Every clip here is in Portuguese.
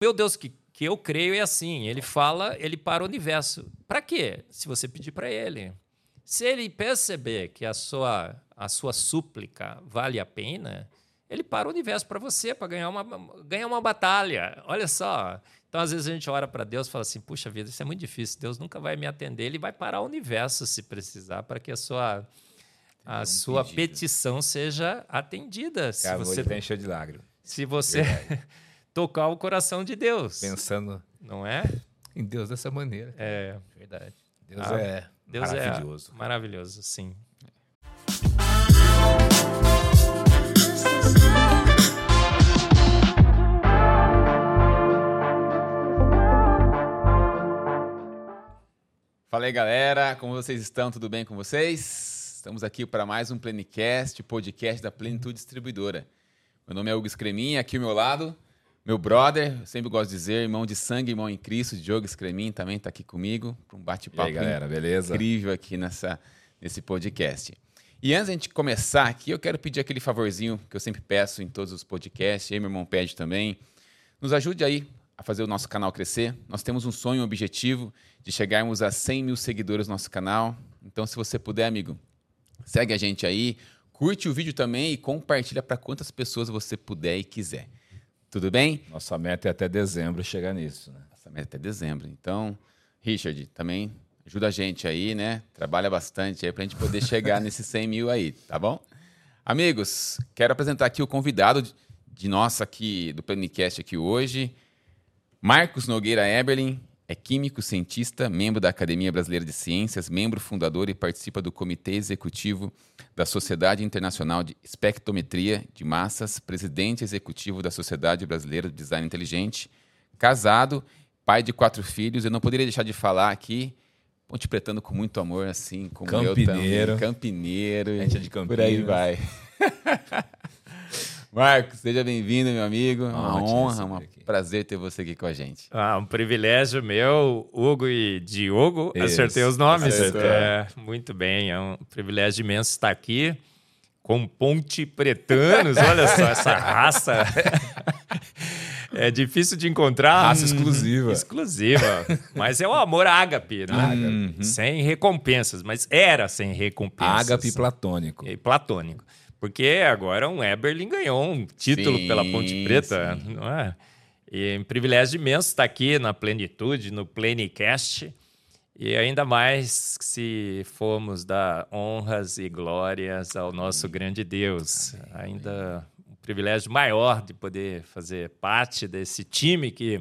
meu Deus que, que eu creio é assim. Ele fala, ele para o universo. Para quê? Se você pedir para ele. Se ele perceber que a sua, a sua súplica vale a pena, ele para o universo para você, para ganhar uma, ganhar uma batalha. Olha só. Então, às vezes, a gente ora para Deus e fala assim: puxa vida, isso é muito difícil, Deus nunca vai me atender. Ele vai parar o universo se precisar, para que a sua, a sua petição seja atendida. Se Acabou você de encher de lágrimas. Se você tocar o coração de Deus. Pensando Não é? em Deus dessa maneira. É, verdade. Deus Ah, é Deus maravilhoso. é maravilhoso, sim. Fala aí, galera. Como vocês estão? Tudo bem com vocês? Estamos aqui para mais um Plenicast, podcast da Plenitude Distribuidora. Meu nome é Hugo Scremin, aqui ao meu lado, meu brother, eu sempre gosto de dizer, irmão de sangue, irmão em Cristo, Diogo Scremin, também está aqui comigo para um bate-papo aí, galera, beleza? incrível aqui nessa, nesse podcast. E antes da gente começar aqui, eu quero pedir aquele favorzinho que eu sempre peço em todos os podcasts, e meu irmão pede também. Nos ajude aí a fazer o nosso canal crescer. Nós temos um sonho, um objetivo de chegarmos a 100 mil seguidores no nosso canal. Então, se você puder, amigo, segue a gente aí, curte o vídeo também e compartilha para quantas pessoas você puder e quiser. Tudo bem? Nossa meta é até dezembro chegar nisso, né? Essa meta é dezembro. Então, Richard, também ajuda a gente aí, né? Trabalha bastante aí pra gente poder chegar nesses 100 mil aí, tá bom? Amigos, quero apresentar aqui o convidado de- de nossa aqui, do Planicast aqui hoje. Marcos Nogueira Eberlin é químico, cientista, membro da Academia Brasileira de Ciências, membro fundador e participa do Comitê Executivo da Sociedade Internacional de Espectrometria de Massas, presidente executivo da Sociedade Brasileira de Design Inteligente, casado, pai de quatro filhos. Eu não poderia deixar de falar aqui, Ponte Pretano com muito amor, assim, como eu Campineiro. também. Campineiro. Gente de Por aí Campinas. vai. Marcos, seja bem-vindo, meu amigo. Uma Honra te honra, um prazer ter você aqui com a gente. Ah, um privilégio meu, Hugo e Diogo. Isso, Acertei os nomes. acertou. É, muito bem, é um privilégio imenso estar aqui com Ponte Pretanos. Olha só essa raça. É difícil de encontrar. Raça Hum, exclusiva. Exclusiva. Mas é o amor ágape, né? Ágape. Sem recompensas, mas era sem recompensas. Ágape platônico. e platônico. Porque agora um Eberlin ganhou um título Sim, pela Ponte Preta, sim. não é? E é um privilégio imenso estar aqui na Plenitude, no Plenicast. E ainda mais se formos dar honras e glórias ao nosso grande Deus. Ainda um privilégio maior de poder fazer parte desse time que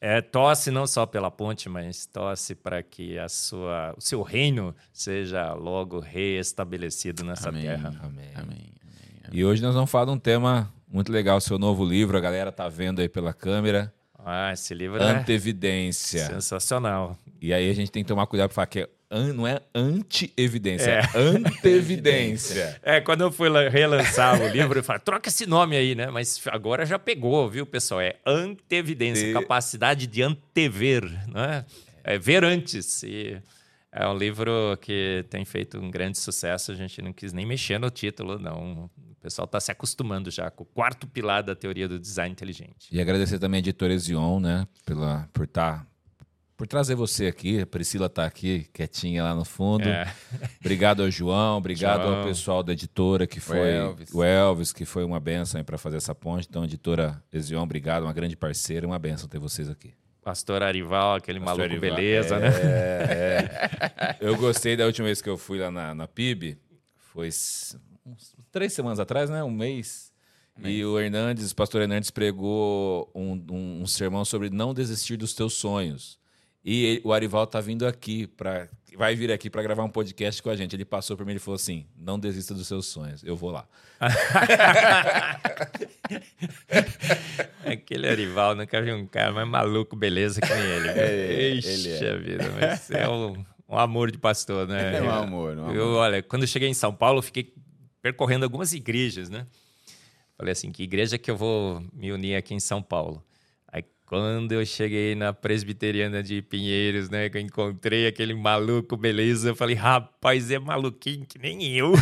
é, torce não só pela ponte, mas torce para que a sua, o seu reino seja logo reestabelecido nessa Amém. terra. Amém. Amém. E hoje nós vamos falar de um tema muito legal, seu novo livro, a galera tá vendo aí pela câmera. Ah, esse livro é Antevidência. sensacional. E aí a gente tem que tomar cuidado para falar que é an- não é anti-evidência, É. é antevidência. É, quando eu fui la- relançar o livro, eu falei, troca esse nome aí, né? Mas agora já pegou, viu, pessoal? É antevidência, E- capacidade de antever, não é? É ver antes. E é um livro que tem feito um grande sucesso. A gente não quis nem mexer no título, não. O pessoal está se acostumando já com o quarto pilar da teoria do design inteligente. E agradecer também a editora Zion, né, pela, por tá, por trazer você aqui. A Priscila tá aqui, quietinha lá no fundo. É. Obrigado ao João, obrigado João. ao pessoal da editora, que foi Elvis. o Elvis, que foi uma benção para fazer essa ponte. Então, editora Zion, obrigado, uma grande parceira, uma benção ter vocês aqui. Pastor Arival, aquele Pastor maluco Arival. beleza, É, né? é. Eu gostei da última vez que eu fui lá na, na PIB, foi uns três semanas atrás, né? Um mês. E o Hernandes, o pastor Hernandes pregou um, um- um sermão sobre não desistir dos teus sonhos. E ele- o Arival tá vindo aqui para vai vir aqui para gravar um podcast com a gente. Ele passou por mim e falou assim: "Não desista dos seus sonhos. Eu vou lá". Aquele Arival, nunca vi um cara mais maluco, beleza, que nem ele. É, Ixi, ele é. vida, mas é um, um amor de pastor, né? É um amor, um amor. Eu, olha, quando eu cheguei em São Paulo, eu fiquei percorrendo algumas igrejas, né? Falei assim, que igreja que eu vou me unir aqui em São Paulo? Quando eu cheguei na presbiteriana de Pinheiros, né? Que eu encontrei aquele maluco, beleza. Eu falei, rapaz, é maluquinho que nem eu.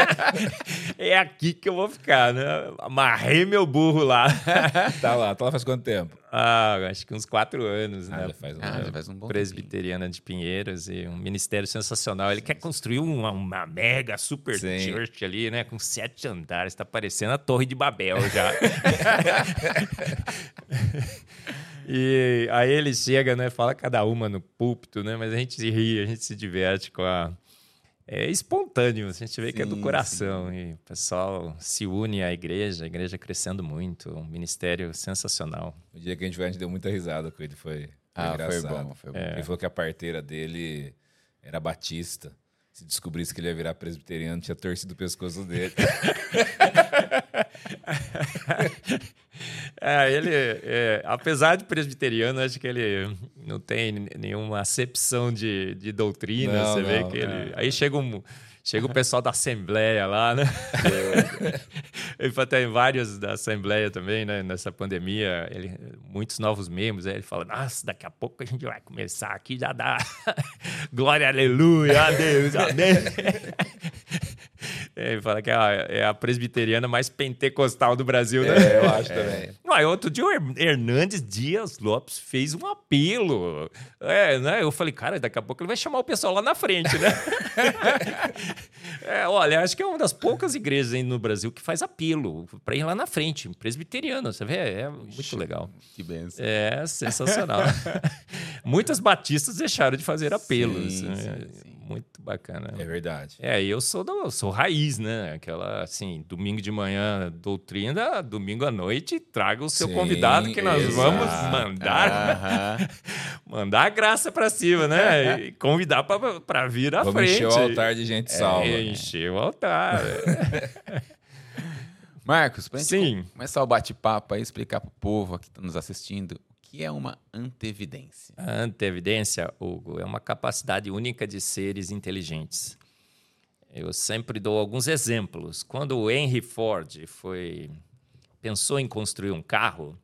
é aqui que eu vou ficar, né? Amarrei meu burro lá. tá lá, tá lá faz quanto tempo? Ah, acho que uns quatro anos, Ah, né? já faz um Ah, já faz um bom Presbiteriana de Pinheiros e um ministério sensacional. Ele quer construir uma, uma mega super Sim. church ali, né? Com sete andares. Tá parecendo a Torre de Babel já. e aí ele chega, né? Fala cada uma no púlpito, né? Mas a gente se ri, a gente se diverte com a. É espontâneo, a gente vê que é do Sim, coração. E o pessoal se une à igreja, a igreja crescendo muito, um ministério sensacional. O dia que a gente foi, a gente deu muita risada com ele. Foi, foi Ah, foi engraçado. bom, foi bom. É. Ele falou que a parteira dele era batista. Se descobrisse que ele ia virar presbiteriano, tinha torcido o pescoço dele. É, ele, é, apesar de presbiteriano, acho que ele não tem nenhuma acepção de, de doutrina. Não, você vê não, que é. ele. Aí chega, um, chega o pessoal da Assembleia lá, né? ele foi até em vários da Assembleia também, né? Nessa pandemia, ele, muitos novos membros. Aí ele fala: Nossa, daqui a pouco a gente vai começar aqui, já dá. Glória, aleluia, a Deus, amém. É, Ele fala que é a, é a presbiteriana mais pentecostal do Brasil, né? É, eu acho também. Não, aí outro dia o Her- Hernandes Dias Lopes fez um apelo. É, né? Eu falei, cara, daqui a pouco ele vai chamar o pessoal lá na frente, né? É, olha, acho que é uma das poucas igrejas aí no Brasil que faz apelo para ir lá na frente, presbiteriano, você vê? É muito legal. Que benção. É sensacional. Muitas batistas deixaram de fazer apelos. Sim, né? sim, sim. Muito bacana. É verdade. É, e eu sou, do, eu sou raiz, né? Aquela, assim, domingo de manhã, doutrina, domingo à noite, traga o seu Sim, convidado que nós exato. vamos mandar, Aham. mandar a graça pra cima, né? E convidar pra, pra vir à Vamos frente. encher o altar de gente salva. É, encher o altar. Marcos, pra gente Sim. começar o bate-papo aí, explicar pro povo que está nos assistindo o que é uma antevidência. A antevidência, Hugo, é uma capacidade única de seres inteligentes. Eu sempre dou alguns exemplos. Quando o Henry Ford foi pensou em construir um carro,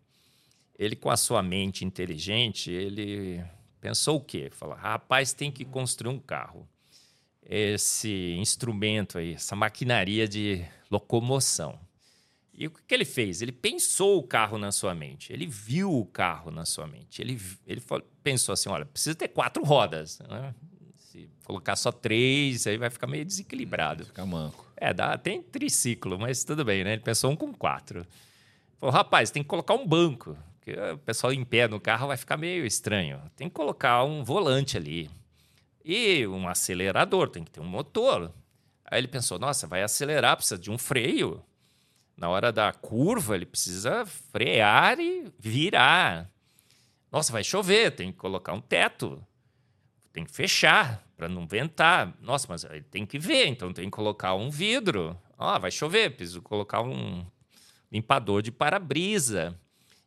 ele com a sua mente inteligente, ele pensou o quê? Falou: "Rapaz, tem que construir um carro. Esse instrumento aí, essa maquinaria de locomoção. E o que ele fez? Ele pensou o carro na sua mente, ele viu o carro na sua mente. Ele, ele falou- pensou assim: olha, precisa ter quatro rodas. né? Se colocar só três, aí vai ficar meio desequilibrado. Fica manco. É, dá, tem triciclo, mas tudo bem, né? Ele pensou um com quatro. Falou, rapaz, tem que colocar um banco, porque o pessoal em pé no carro vai ficar meio estranho. Tem que colocar um volante ali. E um acelerador, tem que ter um motor. Aí ele pensou, nossa, vai acelerar, precisa de um freio. Na hora da curva, ele precisa frear e virar. Nossa, vai chover, tem que colocar um teto. Tem que fechar para não ventar. Nossa, mas aí tem que ver, então tem que colocar um vidro. Ah, vai chover, preciso colocar um limpador de para-brisa.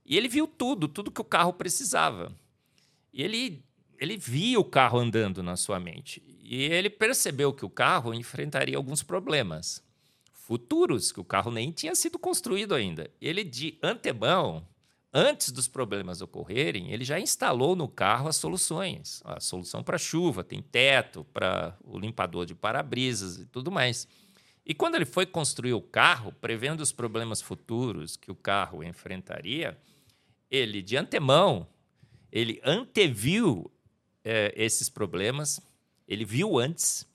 E ele viu tudo, tudo que o carro precisava. E ele, ele via o carro andando na sua mente. E ele percebeu que o carro enfrentaria alguns problemas futuros, que o carro nem tinha sido construído ainda. Ele, de antemão, antes dos problemas ocorrerem, ele já instalou no carro as soluções. A solução para chuva, tem teto, para o limpador de para-brisas e tudo mais. E quando ele foi construir o carro, prevendo os problemas futuros que o carro enfrentaria, ele, de antemão, ele anteviu eh, esses problemas, ele viu antes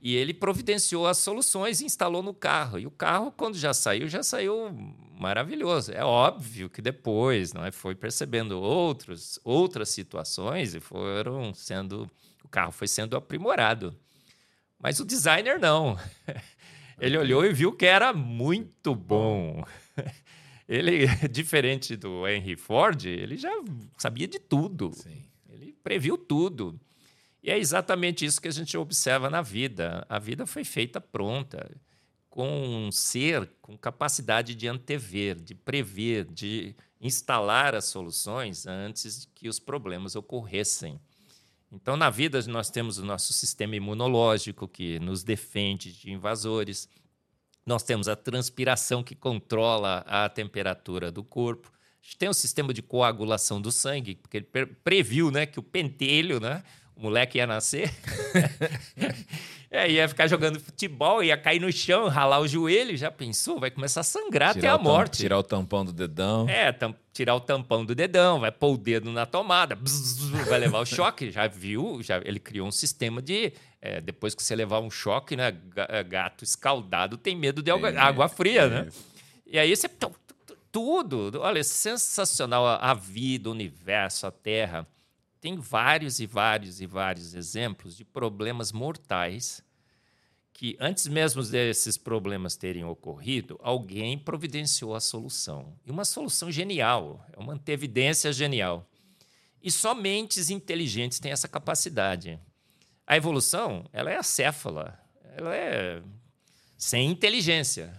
e ele providenciou as soluções e instalou no carro. E o carro, quando já saiu, já saiu maravilhoso. É óbvio que depois não é, foi percebendo outros, outras situações e foram sendo. O carro foi sendo aprimorado. Mas o designer não. Ele olhou e viu que era muito bom. Ele, diferente do Henry Ford, ele já sabia de tudo. Sim. Ele previu tudo. E é exatamente isso que a gente observa na vida. A vida foi feita pronta, com um ser com capacidade de antever, de prever, de instalar as soluções antes que os problemas ocorressem. Então, na vida, nós temos o nosso sistema imunológico que nos defende de invasores. Nós temos a transpiração que controla a temperatura do corpo. A tem um sistema de coagulação do sangue, porque ele previu né, que o pentelho, né, o moleque ia nascer, é, ia ficar jogando futebol, ia cair no chão, ralar o joelho, já pensou? Vai começar a sangrar tirar até a morte. Tirar o tampão do dedão. É, tirar o tampão do dedão, vai pôr o dedo na tomada, bzz, vai levar o choque. Já viu? Já, ele criou um sistema de. É, depois que você levar um choque, né? É, gato escaldado tem medo de água, água fria, é. né? E aí você tudo. Olha, sensacional a vida, o universo, a Terra. Tem vários e vários e vários exemplos de problemas mortais que, antes mesmo desses problemas terem ocorrido, alguém providenciou a solução. E uma solução genial, é uma antevidência genial. E só mentes inteligentes têm essa capacidade. A evolução, ela é acéfala, ela é sem inteligência.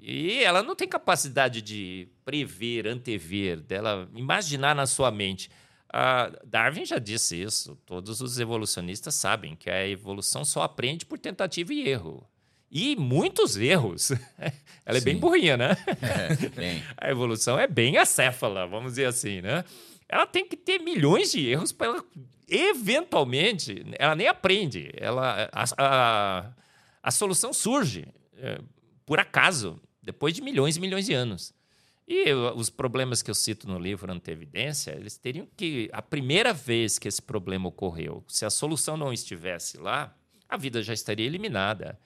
E ela não tem capacidade de prever, antever, dela imaginar na sua mente. Uh, Darwin já disse isso. Todos os evolucionistas sabem que a evolução só aprende por tentativa e erro. E muitos erros. Ela é Sim. bem burrinha, né? É, bem. A evolução é bem acéfala, vamos dizer assim, né? Ela tem que ter milhões de erros para ela, eventualmente, ela nem aprende. Ela, a, a, a solução surge é, por acaso, depois de milhões e milhões de anos. E os problemas que eu cito no livro Antevidência, eles teriam que. A primeira vez que esse problema ocorreu, se a solução não estivesse lá, a vida já estaria eliminada.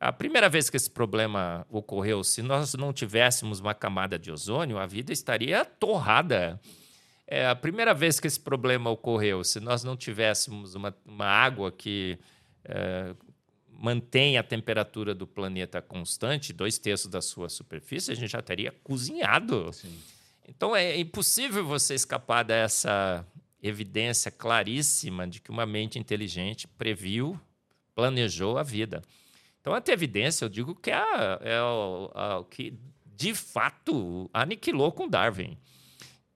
A primeira vez que esse problema ocorreu, se nós não tivéssemos uma camada de ozônio, a vida estaria torrada. É, a primeira vez que esse problema ocorreu, se nós não tivéssemos uma, uma água que é, mantém a temperatura do planeta constante, dois terços da sua superfície, a gente já teria cozinhado. Sim. Então é impossível você escapar dessa evidência claríssima de que uma mente inteligente previu, planejou a vida. Então, a evidência, eu digo que é, é o, o que de fato aniquilou com Darwin.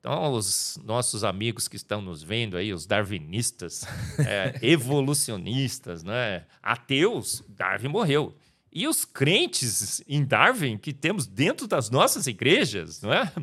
Então, os nossos amigos que estão nos vendo aí, os darwinistas, é, evolucionistas, né, ateus, Darwin morreu. E os crentes em Darwin que temos dentro das nossas igrejas, não é?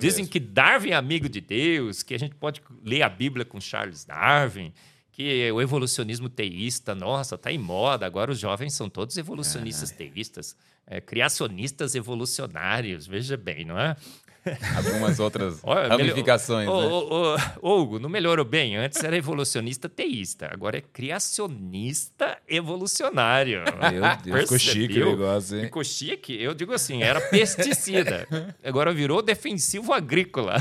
Dizem que Darwin é amigo de Deus, que a gente pode ler a Bíblia com Charles Darwin, que o evolucionismo teísta, nossa, está em moda. Agora os jovens são todos evolucionistas teístas, é, criacionistas evolucionários, veja bem, não é? Algumas outras Olha, ramificações. Melhor, né? Hugo, não melhorou bem. Antes era evolucionista teísta, agora é criacionista evolucionário. Meu Deus, ficou chique o negócio, hein? Ficou chique? Eu digo assim, era pesticida. agora virou defensivo agrícola.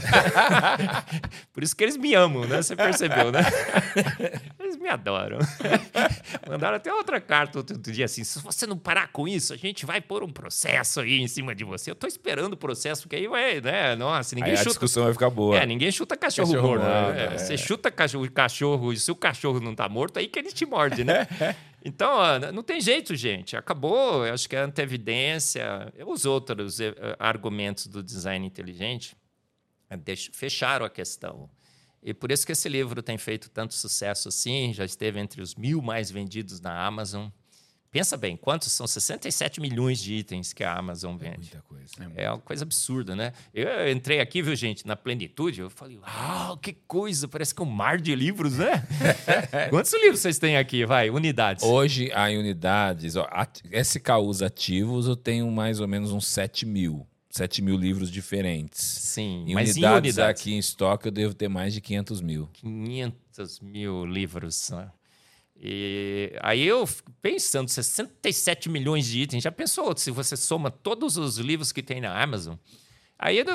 Por isso que eles me amam, né? Você percebeu, né? Eles me adoram. Mandaram até outra carta outro dia assim: se você não parar com isso, a gente vai pôr um processo aí em cima de você. Eu tô esperando o processo, porque aí vai, né? Né? Nossa, ninguém Aí chuta. A discussão vai ficar boa. É, ninguém chuta cachorro, cachorro morto. Morto né? é. Você chuta cachorro, cachorro, e se o cachorro não tá morto, aí que ele te morde, né? então, não tem jeito, gente. Acabou. Eu acho que a antevidência, os outros eh, argumentos do design inteligente eh, fecharam a questão. E por isso que esse livro tem feito tanto sucesso assim, já esteve entre os mil mais vendidos na Amazon. Pensa bem, quantos são 67 milhões de itens que a Amazon vende? É muita coisa. É, é uma coisa absurda, né? Eu entrei aqui, viu, gente, na plenitude, eu falei, uau, que coisa, parece que é um mar de livros, né? quantos livros vocês têm aqui, vai, unidades? Hoje, há unidades, ó, SKUs ativos, eu tenho mais ou menos uns 7 mil. 7 mil livros diferentes. Sim, em mas unidades, em unidades aqui em estoque eu devo ter mais de 500 mil. 500 mil livros. Né? E aí eu pensando, 67 milhões de itens, já pensou se você soma todos os livros que tem na Amazon? Aí eu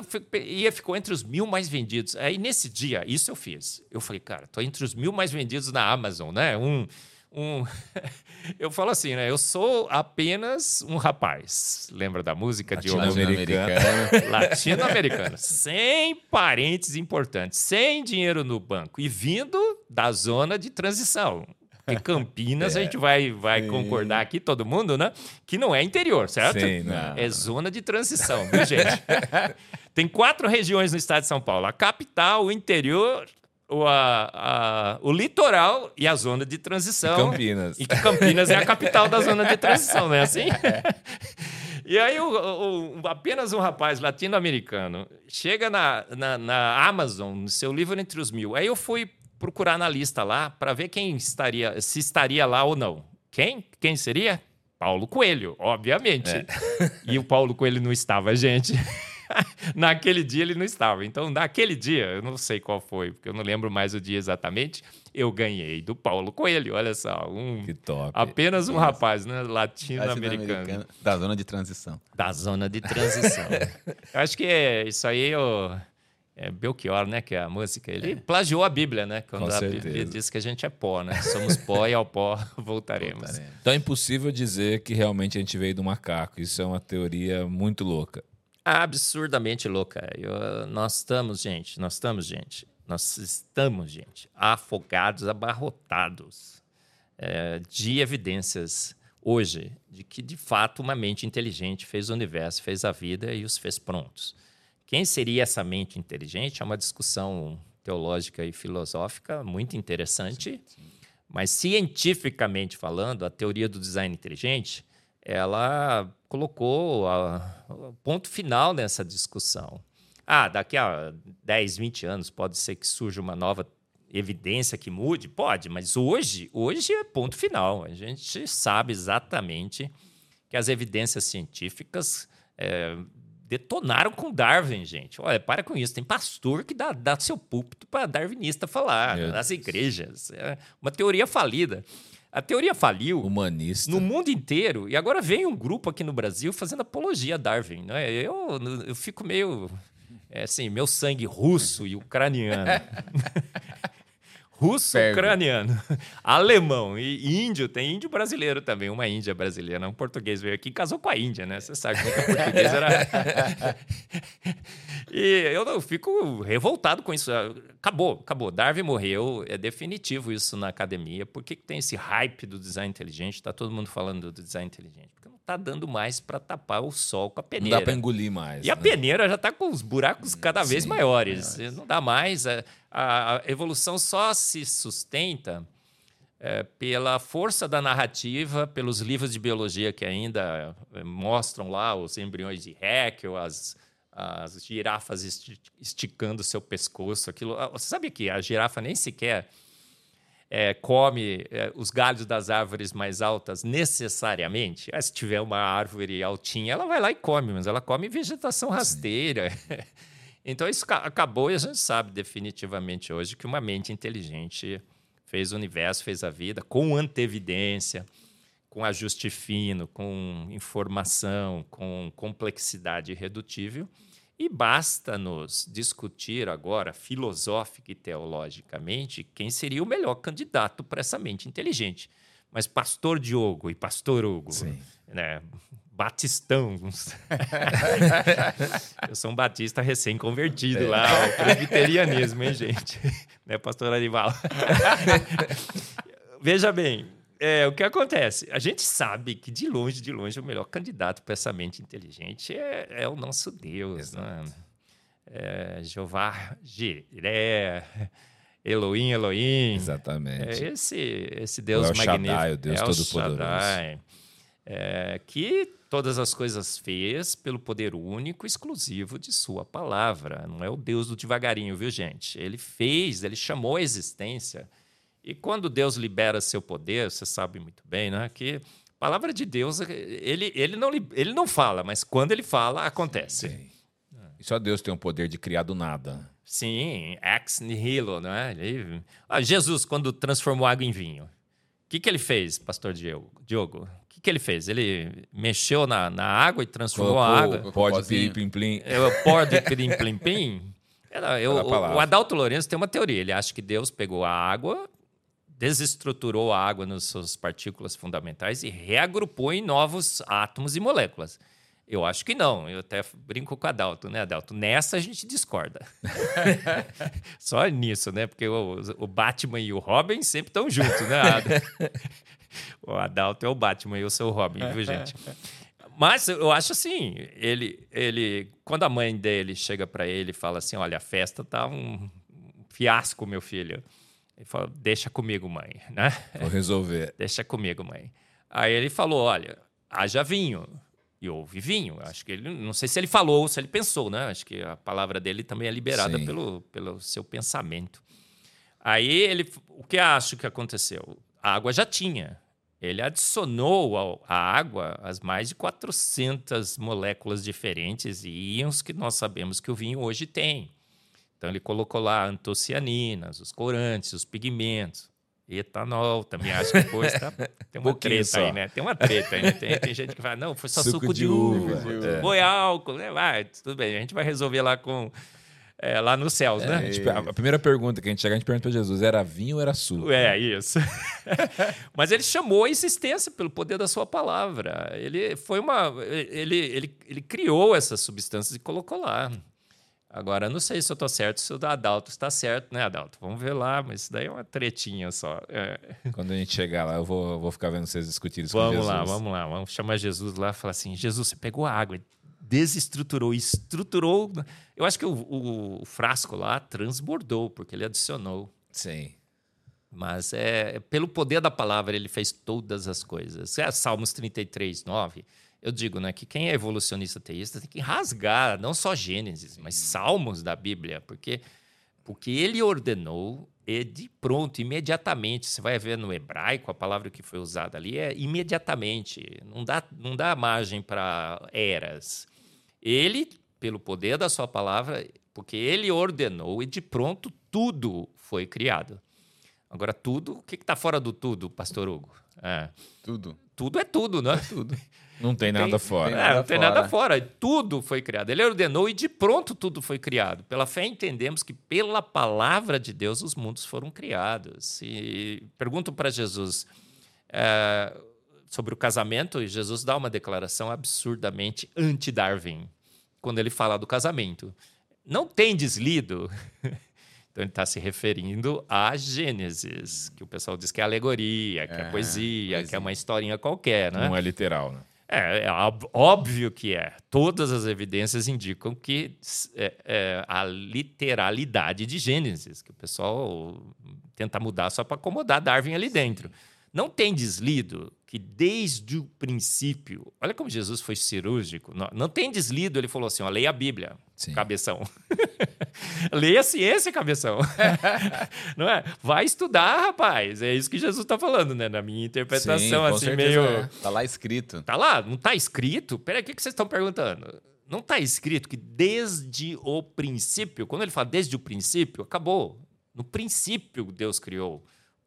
ia ficou entre os mil mais vendidos. Aí nesse dia, isso eu fiz. Eu falei, cara, tô entre os mil mais vendidos na Amazon, né? Um, um... eu falo assim, né? Eu sou apenas um rapaz. Lembra da música de Latino-americano? Latino-americano. sem parentes importantes, sem dinheiro no banco e vindo da zona de transição. Porque Campinas, é. a gente vai, vai concordar aqui, todo mundo, né? Que não é interior, certo? Sim, não. É zona de transição, viu, gente? Tem quatro regiões no estado de São Paulo: a capital, o interior, o, a, a, o litoral e a zona de transição. E Campinas. E que Campinas é a capital da zona de transição, não é assim? E aí, o, o, apenas um rapaz latino-americano chega na, na, na, Amazon, no seu livro Entre os Mil. Aí eu fui procurar na lista lá para ver quem estaria, se estaria lá ou não. Quem? Quem seria? Paulo Coelho, obviamente. É. E o Paulo Coelho não estava, gente. naquele dia ele não estava. Então, naquele dia, eu não sei qual foi, porque eu não lembro mais o dia exatamente, eu ganhei do Paulo Coelho. Olha só, um, que top. apenas um Nossa. rapaz né, latino-americano. Da zona de transição. Da zona de transição. eu acho que é, isso aí eu, é Belchior, né? Que é a música. Ele é. plagiou a Bíblia, né? Quando Com a certeza. Bíblia diz que a gente é pó, né? Somos pó e ao pó voltaremos. voltaremos. Então é impossível dizer que realmente a gente veio do macaco. Isso é uma teoria muito louca absurdamente louca. Eu, nós estamos, gente, nós estamos, gente, nós estamos, gente, afogados, abarrotados é, de evidências hoje de que, de fato, uma mente inteligente fez o universo, fez a vida e os fez prontos. Quem seria essa mente inteligente é uma discussão teológica e filosófica muito interessante, sim, sim. mas cientificamente falando, a teoria do design inteligente ela colocou o ponto final nessa discussão. Ah, daqui a 10, 20 anos pode ser que surja uma nova evidência que mude? Pode, mas hoje, hoje é ponto final. A gente sabe exatamente que as evidências científicas é, detonaram com Darwin, gente. Olha, para com isso. Tem pastor que dá, dá seu púlpito para darwinista falar Meu nas Deus. igrejas. É uma teoria falida. A teoria faliu Humanista. no mundo inteiro e agora vem um grupo aqui no Brasil fazendo apologia a Darwin. Né? Eu, eu fico meio. É assim, meu sangue russo e ucraniano. Russo, ucraniano, alemão e índio. Tem índio brasileiro também, uma índia brasileira. Um português veio aqui e casou com a Índia, né? Você sabe que o português era. e eu, eu fico revoltado com isso. Acabou, acabou. Darwin morreu. É definitivo isso na academia. Por que, que tem esse hype do design inteligente? Está todo mundo falando do design inteligente. Porque não está dando mais para tapar o sol com a peneira. Não dá para engolir mais. E né? a peneira já está com os buracos cada vez Sim, maiores. maiores. Não dá mais. É, a, evolução só se sustenta é, pela força da narrativa, pelos livros de biologia que ainda é, mostram lá os embriões de Haeckel, as, as girafas esticando seu pescoço. Aquilo, ah, você sabe que a girafa nem sequer é, come é, os galhos das árvores mais altas necessariamente. Ah, se tiver uma árvore altinha, ela vai lá e come, mas ela come vegetação rasteira. Então isso acabou e a gente sabe definitivamente hoje que uma mente inteligente fez o universo, fez a vida com antevidência, com ajuste fino, com informação, com complexidade irredutível. E basta-nos discutir agora, filosófica e teologicamente, quem seria o melhor candidato para essa mente inteligente. Mas Pastor Diogo e Pastor Hugo, né, batistão. eu sou um batista recém-convertido é. lá, ao presbiterianismo, hein, gente? né, pastor Arival? Veja bem, é, o que acontece? A gente sabe que, de longe, de longe, o melhor candidato para essa mente inteligente é, é o nosso Deus. Né? É, Jeová Jiré, Elohim, Elohim. Exatamente. É esse, esse Deus o magnífico. Shaddai, o Deus Todo-Poderoso. É, que todas as coisas fez pelo poder único exclusivo de sua palavra. Não é o Deus do devagarinho, viu, gente? Ele fez, ele chamou a existência. E quando Deus libera seu poder, você sabe muito bem, né, que a palavra de Deus, ele, ele, não, ele não fala, mas quando ele fala, acontece. Sim. E só Deus tem o poder de criar do nada. Sim, ex nihilo, não é? Ele... Ah, Jesus, quando transformou água em vinho, o que, que ele fez, pastor Diogo? Diogo? que, que ele fez? Ele mexeu na, na água e transformou Colocou, a água. Pode pirim plim plim. Pode plim. Eu, o, o Adalto Lourenço tem uma teoria. Ele acha que Deus pegou a água, desestruturou a água nas suas partículas fundamentais e reagrupou em novos átomos e moléculas. Eu acho que não. Eu até brinco com o Adalto, né, Adalto? Nessa a gente discorda. Só nisso, né? Porque o, o, Batman e o Robin sempre estão juntos, né, o Adalto é o Batman e eu sou o Robin, viu, gente? Mas eu acho assim, ele, ele, quando a mãe dele chega para ele e fala assim, olha, a festa tá um fiasco, meu filho. Ele fala, deixa comigo, mãe, né? Vou resolver. deixa comigo, mãe. Aí ele falou, olha, haja vinho, e houve vinho. Acho que ele, não sei se ele falou ou se ele pensou, né? Acho que a palavra dele também é liberada pelo, pelo seu pensamento. Aí ele, o que acho que aconteceu? A água já tinha. Ele adicionou à água as mais de 400 moléculas diferentes e íons que nós sabemos que o vinho hoje tem. Então ele colocou lá antocianinas, os corantes, os pigmentos. Etanol, também acho que depois tá, tem uma treta só. aí, né? Tem uma treta aí, né? Tem, tem, gente que fala, não, foi só suco, suco de, de, uva, uva. É. foi álcool, né? Vai, tudo bem, a gente vai resolver lá com é, lá nos céus, é, né? Tipo, a primeira pergunta que a gente chega, a gente pergunta para Jesus: era vinho ou era suco? É, isso. Mas ele chamou a existência pelo poder da sua palavra. Ele foi uma. Ele, ele, ele criou essas substâncias e colocou lá. Agora, não sei se eu estou certo, se o da Adalto está certo, né, Adalto? Vamos ver lá, mas isso daí é uma tretinha só. É. Quando a gente chegar lá, eu vou, vou ficar vendo vocês discutirem isso vamos com Jesus. Vamos lá, vamos lá. Vamos chamar Jesus lá e falar assim: Jesus, você pegou a água, desestruturou, estruturou. Eu acho que o, o, o frasco lá transbordou, porque ele adicionou. Sim. Mas é, pelo poder da palavra, ele fez todas as coisas. É Salmos 33, 9 eu digo né, que quem é evolucionista teísta tem que rasgar não só Gênesis, mas Salmos da Bíblia, porque, porque ele ordenou e de pronto, imediatamente. Você vai ver no hebraico, a palavra que foi usada ali é imediatamente. Não dá, não dá margem para eras. Ele, pelo poder da sua palavra, porque ele ordenou e de pronto tudo foi criado. Agora, tudo, o que está fora do tudo, Pastor Hugo? É. Tudo. Tudo é tudo, não é? Tudo. Não tem nada tem, fora. Tem nada é, não tem fora. nada fora. Tudo foi criado. Ele ordenou e de pronto tudo foi criado. Pela fé entendemos que pela palavra de Deus os mundos foram criados. E pergunto para Jesus é, sobre o casamento e Jesus dá uma declaração absurdamente anti-Darwin quando ele fala do casamento. Não tem deslido. Então ele está se referindo a Gênesis, que o pessoal diz que é alegoria, que é, é poesia, poesia, que é uma historinha qualquer, né? Não é literal, né? É, é óbvio que é. Todas as evidências indicam que é, é, a literalidade de Gênesis, que o pessoal tenta mudar só para acomodar Darwin ali dentro. Não tem deslido que desde o princípio, olha como Jesus foi cirúrgico, não, não tem deslido, ele falou assim: ó, leia a Bíblia, Sim. cabeção. leia a ciência, cabeção. não é? Vai estudar, rapaz. É isso que Jesus está falando, né? Na minha interpretação, Sim, assim, meio. É. Tá lá escrito. Tá lá, não tá escrito? Peraí, o que, que vocês estão perguntando? Não está escrito que desde o princípio, quando ele fala desde o princípio, acabou. No princípio, Deus criou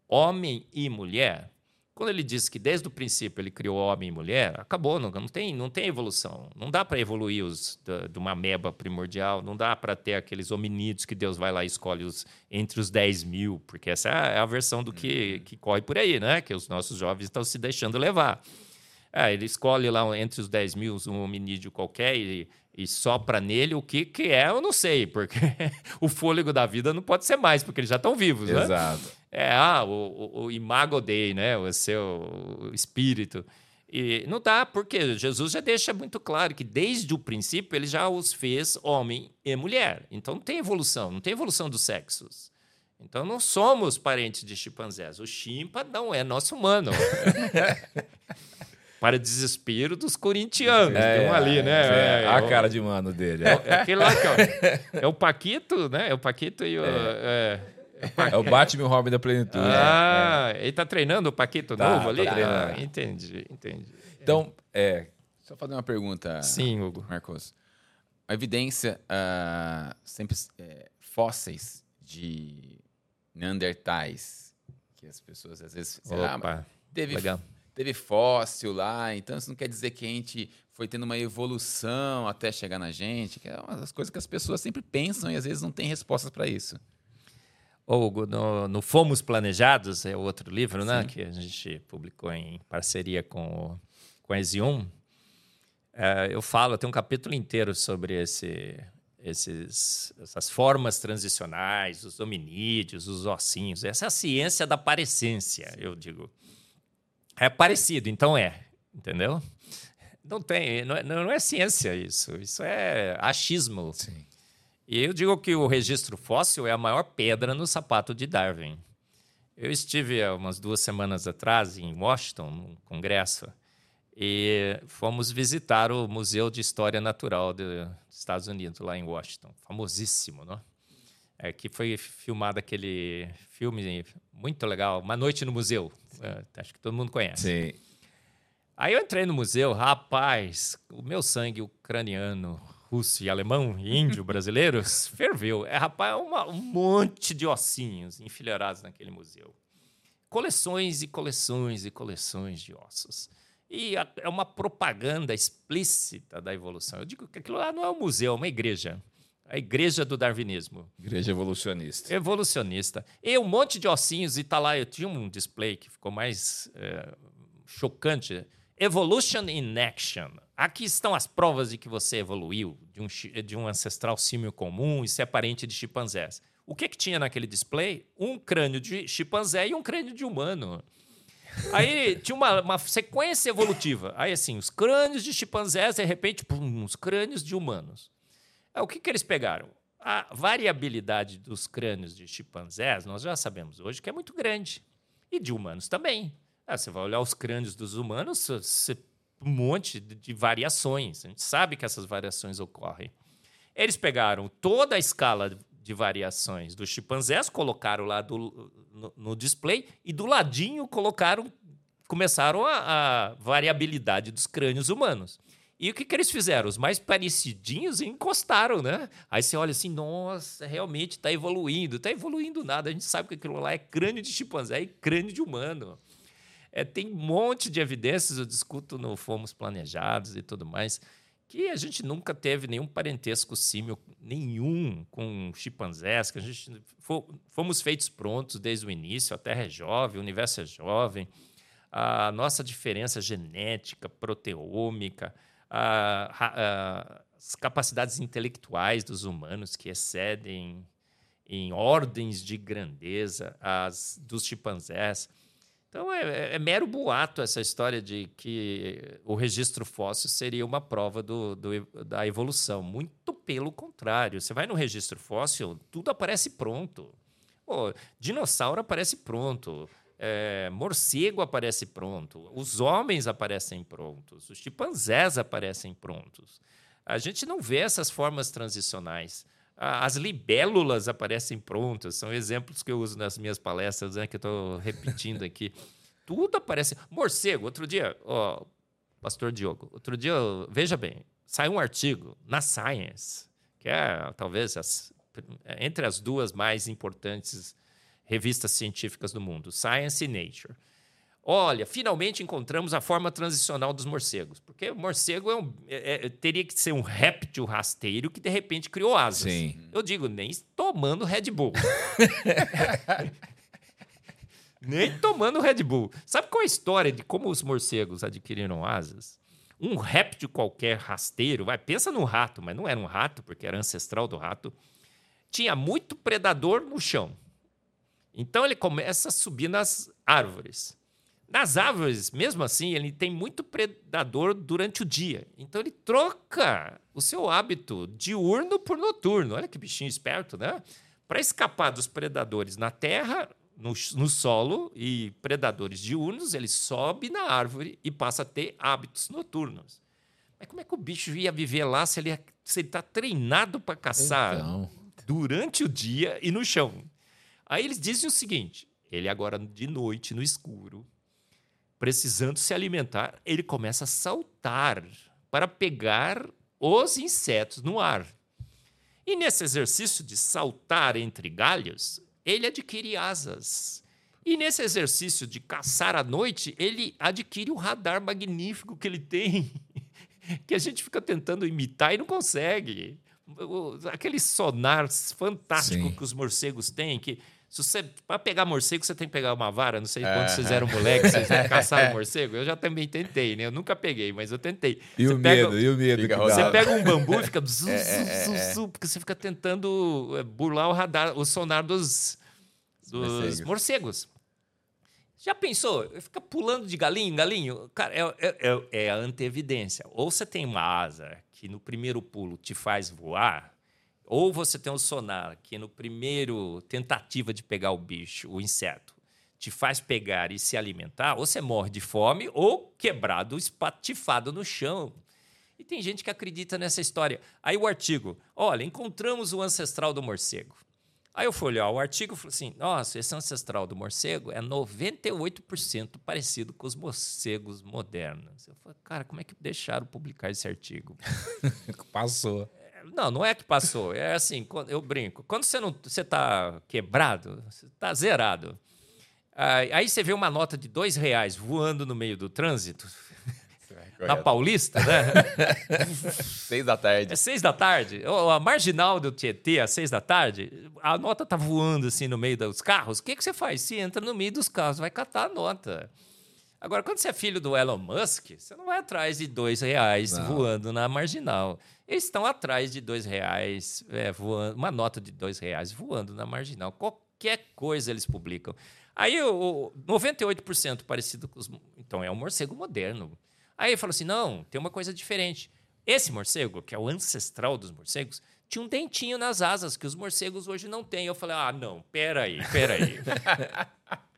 homem e mulher. Quando ele diz que desde o princípio ele criou homem e mulher, acabou, não, não, tem, não tem evolução. Não dá para evoluir os, de uma meba primordial, não dá para ter aqueles hominídeos que Deus vai lá e escolhe os, entre os 10 mil, porque essa é a versão do que, uhum. que corre por aí, né? que os nossos jovens estão se deixando levar. É, ele escolhe lá entre os 10 mil um hominídeo qualquer e, e sopra nele o que, que é, eu não sei, porque o fôlego da vida não pode ser mais, porque eles já estão vivos, né? Exato. É, ah, o, o, imago dei, né? O seu espírito. E não dá, porque Jesus já deixa muito claro que desde o princípio ele já os fez homem e mulher. Então não tem evolução, não tem evolução dos sexos. Então não somos parentes de chimpanzés. O chimpa não é nosso humano. Para desespero dos corintianos. É, tem um ali, né? É, é, a cara de mano dele. É, é aquele lá que, ó, é o Paquito, né? É o Paquito e o. É. é. É o Batman e o Robin da plenitude. Ah, é. ele tá treinando o Paquito tá, novo ali? Tá ah, entendi, entendi. Então, é. Só fazer uma pergunta. Sim, Hugo. Marcos. A evidência, uh, sempre é, fósseis de Neandertais, que as pessoas às vezes. Opa, teve, legal. Teve fóssil lá, então isso não quer dizer que a gente foi tendo uma evolução até chegar na gente, que é uma das coisas que as pessoas sempre pensam e às vezes não tem respostas para isso. Hugo, no, no, Fomos Planejados, é outro livro né, que a gente publicou em parceria com, com a Ezion, é, eu falo, tem um capítulo inteiro sobre esse, esses, essas formas transicionais, os hominídeos, os ossinhos. Essa é a ciência da parecência, eu digo. É parecido, então é, entendeu? Não tem, não é, não é ciência isso, isso é achismo. Sim. E eu digo que o registro fóssil é a maior pedra no sapato de Darwin. Eu estive há umas duas semanas atrás em Washington, num congresso, E fomos visitar o Museu de História Natural dos Estados Unidos, lá em Washington. Famosíssimo, não? É, que foi filmado aquele filme muito legal, Uma Noite no Museu. É, acho que todo mundo conhece. Sim. Aí eu entrei no museu, rapaz, o meu sangue ucraniano, russo e alemão, e índio brasileiros, ferveu. É, rapaz, uma, um monte de ossinhos enfileirados naquele museu. Coleções e coleções e coleções de ossos. E é uma propaganda explícita da evolução. Eu digo que aquilo lá não é um museu, é uma igreja. A igreja do darwinismo. Igreja evolucionista. Evolucionista. E um monte de ossinhos, e tá lá, eu tinha um display que ficou mais é, chocante. Evolution in Action. Aqui estão as provas de que você evoluiu de um, de um ancestral símio comum e ser parente de chimpanzés. O que, que tinha naquele display? Um crânio de chimpanzé e um crânio de humano. Aí tinha uma, uma sequência evolutiva. Aí, assim, os crânios de chimpanzés, de repente, pum, os crânios de humanos. Aí, o que, que eles pegaram? A variabilidade dos crânios de chimpanzés, nós já sabemos hoje que é muito grande. E de humanos também. Ah, você vai olhar os crânios dos humanos, um monte de, de variações. A gente sabe que essas variações ocorrem. Eles pegaram toda a escala de variações dos chimpanzés, colocaram lá do, no, no, display e do ladinho colocaram, começaram a, a, variabilidade dos crânios humanos. E o que, que eles fizeram? Os mais parecidinhos encostaram, né? Aí você olha assim, nossa, realmente está evoluindo. Está evoluindo nada. A gente sabe que aquilo lá é crânio de chimpanzé e crânio de humano. É, tem um monte de evidências, eu discuto no Fomos Planejados e tudo mais, que a gente nunca teve nenhum parentesco símio nenhum com chimpanzés, que a gente fomos feitos prontos desde o início, a Terra é jovem, o universo é jovem, a nossa diferença genética, proteômica, a, a, as capacidades intelectuais dos humanos que excedem em ordens de grandeza as dos chimpanzés. Então é, é, é, mero boato essa história de que o registro fóssil seria uma prova do, do, da evolução. Muito pelo contrário. Você vai no registro fóssil, tudo aparece pronto. Pô, dinossauro aparece pronto. É, morcego aparece pronto. Os homens aparecem prontos. Os chimpanzés aparecem prontos. A gente não vê essas formas transicionais. As libélulas aparecem prontas, são exemplos que eu uso nas minhas palestras, né, que eu estou repetindo aqui. Tudo aparece. Morcego, outro dia, ó, Pastor Diogo, outro dia, veja bem, saiu um artigo na Science, que é talvez as, entre as duas mais importantes revistas científicas do mundo, Science e Nature. Olha, finalmente encontramos a forma transicional dos morcegos. Porque o morcego é um, é, é, teria que ser um réptil rasteiro que de repente criou asas. Sim. Eu digo, nem tomando Red Bull. nem tomando Red Bull. Sabe qual é a história de como os morcegos adquiriram asas? Um réptil qualquer rasteiro, vai, pensa no rato, mas não era um rato, porque era ancestral do rato, tinha muito predador no chão. Então ele começa a subir nas árvores. Nas árvores, mesmo assim, ele tem muito predador durante o dia. Então ele troca o seu hábito diurno por noturno. Olha que bichinho esperto, né? Para escapar dos predadores na terra, no, no, solo e predadores diurnos, ele sobe na árvore e passa a ter hábitos noturnos. Mas como é que o bicho ia viver lá se ele está treinado para caçar então. durante o dia e no chão? Aí eles dizem o seguinte: ele agora de noite, no escuro, precisando se alimentar, ele começa a saltar para pegar os insetos no ar. E nesse exercício de saltar entre galhos, ele adquire asas. E nesse exercício de caçar à noite, ele adquire o radar magnífico que ele tem, que a gente fica tentando imitar e não consegue. Aquele sonar fantástico Sim. que os morcegos têm, que se você, para pegar morcego, você tem que pegar uma vara. Não sei é. quando vocês eram moleques, vocês caçaram morcego. Eu já também tentei, né? Eu nunca peguei, mas eu tentei. E você o pega, medo, e o medo. Você pega um bambu e fica... Zu, é, zu, é, zu, porque você fica tentando é, burlar o radar, o sonar dos, dos morcegos. morcegos. Já pensou? Fica pulando de galinho em galinho? Cara, é, é, é a anteevidência. Ou você tem uma asa que no primeiro pulo te faz voar ou você tem o sonar, que no primeiro tentativa de pegar o bicho, o inseto, te faz pegar e se alimentar, ou você morre de fome ou quebrado, espatifado no chão. E tem gente que acredita nessa história. Aí o artigo, olha, encontramos o ancestral do morcego. Aí eu fui olhar o artigo e falei assim: nossa, esse ancestral do morcego é 98% parecido com os morcegos modernos. Eu falei, cara, como é que deixaram publicar esse artigo? Passou. Não, não é que passou. É assim, eu brinco. Quando você não, você está quebrado, você está zerado. Aí você vê uma nota de dois reais voando no meio do trânsito na Paulista, né? seis da tarde. É seis da tarde. A marginal do Tietê, às seis da tarde, a nota tá voando assim no meio dos carros. O que, que você faz? Se entra no meio dos carros, vai catar a nota. Agora, quando você é filho do Elon Musk, você não vai atrás de dois reais não. voando na marginal. Eles estão atrás de dois reais, é, voando, uma nota de dois reais voando na marginal. Qualquer coisa eles publicam. Aí, o, 98% parecido com os. Então, é um morcego moderno. Aí ele falou assim: não, tem uma coisa diferente. Esse morcego, que é o ancestral dos morcegos, tinha um dentinho nas asas que os morcegos hoje não têm. Eu falei: ah, não, peraí, peraí.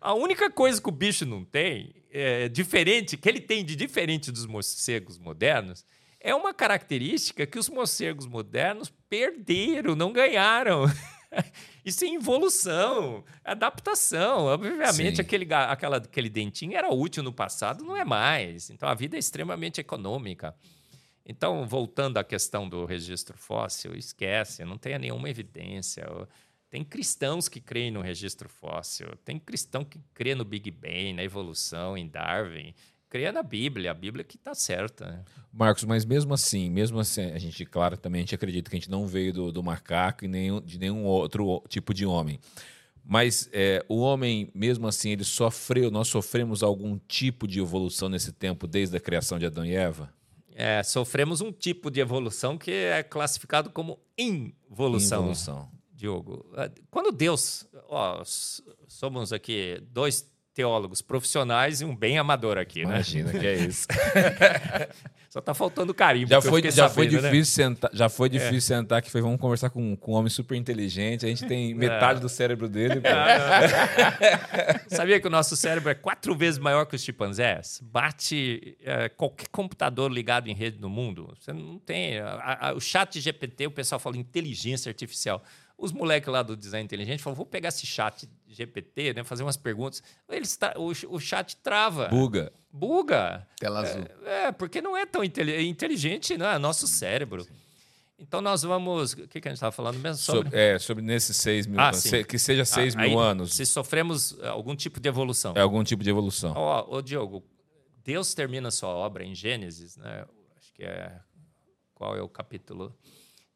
A única coisa que o bicho não tem, é, diferente, que ele tem de diferente dos morcegos modernos, é uma característica que os morcegos modernos perderam, não ganharam. Isso é evolução, adaptação. Obviamente, aquele, aquela, aquele dentinho era útil no passado, não é mais. Então, a vida é extremamente econômica. Então, voltando à questão do registro fóssil, esquece, não tem nenhuma evidência. Tem cristãos que creem no registro fóssil, tem cristão que crê no Big Bang, na evolução, em Darwin creia na Bíblia, a Bíblia que está certa. Né? Marcos, mas mesmo assim, mesmo assim, a gente, claro, também a gente acredita que a gente não veio do, do macaco e nem de nenhum outro tipo de homem. Mas é, o homem, mesmo assim, ele sofreu, nós sofremos algum tipo de evolução nesse tempo, desde a criação de Adão e Eva? É, sofremos um tipo de evolução que é classificado como involução. Involução. Diogo. Quando Deus. Ó, somos aqui dois teólogos profissionais e um bem amador aqui, né? Imagina que é isso. Só tá faltando carimbo. Já foi, já sabendo, foi né? difícil né? sentar, já foi é. difícil é. sentar que foi vamos conversar com, com um homem super inteligente. A gente tem metade do cérebro dele. Sabia que o nosso cérebro é quatro vezes maior que os chimpanzés? Bate é, qualquer computador ligado em rede no mundo. Você não tem. A, a, o chat GPT, o pessoal fala inteligência artificial. Os moleques lá do design inteligente falam: vou pegar esse chat GPT, né, fazer umas perguntas. Eles o, o chat trava. Buga. Buga. Tela azul. É, é porque não é tão inteligente, não é nosso cérebro. Então nós vamos. O que, que a gente estava falando mesmo? Sobre... sobre... é, sobre nesses seis mil ah, anos. Que seja seis ah, mil anos. Se sofremos algum tipo de evolução. É algum tipo de evolução. Ó, oh, oh, Diogo, Deus termina sua obra em Gênesis, né? Acho que é. Qual é o capítulo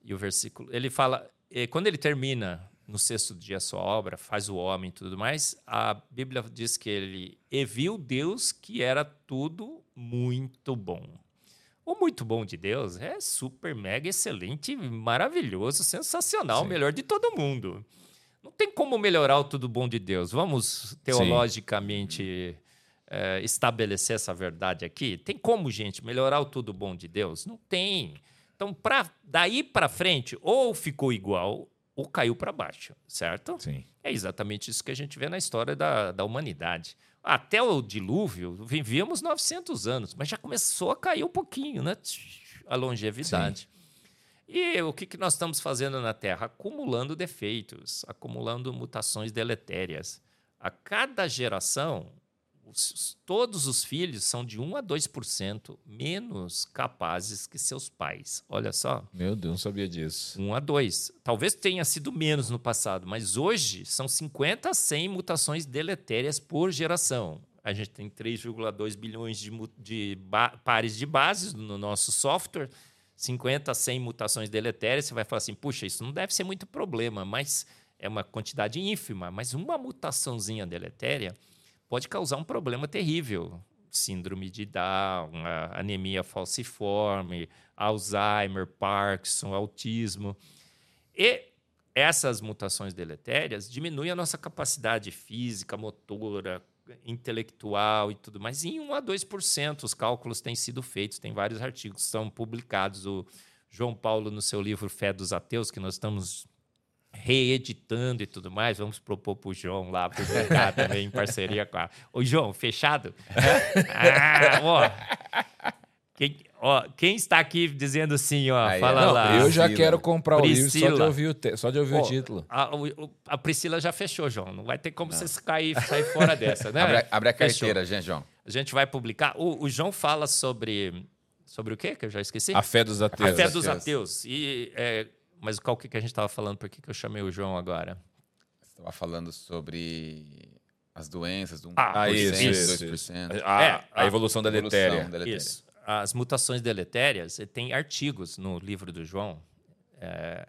e o versículo? Ele fala quando ele termina no sexto dia a sua obra, faz o homem e tudo mais, a Bíblia diz que ele e viu Deus que era tudo muito bom. O muito bom de Deus é super, mega, excelente, maravilhoso, sensacional, Sim. melhor de todo mundo. Não tem como melhorar o tudo bom de Deus. Vamos teologicamente é, estabelecer essa verdade aqui. Tem como, gente, melhorar o tudo bom de Deus? Não tem. Então, pra, daí para frente, ou ficou igual ou caiu para baixo, certo? Sim. É exatamente isso que a gente vê na história da, da humanidade. Até o dilúvio, vivíamos 900 anos, mas já começou a cair um pouquinho, né? A longevidade. Sim. E o que, que nós estamos fazendo na Terra? Acumulando defeitos, acumulando mutações deletérias. A cada geração, os, todos os filhos são de 1 a 2% menos capazes que seus pais. Olha só. Meu Deus, não sabia disso. 1 a 2. Talvez tenha sido menos no passado, mas hoje são 50 a 100 mutações deletérias por geração. A gente tem 3,2 bilhões de, de pares de bases no nosso software. 50 a 100 mutações deletérias, você vai falar assim, puxa, isso não deve ser muito problema, mas é uma quantidade ínfima. Mas uma mutaçãozinha deletéria pode causar um problema terrível. Síndrome de Down, anemia falciforme, Alzheimer, Parkinson, autismo. E essas mutações deletérias diminuem a nossa capacidade física, motora, intelectual e tudo mais. Em 1 a 2%, os cálculos têm sido feitos, tem vários artigos que são publicados. O João Paulo, no seu livro Fé dos Ateus, que nós estamos reeditando e tudo mais. Vamos propor para o João lá publicar também em parceria com a. Ô, João, fechado? ah, ó. Quem, ó, quem está aqui dizendo sim, ó, Aí, fala Não, lá. eu já Priscila. quero comprar o livro só de Priscila. ouvir o, te- só de ouvir Ó, o título. A, o- a Priscila já fechou, João. Não vai ter como você cair, sair fora dessa, né? Abre, a- abre a Fechou. carteira, gente, João. A gente vai publicar. O, o João fala sobre. Sobre o quê? Que eu já esqueci? A fé dos A ateus. fé Deus. dos ateus. E, é, mas qual que, que a gente estava falando? Por que, que eu chamei o João agora? Você estava falando sobre as doenças do 1%, Ah, isso, isso, 2%. A, É, a evolução da Evolução letéria. deletéria. Isso. As mutações deletérias, e tem artigos no livro do João é,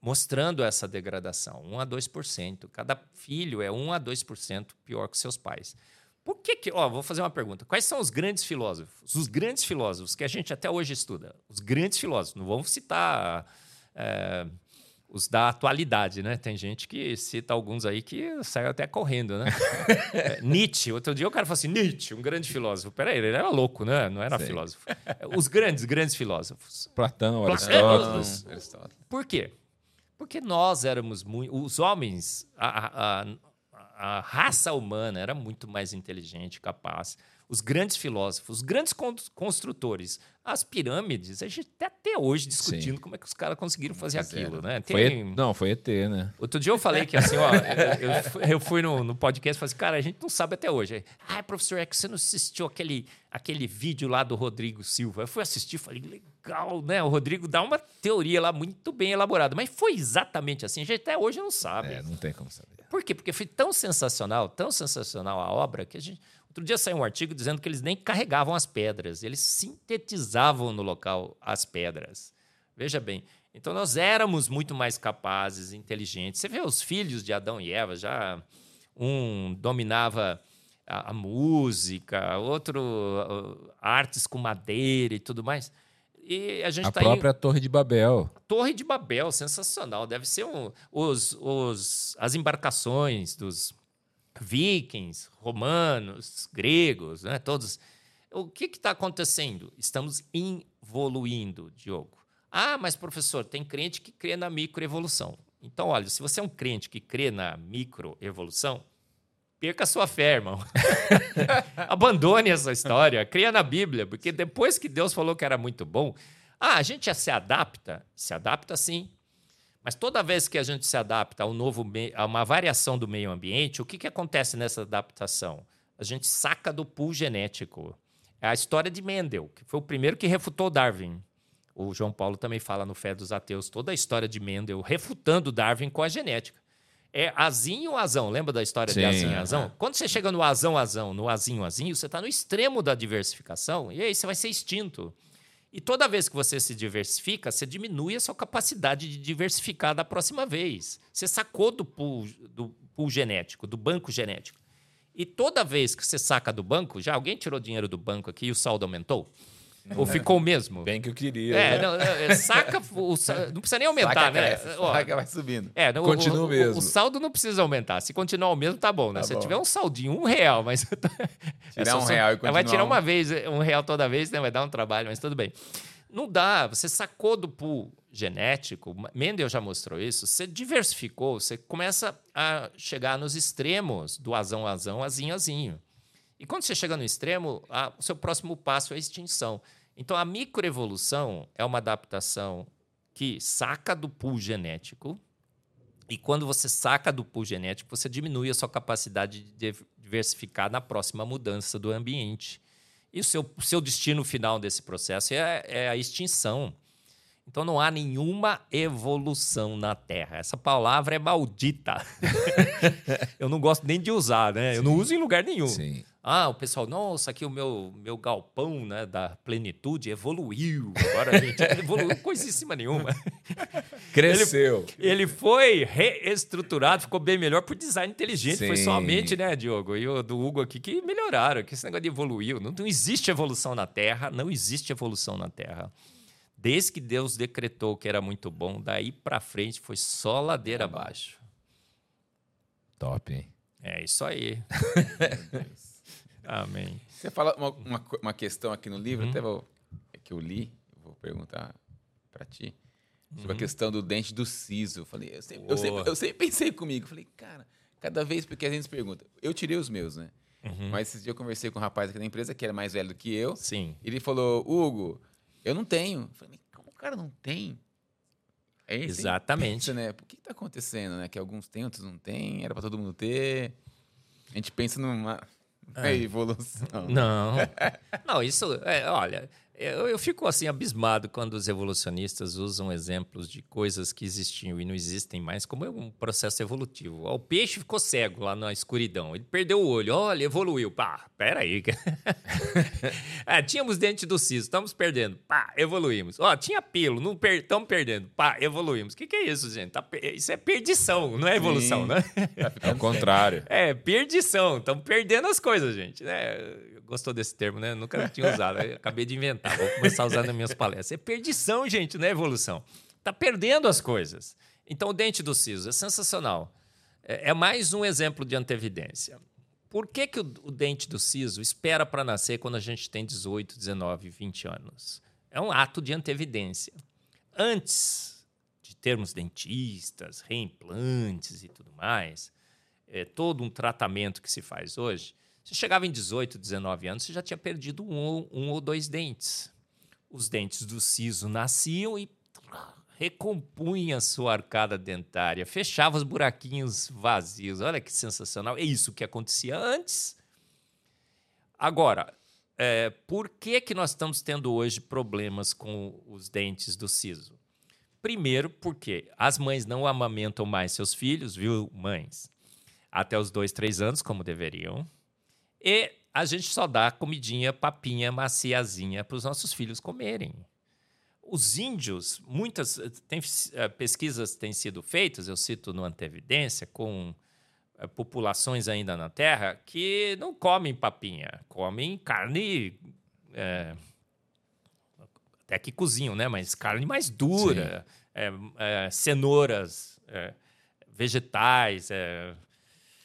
mostrando essa degradação, 1 a 2%. Cada filho é 1 a 2% pior que seus pais. Por que que, ó, vou fazer uma pergunta. Quais são os grandes filósofos? Os grandes filósofos que a gente até hoje estuda. Os grandes filósofos. Não vamos citar é, os da atualidade, né? Tem gente que cita alguns aí que saiu até correndo, né? É, Nietzsche. Outro dia o cara falou assim, Nietzsche, um grande filósofo. Peraí, ele era louco, né? Não era Sei. filósofo. Os grandes, grandes filósofos. Platão. Aristóteles. Por quê? Porque nós éramos muito. Os homens, a, a- a raça humana era muito mais inteligente, capaz. Os grandes filósofos, os grandes con- construtores, as pirâmides, a gente tá até hoje discutindo como é que os caras conseguiram fazer Fizeram. aquilo, né? Foi, Tem- E- não, foi ET, né? Outro dia eu falei que assim, ó, eu, eu fui- no, no podcast e falei assim, cara, a gente não sabe até hoje. Aí, Ah, professor, é que você não assistiu aquele, aquele vídeo lá do Rodrigo Silva. Eu fui assistir e falei, legal, né? O Rodrigo dá uma teoria lá muito bem elaborada. Mas foi exatamente assim, a gente até hoje não sabe. É, não tem como saber. Por quê? Porque foi tão sensacional, tão sensacional a obra, que a gente. Outro dia saiu um artigo dizendo que eles nem carregavam as pedras, eles sintetizavam no local as pedras. Veja bem. Então nós éramos muito mais capazes, inteligentes. Você vê os filhos de Adão e Eva, já um dominava a, a música, outro artes com madeira e tudo mais. E a gente A está própria Torre de Babel. Torre de Babel, sensacional. Deve ser um, os, os, as embarcações dos vikings, romanos, gregos, né? Todos. O que está acontecendo? Estamos evoluindo, Diogo. Ah, mas professor, tem crente que crê na microevolução. Então, olha, se você é um crente que crê na microevolução, perca a sua fé, irmão. Abandone essa história, cria na Bíblia, porque depois que Deus falou que era muito bom, ah, a gente já se adapta, se adapta sim. Mas toda vez que a gente se adapta a, um novo a uma variação do meio ambiente, o que, que acontece nessa adaptação? A gente saca do pool genético. É a história de Mendel, que foi o primeiro que refutou Darwin. O João Paulo também fala no Fé dos Ateus toda a história de Mendel refutando Darwin com a genética. É azinho azão. Lembra da história de Sim, azinho aham. azão? Quando você chega no azão azão, no azinho azinho, você está no extremo da diversificação e aí você vai ser extinto. E toda vez que você se diversifica, você diminui a sua capacidade de diversificar da próxima vez. Você sacou do pool, do pool genético, do banco genético. E toda vez que você saca do banco, já alguém tirou dinheiro do banco aqui e o saldo aumentou? Ou ficou o mesmo? Bem que eu queria. É, né? não, é, saca, o não precisa nem aumentar, Saca né? cresce, Ó, saca vai subindo. é, não, Continua o, o- mesmo. O, saldo não precisa aumentar. Se continuar o mesmo, tá bom, né? Tá Se bom. tiver um saldinho, um real, mas. É Tirar um real e Vai continuar tirar um- uma vez, um real toda vez, né? Vai dar um trabalho, mas tudo bem. Não dá. Você sacou do pool genético, Mendel já mostrou isso. Você diversificou, você começa a chegar nos extremos do azão, azão, azinho, azinho. E quando você chega no extremo, a- o seu próximo passo é a extinção. Então, a microevolução é uma adaptação que saca do pool genético. E quando você saca do pool genético, você diminui a sua capacidade de div- diversificar na próxima mudança do ambiente. E o seu, seu destino final desse processo é, é a extinção. Então não há nenhuma evolução na Terra. Essa palavra é maldita. Eu não gosto nem de usar, né? Eu não uso em lugar nenhum. Sim. Ah, o pessoal, nossa, aqui o meu, meu galpão né, da plenitude evoluiu. Agora a gente evoluiu coisíssima nenhuma. Cresceu. Ele foi reestruturado, ficou bem melhor por design inteligente. Foi Sim. somente, né, Diogo? E o do Hugo aqui que melhoraram, que esse negócio de evoluiu. Não, não existe evolução na Terra, não existe evolução na Terra. Desde que Deus decretou que era muito bom, daí pra frente foi só ladeira abaixo. Top, hein? É isso aí. Amém. Você fala uma, uma, uma questão aqui no livro, Uhum. até vou, é que eu li, vou perguntar para ti. sobre a questão do dente do siso. Eu falei, eu sempre, eu sempre, eu sempre pensei comigo, falei, cara, cada vez porque a gente se pergunta. Eu tirei os meus, né? Mas esse dia eu conversei com um rapaz aqui da empresa que era mais velho do que eu. Sim. Ele falou, Hugo, eu não tenho. Eu falei, como o cara não tem? É? Exatamente. Pensa, né? Por que está acontecendo, né? Que alguns têm, outros não têm, era para todo mundo ter. A gente pensa numa uma evolução. Não. Não, isso. É, olha, eu, eu fico assim abismado quando os evolucionistas usam exemplos de coisas que existiam e não existem mais como um processo evolutivo. O peixe ficou cego lá na escuridão. Ele perdeu o olho. Olha, evoluiu. Pá, peraí. é, tínhamos dente do siso, estamos perdendo. Pá, evoluímos. Ó, tinha pelo, não per estamos perdendo. Pá, evoluímos. O que, que é isso, gente? Tá per- isso é perdição, não é evolução, Sim. né? É o contrário. É, perdição. Estamos perdendo as coisas, gente. Né? Gostou desse termo, né? Nunca tinha usado. Acabei de inventar. Vou começar usar nas minhas palestras. É perdição, gente, não é evolução. Está perdendo as coisas. Então, o dente do siso é sensacional. É, é mais um exemplo de antevidência. Por que, que o, o dente do siso espera para nascer quando a gente tem 18, 19, 20 anos? É um ato de antevidência. Antes de termos dentistas, reimplantes e tudo mais, é, todo um tratamento que se faz hoje, você chegava em 18, 19 anos, você já tinha perdido um, ou- um ou dois dentes. Os dentes do siso nasciam e recompunha a sua arcada dentária, fechava os buraquinhos vazios. Olha que sensacional. É isso que acontecia antes. Agora, é, por que, que nós estamos tendo hoje problemas com os dentes do siso? Primeiro, porque as mães não amamentam mais seus filhos, viu, mães? Até os dois, três anos, como deveriam. E a gente só dá comidinha, papinha, maciazinha para os nossos filhos comerem. Os índios, muitas tem, eh, pesquisas têm sido feitas, eu cito no Antevidência, com eh, populações ainda na Terra que não comem papinha, comem carne. eh, até que cozinham, né? Mas carne mais dura, eh, eh, cenouras, eh, vegetais,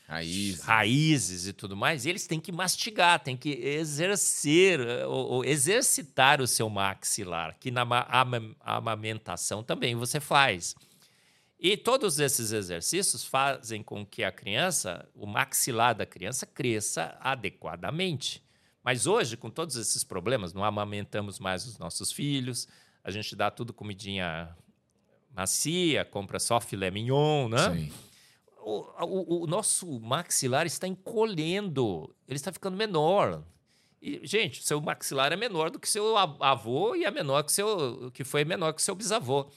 eh, Raiz. raízes e tudo mais, e eles têm que mastigar, têm que exercer, eh, ou, ou exercitar o seu maxilar, que na ama- amamentação também você faz. E todos esses exercícios fazem com que a criança, o maxilar da criança, cresça adequadamente. Mas hoje, com todos esses problemas, não amamentamos mais os nossos filhos, a gente dá tudo comidinha macia, compra só filé mignon, né? Sim. O, o- o nosso maxilar está encolhendo, ele está ficando menor. E, gente, seu maxilar é menor do que seu avô e é menor que seu que foi menor que seu bisavô.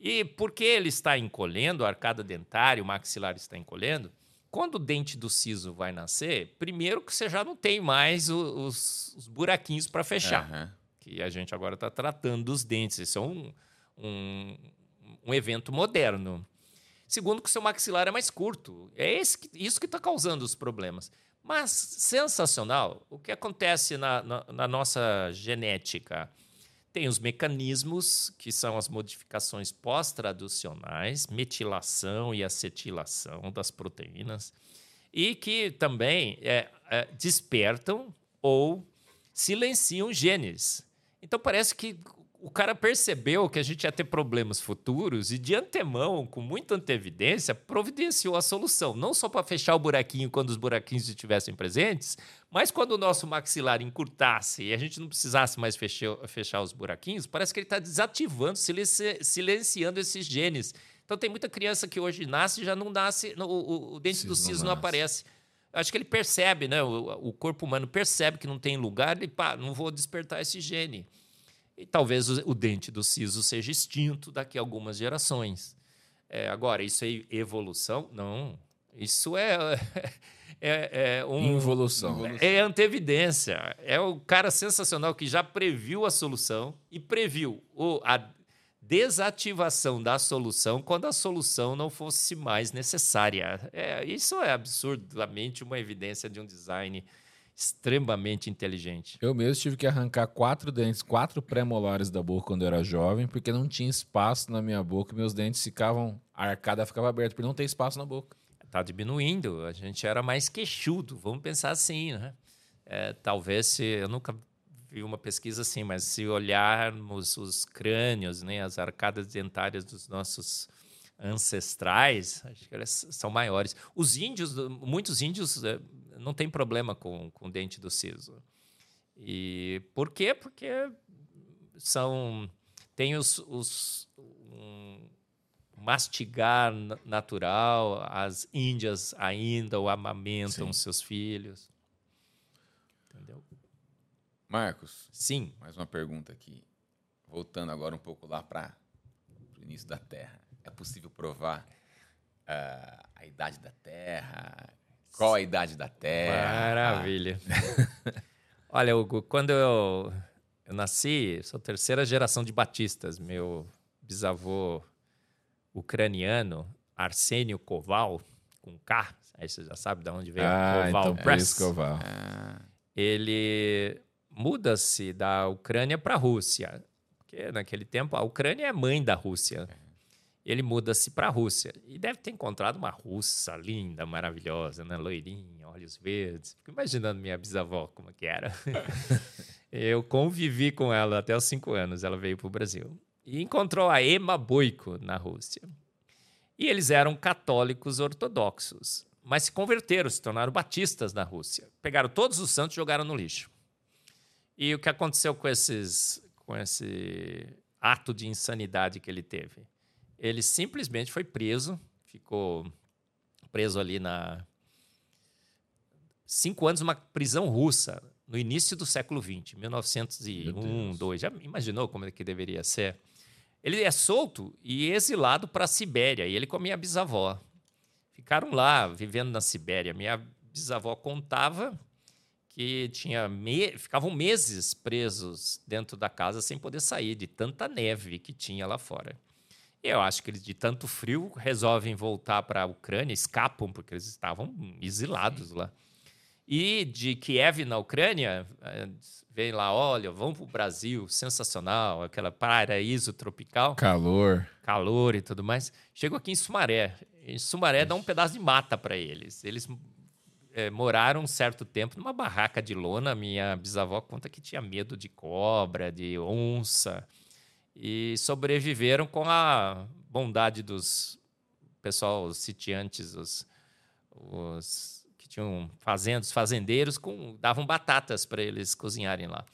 E por que ele está encolhendo, a arcada dentária, o maxilar está encolhendo? Quando o dente do siso vai nascer, primeiro que você já não tem mais os, os buraquinhos para fechar Aham. que a gente agora está tratando dos dentes. Isso é um, um, um evento moderno. Segundo, que o seu maxilar é mais curto. É esse que- isso que está causando os problemas. Mas, sensacional, o que acontece na, na- na nossa genética? Tem os mecanismos, que são as modificações pós-traducionais, metilação e acetilação das proteínas, e que também é, é, despertam ou silenciam genes. Então parece que o cara percebeu que a gente ia ter problemas futuros e de antemão, com muita antevidência, providenciou a solução. Não só para fechar o buraquinho quando os buraquinhos estivessem presentes, mas quando o nosso maxilar encurtasse e a gente não precisasse mais fechar, fechar os buraquinhos, parece que ele está desativando, silenci- silenciando esses genes. Então tem muita criança que hoje nasce e já não nasce, o, o- o dente Siso do não siso não nasce. aparece. Acho que ele percebe, né? O, o corpo humano percebe que não tem lugar, ele, pá, não vou despertar esse gene. E talvez o, o dente do siso seja extinto daqui a algumas gerações. É, agora, isso é evolução? Não. Isso é, é, é um. Involução. É antevidência. É o cara sensacional que já previu a solução e previu o, a desativação da solução quando a solução não fosse mais necessária. É, isso é absurdamente uma evidência de um design extremamente inteligente. Eu mesmo tive que arrancar quatro dentes, quatro pré-molares da boca quando eu era jovem, porque não tinha espaço na minha boca e meus dentes ficavam. A arcada ficava aberta, porque não tem espaço na boca. Está diminuindo. A gente era mais queixudo, vamos pensar assim, né? É, talvez se eu nunca vi uma pesquisa assim, mas se olharmos os crânios, né, as arcadas dentárias dos nossos ancestrais, acho que elas são maiores. Os índios, muitos índios eh, não têm problema com, com o dente do siso. E por quê? Porque são tem os, os um, mastigar natural, as índias ainda o amamentam Sim. seus filhos. Entendeu? Marcos. Sim. Mais uma pergunta aqui. Voltando agora um pouco lá para o início da Terra. É possível provar uh, a idade da Terra? Qual a idade da Terra? Maravilha. Olha, Hugo, quando eu, eu nasci, sou terceira geração de batistas. Meu bisavô ucraniano, Arsênio Koval, com K, aí você já sabe de onde veio ah, Koval então Press. É Koval. Ah, ele muda-se da Ucrânia para a Rússia. Porque naquele tempo a Ucrânia é mãe da Rússia. Ele muda-se para a Rússia e deve ter encontrado uma russa linda, maravilhosa, né? loirinha, olhos verdes. Fico imaginando minha bisavó como que era. Eu convivi com ela até os cinco anos. Ela veio para o Brasil e encontrou a Ema Boico na Rússia. E eles eram católicos ortodoxos, mas se converteram, se tornaram batistas na Rússia. Pegaram todos os santos e jogaram no lixo. E o que aconteceu com, esses, com esse ato de insanidade que ele teve? Ele simplesmente foi preso, ficou preso ali na. Cinco anos numa prisão russa, no início do século XX, 1901, 2. Já imaginou como é que deveria ser? Ele é solto e exilado para a Sibéria, e ele com a minha bisavó. Ficaram lá, vivendo na Sibéria. Minha bisavó contava que tinha me... ficavam meses presos dentro da casa sem poder sair, de tanta neve que tinha lá fora. Eu acho que eles, de tanto frio, resolvem voltar para a Ucrânia, escapam, porque eles estavam exilados lá. E de Kiev, na Ucrânia, eh, vem lá, olha, vamos para o Brasil, sensacional, aquela paraíso tropical. Calor. Calor e tudo mais. Chegou aqui em Sumaré. Em Sumaré dá um pedaço de mata para eles. Eles é, moraram um certo tempo numa barraca de lona. Minha bisavó conta que tinha medo de cobra, de onça. E sobreviveram com a bondade dos pessoal, os sitiantes, os, os tinham fazendas, fazendeiros com, davam batatas para eles cozinharem lá.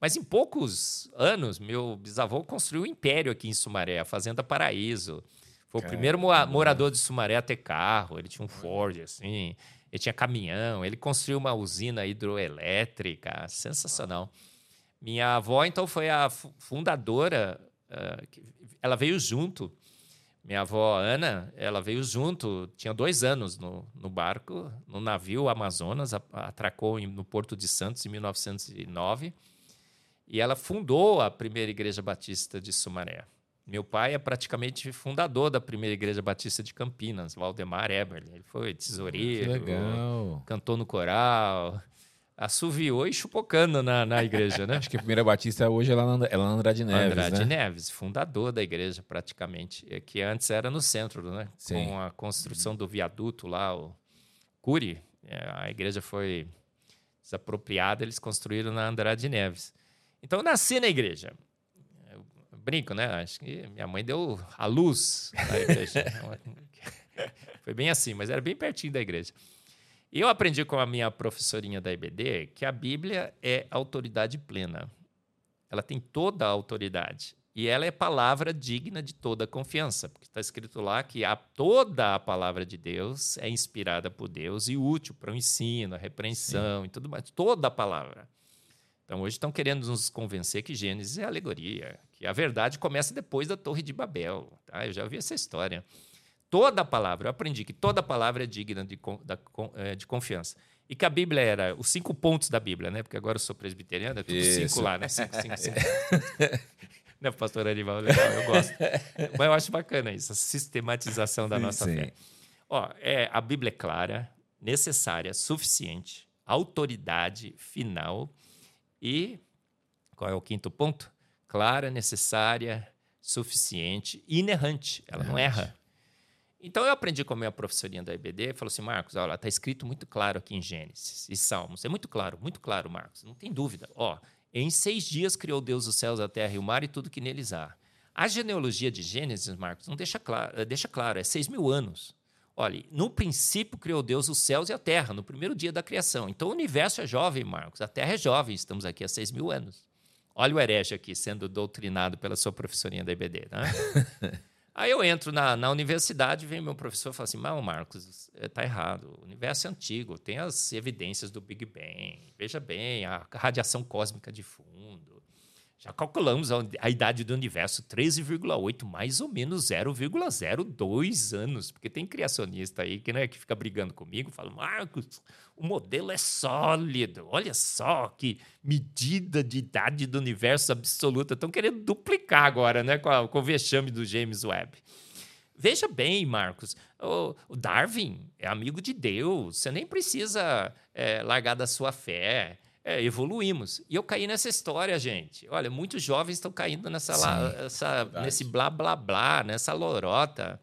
Mas em poucos anos, meu bisavô construiu um império aqui em Sumaré, a Fazenda Paraíso. Foi Caramba. o primeiro morador de Sumaré a ter carro. Ele tinha um Ford, assim. Ele tinha caminhão. Ele construiu uma usina hidroelétrica. Sensacional. Minha avó, então, foi a fundadora. Uh, ela veio junto minha avó Ana, ela veio junto, tinha dois anos no, no barco, no navio Amazonas, atracou no Porto de Santos em 1909 e ela fundou a primeira igreja batista de Sumaré. Meu pai é praticamente fundador da primeira igreja batista de Campinas, Valdemar Eberle. Ele foi tesoureiro, cantou no coral, assoviou e chupocando na, na igreja, né? Acho que a primeira batista hoje é lá na, é lá na Andrade Neves, Andrade né? Neves, fundador da igreja praticamente, é que antes era no centro, né? Sim. Com a construção do viaduto lá, o Cury, é, a igreja foi desapropriada, eles construíram na Andrade Neves. Então eu nasci na igreja. Eu brinco, né? Acho que minha mãe deu a luz na igreja. foi bem assim, mas era bem pertinho da igreja. Eu aprendi com a minha professorinha da IBD que a Bíblia é autoridade plena. Ela tem toda a autoridade. E ela é palavra digna de toda confiança, porque está escrito lá que a, toda a palavra de Deus é inspirada por Deus e útil para o ensino, a repreensão Sim. e tudo mais. Toda a palavra. Então, hoje estão querendo nos convencer que Gênesis é alegoria, que a verdade começa depois da Torre de Babel. Tá? Eu já ouvi essa história toda palavra, eu aprendi que toda palavra é digna de, é, de confiança. E que a Bíblia era os cinco pontos da Bíblia, né? Porque agora eu sou presbiteriano, é tudo Isso. cinco lá, né? Cinco, cinco, cinco. né, pastor Animal? Legal, eu gosto. Mas eu acho bacana isso, a sistematização da nossa Sim. fé. Ó, é, a Bíblia é clara, necessária, suficiente, autoridade final e qual é o quinto ponto? Clara, necessária, suficiente, inerrante. Ela não erra. Então eu aprendi com a minha professorinha da IBD, falou assim, Marcos, olha, está escrito muito claro aqui em Gênesis e Salmos. É muito claro, muito claro, Marcos, não tem dúvida. Ó, Em seis dias criou Deus os céus, a terra e o mar e tudo que neles há. A genealogia de Gênesis, Marcos, não deixa claro, deixa claro, é seis mil anos. Olha, no princípio criou Deus os céus e a terra, no primeiro dia da criação. Então o universo é jovem, Marcos. A terra é jovem, estamos aqui há seis mil anos. Olha o herege aqui sendo doutrinado pela sua professorinha da IBD. Né? Aí eu entro na, na universidade, vem meu professor e fala assim: Mas, Marcos, está eh, errado. O universo é antigo, tem as evidências do Big Bang. Veja bem, a radiação cósmica de fundo. Já calculamos a, a idade do universo, 13,8, mais ou menos 0,02 anos. Porque tem criacionista aí que, né, que fica brigando comigo, fala, Marcos, o modelo é sólido. Olha só que medida de idade do universo absoluta. Estão querendo duplicar agora né, com, a, com o vexame do James Webb. Veja bem, Marcos, o, o Darwin é amigo de Deus. Você nem precisa é, largar da sua fé. É, evoluímos. E eu caí nessa história, gente. Olha, muitos jovens estão caindo nessa, lá, essa, nesse blá blá blá, nessa lorota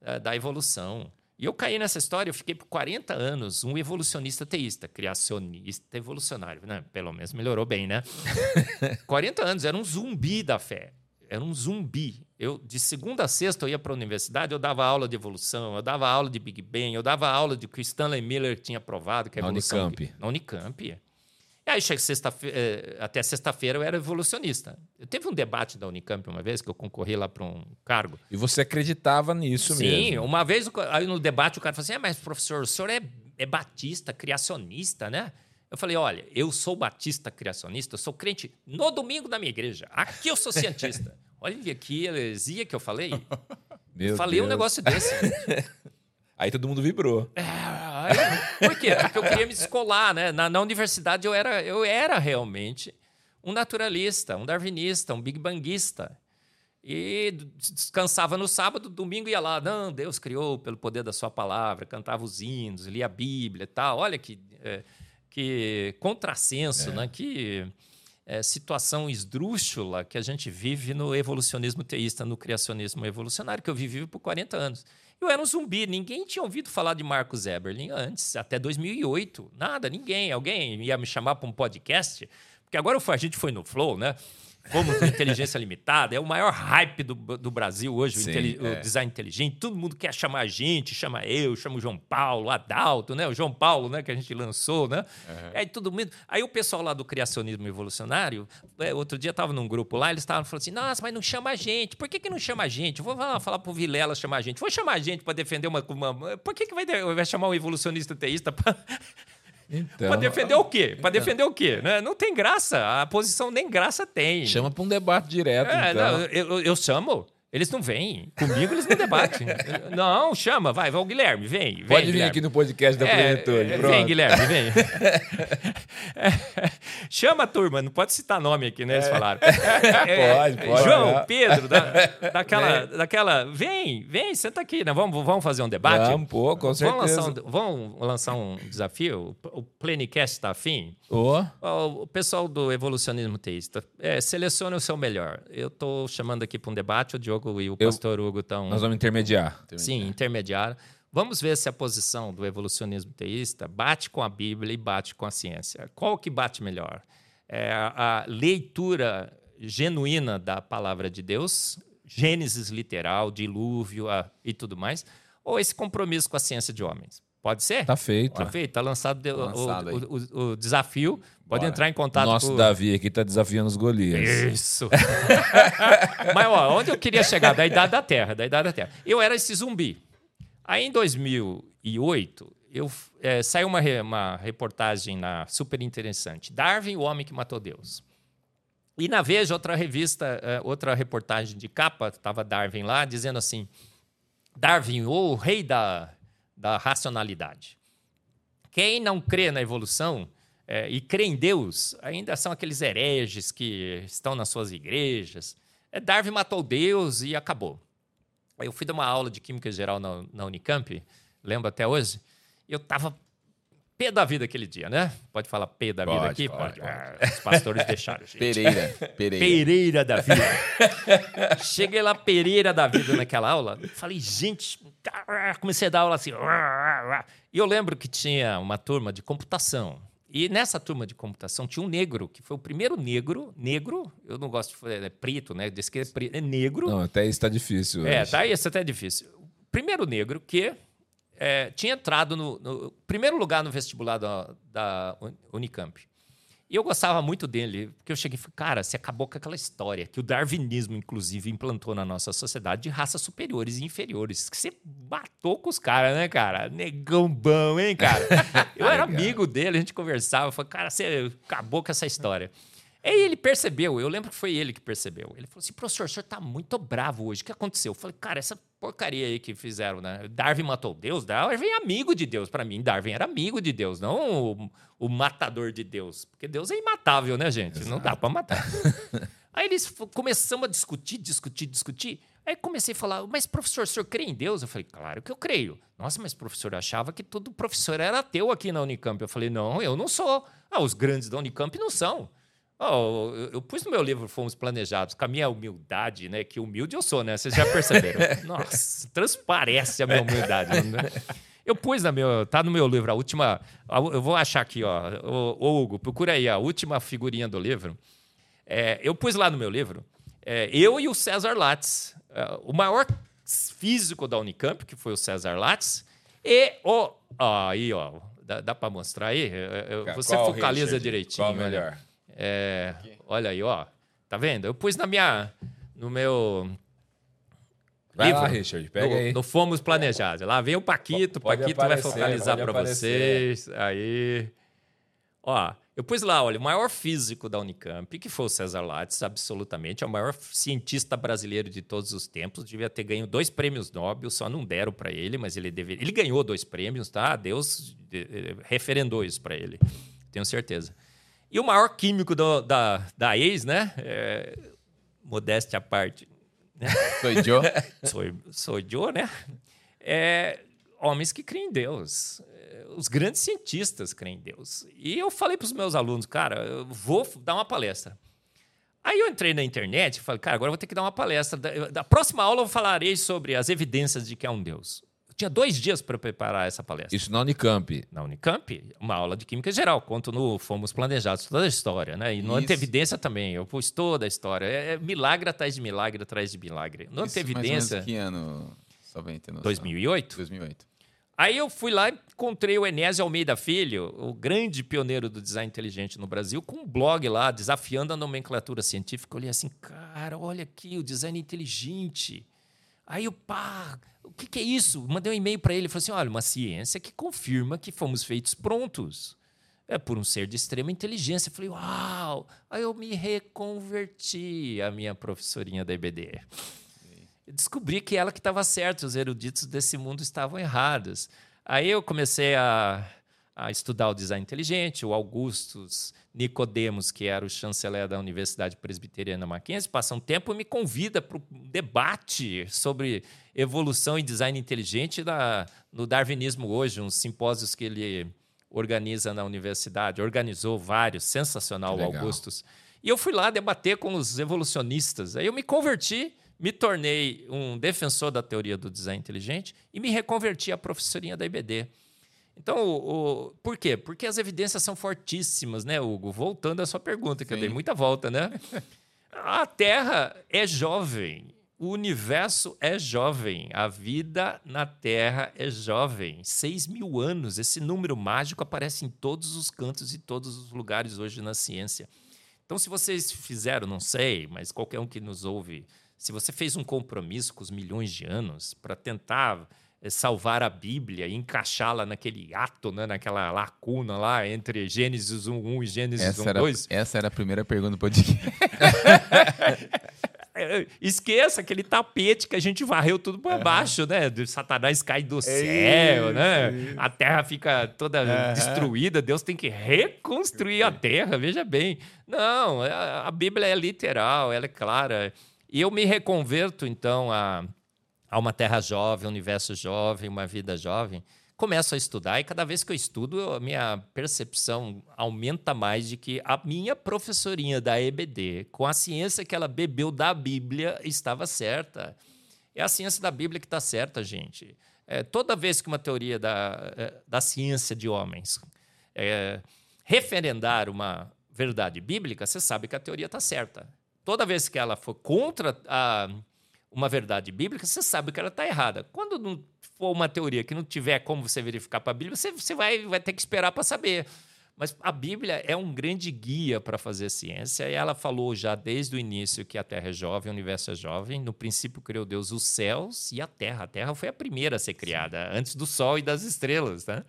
uh, da evolução. E eu caí nessa história, eu fiquei por 40 anos um evolucionista teísta, criacionista evolucionário, né? Pelo menos melhorou bem, né? 40 anos, era um zumbi da fé. Era um zumbi. Eu, de segunda a sexta, eu ia para a universidade, eu dava aula de evolução, eu dava aula de Big Bang, eu dava aula de que o Stanley Miller tinha provado que a evolução... Na Unicamp. Na Unicamp. E aí, sexta eh, até sexta-feira eu era evolucionista. Eu teve um debate da Unicamp uma vez que eu concorri lá para um cargo. E você acreditava nisso Sim, mesmo? Sim, uma vez aí no debate o cara falou assim: ah, mas professor, o senhor é, é batista, criacionista, né? Eu falei: olha, eu sou batista criacionista, eu sou crente no domingo da minha igreja. Aqui eu sou cientista. olha que heresia que eu falei. Meu falei Deus. um negócio desse. Aí todo mundo vibrou. É, por quê? Porque eu queria me descolar, né? Na, na, universidade eu era, eu era realmente um naturalista, um darwinista, um big banguista. E descansava no sábado, domingo ia lá, não, Deus criou pelo poder da sua palavra, cantava os hinos, lia a Bíblia e tal. Olha que, é, que contrassenso, é. né? Que é, situação esdrúxula que a gente vive no evolucionismo teísta, no criacionismo evolucionário, que eu vivi por 40 anos. Eu era um zumbi, ninguém tinha ouvido falar de Marcos Eberlin antes, até 2008. Nada, ninguém. Alguém ia me chamar para um podcast, porque agora a gente foi no Flow, né? Fomos com inteligência limitada, é o maior hype do, do Brasil hoje, Sim, o, é. o, design inteligente. Todo mundo quer chamar a gente, chama eu, chama o João Paulo, o Adalto, né? O João Paulo, né? Que a gente lançou, né? Uhum. Aí todo mundo. Aí o pessoal lá do criacionismo evolucionário, é, outro dia estava num grupo lá, eles estavam falando assim: nossa, mas não chama a gente. Por que, que não chama a gente? Vou falar, falar pro Vilela chamar a gente. Vou chamar a gente para defender uma, uma. Por que, que vai, vai chamar um evolucionista teísta para então, para defender o quê? Para defender o quê? Né? Não tem graça. A posição nem graça tem. Chama para um debate direto. É, então. não, eu, eu chamo. Eles não vêm. Comigo eles não debatem. não, chama, vai, vai o Guilherme, vem. vem Pode vir Guilherme. aqui no podcast da é, Plenitude. É, vem, Guilherme, vem. chama a turma, não pode citar nome aqui, né? Eles é. falaram. pode, pode. João, é. Pedro, da, daquela, daquela. Vem, vem, senta aqui, né? Vamos, vamos fazer um debate? Vamos, pô, com certeza. Vamos lançar um, vamos lançar um desafio? O Plenicast está afim? Oh. O pessoal do evolucionismo teísta, é, selecione o seu melhor. Eu estou chamando aqui para um debate, o Diogo Diogo e o eu, pastor Hugo estão. Nós vamos intermediar. Sim, intermediar. Vamos ver se a posição do evolucionismo teísta bate com a Bíblia e bate com a ciência. Qual que bate melhor? É a leitura genuína da palavra de Deus, Gênesis literal, dilúvio a, e tudo mais, ou esse compromisso com a ciência de homens? Pode ser? Tá feito. Tá feito. Tá lançado, tá lançado o, o, o, desafio. Pode Bora. entrar em contato Nosso com... Davi aqui tá desafiando os Golias. Isso. Mas ó, onde eu queria chegar? Da Idade da Terra. Da Idade da Terra. Eu era esse zumbi. Aí em 2008, eu, é, saiu uma, uma reportagem na, super interessante. Darwin, o homem que matou Deus. E na Veja, outra revista, é, outra reportagem de capa, estava Darwin lá, dizendo assim: Darwin, o rei da da racionalidade. Quem não crê na evolução é, e crê em Deus ainda são aqueles hereges que estão nas suas igrejas. É, Darwin matou Deus e acabou. Eu fui dar uma aula de Química Geral na, na Unicamp, lembro até hoje, e eu estava P da vida aquele dia, né? Pode falar P da vida pode, aqui? Pode. pode. Ah, os pastores deixaram, gente. Pereira. Pereira. Pereira da vida. Cheguei lá, Pereira da vida naquela aula. Falei, gente, comecei a dar aula assim. E eu lembro que tinha uma turma de computação. E nessa turma de computação tinha um negro, que foi o primeiro negro, negro, eu não gosto de falar, é preto, né? Diz que é, preto, é negro. Não, até isso tá difícil. É, tá isso até é difícil. O primeiro negro que é, tinha entrado no, no primeiro lugar no vestibular da, da Unicamp. E eu gostava muito dele, porque eu cheguei e falei, cara, você acabou com aquela história que o darwinismo, inclusive, implantou na nossa sociedade de raças superiores e inferiores. Que você matou com os caras, né, cara? Negão bom, hein, cara? Eu era amigo dele, a gente conversava, eu falei, cara, você acabou com essa história. Aí ele percebeu, eu lembro que foi ele que percebeu. Ele falou assim: professor, o senhor tá muito bravo hoje. O que aconteceu? Eu falei, cara, essa porcaria aí que fizeram, né? Darwin matou Deus, Darwin é amigo de Deus. Para mim, Darwin era amigo de Deus, não o, o, matador de Deus. Porque Deus é imatável, né, gente? Exato. Não dá para matar. aí eles começamos a discutir, discutir, discutir. Aí comecei a falar, mas professor, o senhor crê em Deus? Eu falei, claro que eu creio. Nossa, mas professor, eu achava que todo professor era ateu aqui na Unicamp. Eu falei, não, eu não sou. Ah, os grandes da Unicamp não são. Oh, eu, eu, pus no meu livro Fomos Planejados, com a minha humildade, né? Que humilde eu sou, né? Vocês já perceberam. Nossa, transparece a minha humildade. Né? Eu pus na meu, tá no meu livro, a última. Eu vou achar aqui, ó. Ô, Hugo, procura aí a última figurinha do livro. É, eu pus lá no meu livro, é, eu e o César Lattes, é, o maior físico da Unicamp, que foi o César Lattes, e o. Ó, aí, ó. Dá, dá para mostrar aí? É, é, você Qual focaliza Richard? direitinho. Qual melhor? É, olha aí, ó. Tá vendo? Eu pus na minha. No meu. Vai livro, lá, Richard, pega no, aí. No Fomos Planejados. Lá vem o Paquito, o Paquito aparecer, vai focalizar para vocês. Aí. Ó, eu pus lá, olha, o maior físico da Unicamp, que foi o César Lattes, absolutamente, é o maior cientista brasileiro de todos os tempos, devia ter ganho dois prêmios Nobel, só não deram para ele, mas ele deveria. Ele ganhou dois prêmios, tá? Deus eh, referendou isso para ele, tenho certeza. E o maior químico do, da, da ex, né? É, modéstia à parte. Né? Sou Joe. sou, sou Joe, né? É, homens que creem em Deus. É, os grandes cientistas creem em Deus. E eu falei para os meus alunos, cara, eu vou dar uma palestra. Aí eu entrei na internet e falei, cara, agora eu vou ter que dar uma palestra. Da, da próxima aula eu falarei sobre as evidências de que há um Deus. Tinha dois dias para preparar essa palestra. Isso na Unicamp? Na Unicamp, uma aula de Química Geral. Conto no Fomos Planejados, toda a história, né? E no Isso. Antevidência também, eu pus toda a história. É, é milagre atrás de milagre atrás de milagre. No Isso, Antevidência... Mais que ano? Só bem ter 2008? 2008. Aí eu fui lá e encontrei o Enésio Almeida Filho, o grande pioneiro do design inteligente no Brasil, com um blog lá, desafiando a nomenclatura científica. Eu olhei assim, cara, olha aqui, o design inteligente. Aí o pá, o que, que é isso? Mandei um e-mail para ele, falei assim, olha, uma ciência que confirma que fomos feitos prontos. É por um ser de extrema inteligência. Eu falei, uau! Aí eu me reconverti a minha professorinha da EBD. Eu descobri que ela que estava certa, os eruditos desse mundo estavam errados. Aí eu comecei a a estudar o design inteligente, o Augustus Nicodemos, que era o chanceler da Universidade Presbiteriana Mackenzie, passa um tempo e me convida para um debate sobre evolução e design inteligente da, no Darwinismo hoje, uns simpósios que ele organiza na universidade, organizou vários, sensacional o Augustus. E eu fui lá debater com os evolucionistas. Aí eu me converti, me tornei um defensor da teoria do design inteligente e me reconverti à professorinha da IBD. Então, o, o, por quê? Porque as evidências são fortíssimas, né, Hugo? Voltando à sua pergunta, que Sim. eu dei muita volta, né? A Terra é jovem, o universo é jovem, a vida na Terra é jovem. Seis mil anos, esse número mágico aparece em todos os cantos e todos os lugares hoje na ciência. Então, se vocês fizeram, não sei, mas qualquer um que nos ouve, se você fez um compromisso com os milhões de anos para tentar salvar a Bíblia e encaixá-la naquele ato, né, naquela lacuna lá entre Gênesis 1.1 e Gênesis essa 1.2. Era, essa era a primeira pergunta do podcast. É, esqueça aquele tapete que a gente varreu tudo para baixo, né? Do Satanás cai do céu, né? A terra fica toda destruída, Deus tem que reconstruir a terra, veja bem. Não, a Bíblia é literal, ela é clara. E eu me reconverto, então, a há uma terra jovem, um universo jovem, uma vida jovem, começo a estudar e cada vez que eu estudo, a minha percepção aumenta mais de que a minha professorinha da EBD, com a ciência que ela bebeu da Bíblia, estava certa. É a ciência da Bíblia que está certa, gente. É, toda vez que uma teoria da, é, da ciência de homens é, referendar uma verdade bíblica, você sabe que a teoria está certa. Toda vez que ela for contra a, uma verdade bíblica, você sabe que ela está errada. Quando não for uma teoria que não tiver como você verificar para a Bíblia, você, você vai, vai ter que esperar para saber. Mas a Bíblia é um grande guia para fazer ciência, e ela falou já desde o início que a Terra é jovem, o universo é jovem. No princípio criou Deus os céus e a Terra. A Terra foi a primeira a ser criada, antes do Sol e das estrelas. Né?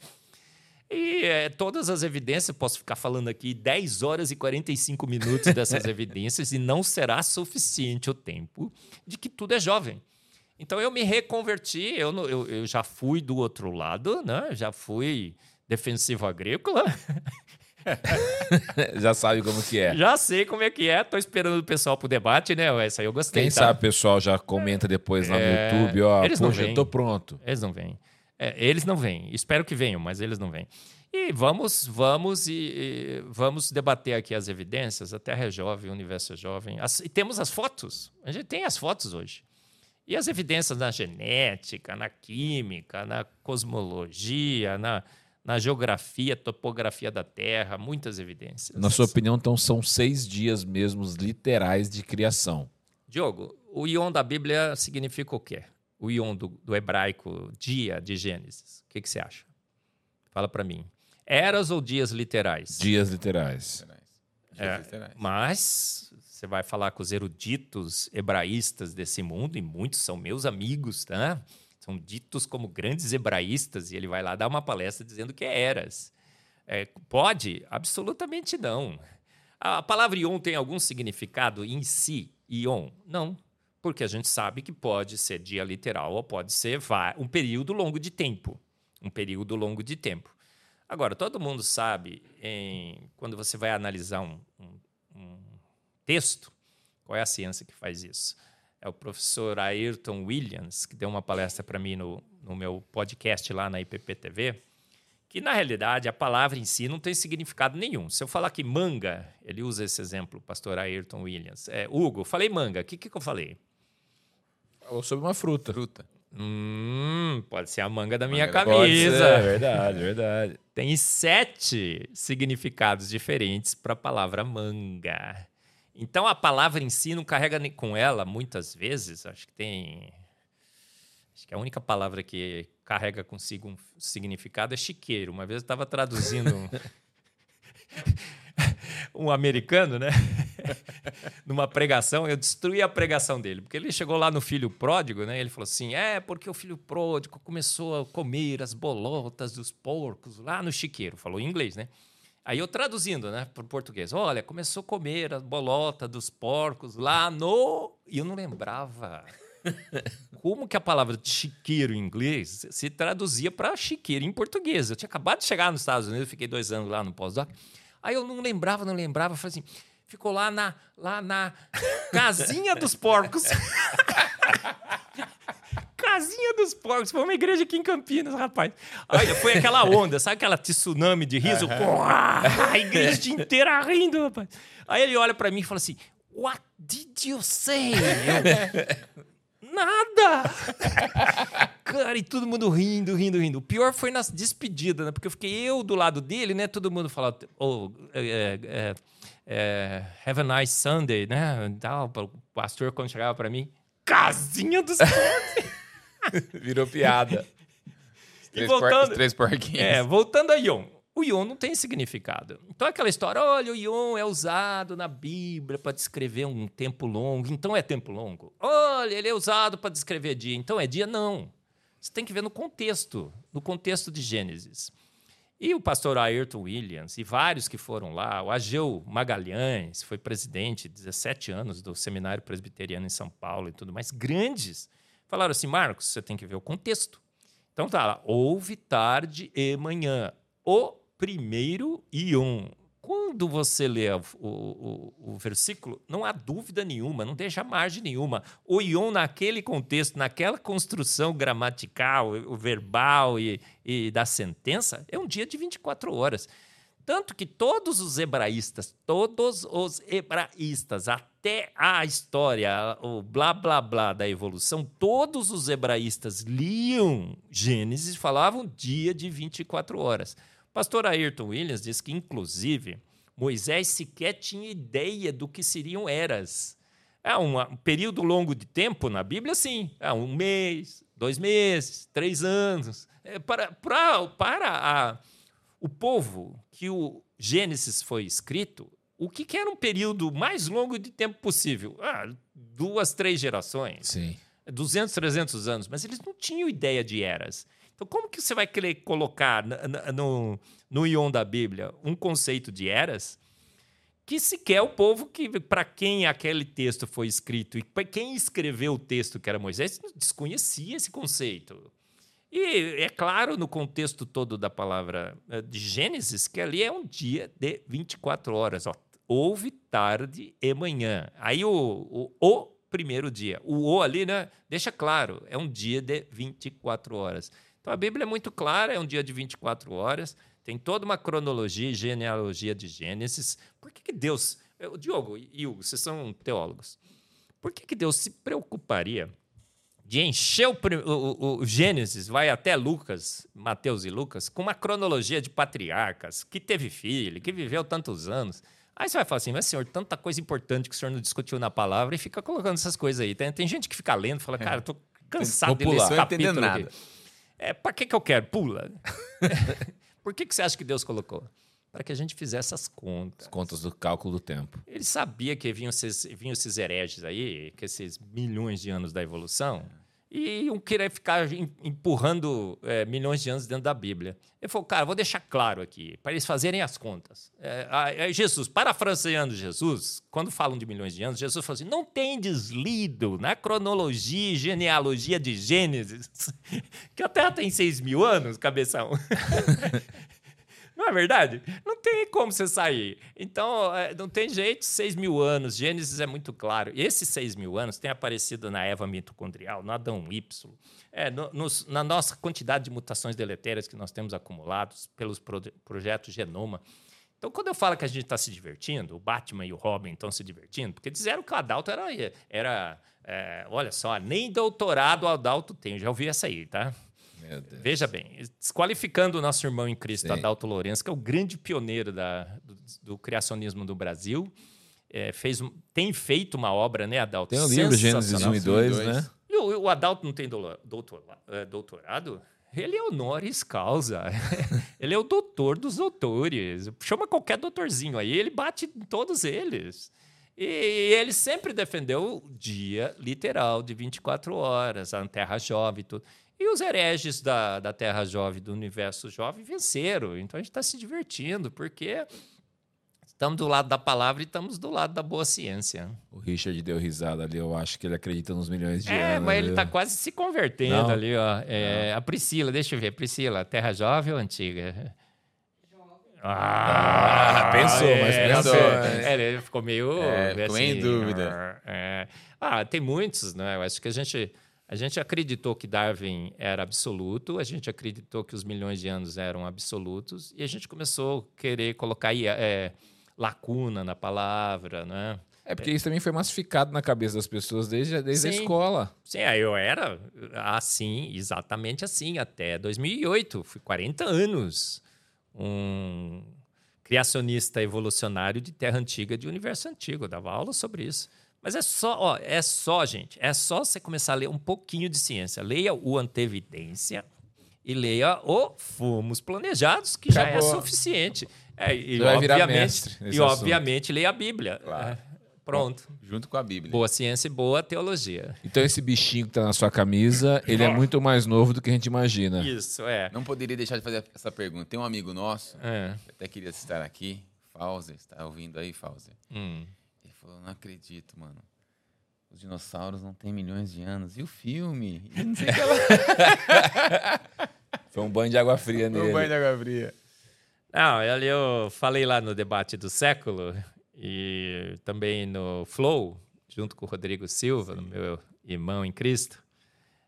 E é, todas as evidências, posso ficar falando aqui 10 horas e 45 minutos dessas evidências, e não será suficiente o tempo de que tudo é jovem. Então eu me reconverti, eu, eu, eu já fui do outro lado, né? já fui defensivo agrícola. Já sabe como que é. Já sei como é que é. Tô esperando o pessoal pro debate, né? Essa aí eu gostei. Quem tá? sabe o pessoal já comenta depois lá é... no YouTube, ó. Eles Poxa, não vêm. tô pronto. Eles não vêm. É, eles não vêm. Espero que venham, mas eles não vêm. E vamos, vamos e, e, vamos debater aqui as evidências. A Terra é jovem, o universo é jovem. As, e temos as fotos. A gente tem as fotos hoje. E as evidências na genética, na química, na cosmologia, na, na geografia, topografia da Terra, muitas evidências. Na sua opinião, então, são seis dias mesmos literais de criação. Diogo, o ion da Bíblia significa o quê? O ion do, do hebraico, dia de Gênesis. O que, que você acha? Fala para mim. Eras ou dias literais? Dias literais. Dias é, literais. Mas você vai falar com os eruditos hebraístas desse mundo, e muitos são meus amigos, tá? são ditos como grandes hebraístas, e ele vai lá dar uma palestra dizendo que é eras. É, pode? Absolutamente não. A palavra ion tem algum significado em si, ion? Não, porque a gente sabe que pode ser dia literal ou pode ser um período longo de tempo. Um período longo de tempo. Agora, todo mundo sabe, em, quando você vai analisar um, um, um texto, qual é a ciência que faz isso? é o professor Ayrton Williams, que deu uma palestra para mim no, no meu podcast lá na IPP-TV, que na realidade a palavra em si não tem significado nenhum. Se eu falar que manga, ele usa esse exemplo, o pastor Ayrton Williams. É, Hugo, falei manga, o que, que eu falei? Ou sobre uma fruta. Fruta. Hum, pode ser a manga da minha manga camisa. É verdade, verdade. Tem sete significados diferentes para a palavra manga. Então a palavra em si não carrega com ela muitas vezes, acho que tem acho que a única palavra que carrega consigo um significado é chiqueiro. Uma vez eu estava traduzindo um, um americano, né? Numa pregação, eu destruí a pregação dele, porque ele chegou lá no filho pródigo, né? Ele falou assim: é porque o filho pródigo começou a comer as bolotas dos porcos lá no chiqueiro. Falou em inglês, né? Aí eu traduzindo, né, para o português. Olha, começou a comer a bolota dos porcos lá no. E eu não lembrava. Como que a palavra chiqueiro em inglês se traduzia para chiqueiro em português? Eu tinha acabado de chegar nos Estados Unidos, fiquei dois anos lá no pós-doc. Aí eu não lembrava, não lembrava. Falei assim, ficou lá na, lá na casinha dos porcos. Casinha dos Porcos. Foi uma igreja aqui em Campinas, rapaz. Aí foi aquela onda, sabe aquela tsunami de riso? Uhum. a igreja inteira rindo, rapaz. Aí ele olha para mim e fala assim: What did you say? Eu, Nada! Cara, e todo mundo rindo, rindo, rindo. O pior foi nas despedidas, né? Porque eu fiquei eu do lado dele, né? Todo mundo falava, oh, é, é, é, have a nice Sunday, né? o pastor, quando chegava para mim, casinha dos Virou piada. três, voltando, por, três porquinhos. É, voltando a Ion. O Ion não tem significado. Então, aquela história, olha, o Ion é usado na Bíblia para descrever um tempo longo, então é tempo longo. Olha, ele é usado para descrever dia, então é dia? Não. Você tem que ver no contexto, no contexto de Gênesis. E o pastor Ayrton Williams e vários que foram lá, o Ageu Magalhães, foi presidente 17 anos do Seminário Presbiteriano em São Paulo e tudo mais, grandes Falaram assim, Marcos, você tem que ver o contexto. Então tá lá, houve tarde e manhã. O primeiro Ion. Quando você lê o, o, o, versículo, não há dúvida nenhuma, não deixa margem nenhuma. O Ion, naquele contexto, naquela construção gramatical, o verbal e, e da sentença, é um dia de 24 horas. Tanto que todos os hebraístas, todos os hebraístas, até a história, o blá blá blá da evolução, todos os hebraístas liam Gênesis e falavam dia de 24 horas. Pastor Ayrton Williams diz que, inclusive, Moisés sequer tinha ideia do que seriam eras. É um, um período longo de tempo na Bíblia, sim. É um mês, dois meses, três anos. É para para, para a, o povo que o Gênesis foi escrito, o que, que era um período mais longo de tempo possível? Ah, duas, três gerações. Sim. 200, 300 anos. Mas eles não tinham ideia de eras. Então, como que você vai querer colocar no, no ion da Bíblia um conceito de eras que sequer o povo que para quem aquele texto foi escrito e para quem escreveu o texto que era Moisés desconhecia esse conceito. E é claro no contexto todo da palavra eh, de Gênesis que ali é um dia de 24 horas. Ó, houve tarde e manhã. Aí o, o, o primeiro dia. O o ali, né? Deixa claro, é um dia de 24 horas. Então a Bíblia é muito clara, é um dia de 24 horas, tem toda uma cronologia e genealogia de Gênesis. Por que, que Deus. O Diogo e Hugo, vocês são teólogos. Por que, que Deus se preocuparia de encher o, o, o, Gênesis, vai até Lucas, Mateus e Lucas, com uma cronologia de patriarcas, que teve filho, que viveu tantos anos. Aí você vai falar assim, mas senhor, tanta coisa importante que o senhor não discutiu na palavra e fica colocando essas coisas aí. Tem, tem gente que fica lendo e fala, cara, eu tô cansado de ler esse capítulo nada. Aqui. É, para que, que eu quero? Pula. Por que, que você acha que Deus colocou? Para que a gente fizesse as contas. As contas do cálculo do tempo. Ele sabia que vinham esses, vinham esses hereges aí, que esses milhões de anos da evolução, e iam querer ficar empurrando é, milhões de anos dentro da Bíblia. Ele falou, cara, vou deixar claro aqui, para eles fazerem as contas. É, Jesus, parafraseando Jesus, quando falam de milhões de anos, Jesus falou assim: não tem deslido na cronologia e genealogia de Gênesis, que a Terra tem seis mil anos, cabeção. Não é verdade? Não tem como você sair. Então, é, não tem jeito, 6 mil anos. Gênesis é muito claro. E esses 6 mil anos têm aparecido na Eva mitocondrial, no Adão Y, é, no, nos, na nossa quantidade de mutações deletérias que nós temos acumulados pelos pro, projetos Genoma. Então, quando eu falo que a gente está se divertindo, o Batman e o Robin estão se divertindo, porque disseram que o Adalto era. era é, olha só, nem doutorado o Adalto tem. Já ouvi essa aí, tá? Veja bem, desqualificando o nosso irmão em Cristo, Sim. Adalto Lourenço, que é o grande pioneiro da, do, do criacionismo do Brasil, é, fez, tem feito uma obra, né, Adalto? Tem o livro Gênesis 1 e 2, né? E o, o Adalto não tem é, doutorado? Ele é honoris causa. ele é o doutor dos doutores. Chama qualquer doutorzinho aí, ele bate em todos eles. E ele sempre defendeu o dia literal de 24 horas, a Terra Jovem e tudo. E os hereges da, da Terra Jovem, do universo jovem, venceram. Então a gente está se divertindo, porque estamos do lado da palavra e estamos do lado da boa ciência. O Richard deu risada ali, eu acho que ele acredita nos milhões de é, anos. É, mas ele está quase se convertendo Não. ali, ó. É, a Priscila, deixa eu ver, Priscila, Terra Jovem ou antiga? Ah, ah pensou, é, mas pensou. É, ele ficou meio. É, assim, em dúvida. É. Ah, tem muitos, né? Eu acho que a gente a gente acreditou que Darwin era absoluto, a gente acreditou que os milhões de anos eram absolutos, e a gente começou a querer colocar é, lacuna na palavra, né? É porque isso também foi massificado na cabeça das pessoas desde, desde a escola. Sim, eu era assim, exatamente assim, até 2008. Fui 40 anos um criacionista evolucionário de Terra Antiga, de Universo Antigo. Eu dava aula sobre isso. Mas é só, ó, é só, gente, é só você começar a ler um pouquinho de ciência. Leia o Antevidência e leia o Fomos Planejados, que Acabou. já é suficiente. É, e, obviamente, e obviamente, leia a Bíblia. Claro. É, pronto. Junto com a Bíblia. Boa ciência e boa teologia. Então, esse bichinho que está na sua camisa, ele é muito mais novo do que a gente imagina. Isso, é. Não poderia deixar de fazer essa pergunta. Tem um amigo nosso, é. até queria estar aqui, Fauser, está ouvindo aí, Fauser? Hum falou, não acredito, mano. Os dinossauros não têm milhões de anos. E o filme? E não sei que ela... Foi um banho de água fria nele. Um banho de água fria. Não, ali eu falei lá no debate do século e também no Flow, junto com o Rodrigo Silva, meu irmão em Cristo,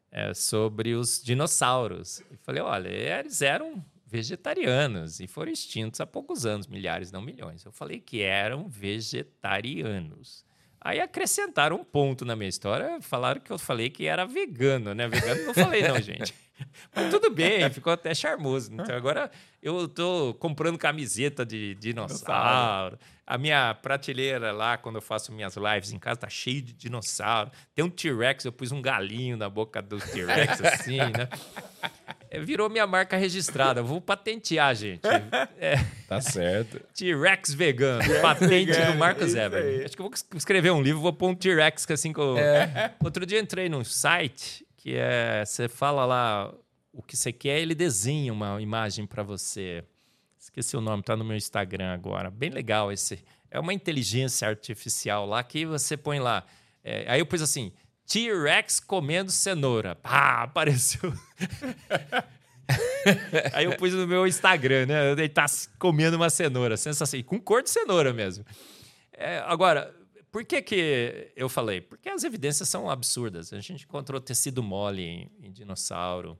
é, sobre os dinossauros. E falei, olha, eles eram vegetarianos e foram extintos há poucos anos, milhares, não milhões. Eu falei que eram vegetarianos. Aí acrescentaram um ponto na minha história, falaram que eu falei que era vegano, né? Vegano não falei não, gente. Mas tudo bem, ficou até charmoso. Então agora eu tô comprando camiseta de dinossauro. A minha prateleira lá, quando eu faço minhas lives em casa, tá cheio de dinossauro. Tem um T-Rex, eu pus um galinho na boca do T-Rex, assim, né? É, virou minha marca registrada. Eu vou patentear, gente. É, Tá certo. T-Rex vegano. Patente do Marcos Eber. Acho que eu vou escrever um livro, vou pôr um T-Rex assim com. Outro dia eu entrei num site que é. Você fala lá o que você quer, ele desenha uma imagem para você. Esqueci o nome, tá no meu Instagram agora. Bem legal esse. É uma inteligência artificial lá que você põe lá. é, aí eu pus assim: T-Rex comendo cenoura. Pá, apareceu. Aí eu pus no meu Instagram, né? Ele tá comendo uma cenoura, sensacional, com cor de cenoura mesmo. É, agora, por que, que eu falei? Porque as evidências são absurdas. A gente encontrou tecido mole em, em dinossauro.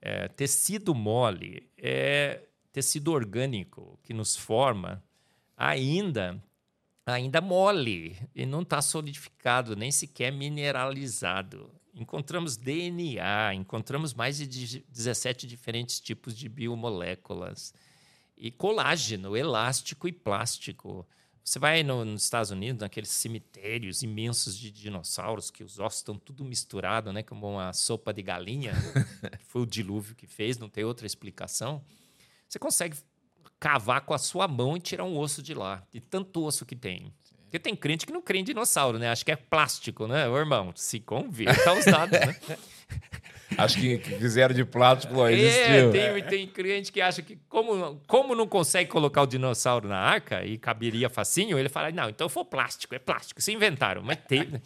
É, tecido mole é tecido orgânico que nos forma ainda ainda mole e não está solidificado, nem sequer mineralizado. Encontramos DNA, encontramos mais de 17 diferentes tipos de biomoléculas e colágeno, elástico e plástico. Você vai no- nos Estados Unidos, naqueles cemitérios imensos de dinossauros, que os ossos estão tudo misturado, né? Como uma sopa de galinha. foi o dilúvio que fez, não tem outra explicação. Você consegue cavar com a sua mão e tirar um osso de lá, de tanto osso que tem. Porque tem crente que não crê em dinossauro, né? Acho que é plástico, né? Ô, irmão, se converta aos dados, né? Acho que fizeram de plástico, ó, É, existiu. tem, tem crente que acha que, como, como não consegue colocar o dinossauro na arca e caberia facinho, ele fala: não, então foi plástico, é plástico. Se inventaram, mas tem. né?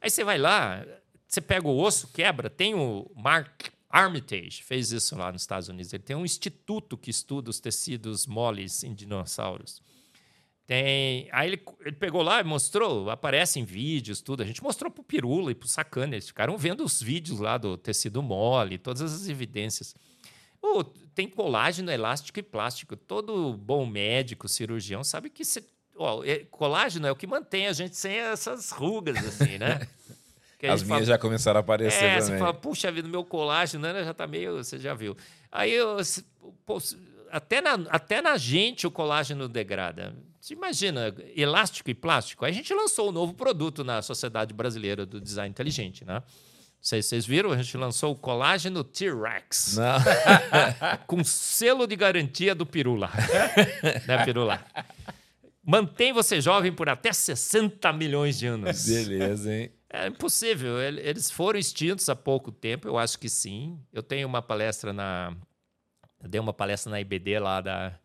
Aí você vai lá, você pega o osso, quebra. Tem o Mark Armitage, fez isso lá nos Estados Unidos. Ele tem um instituto que estuda os tecidos moles em dinossauros. Tem. Aí ele, ele pegou lá e mostrou, aparece em vídeos, tudo. A gente mostrou pro Pirula e pro Sacana. Eles ficaram vendo os vídeos lá do tecido mole, todas as evidências. Ô, tem colágeno elástico e plástico. Todo bom médico, cirurgião, sabe que cê- ó, é- colágeno é o que mantém a gente sem essas rugas, assim, né? As minhas fala- já começaram a aparecer é, você também. fala, puxa vida, meu colágeno né, já tá meio. Você já viu. Aí, eu, se- pô, se- até, na, até na gente o colágeno degrada. Você imagina, elástico e plástico. Aí a gente lançou um novo produto na Sociedade Brasileira do Design Inteligente, né? Não sei se vocês viram, a gente lançou o colágeno T-Rex, com selo de garantia do Pirula. né, Pirula? Mantém você jovem por até 60 milhões de anos. Beleza, hein? É impossível. Ele- Eles foram extintos há pouco tempo, eu acho que sim. Eu tenho uma palestra na. Eu dei uma palestra na IBD lá da,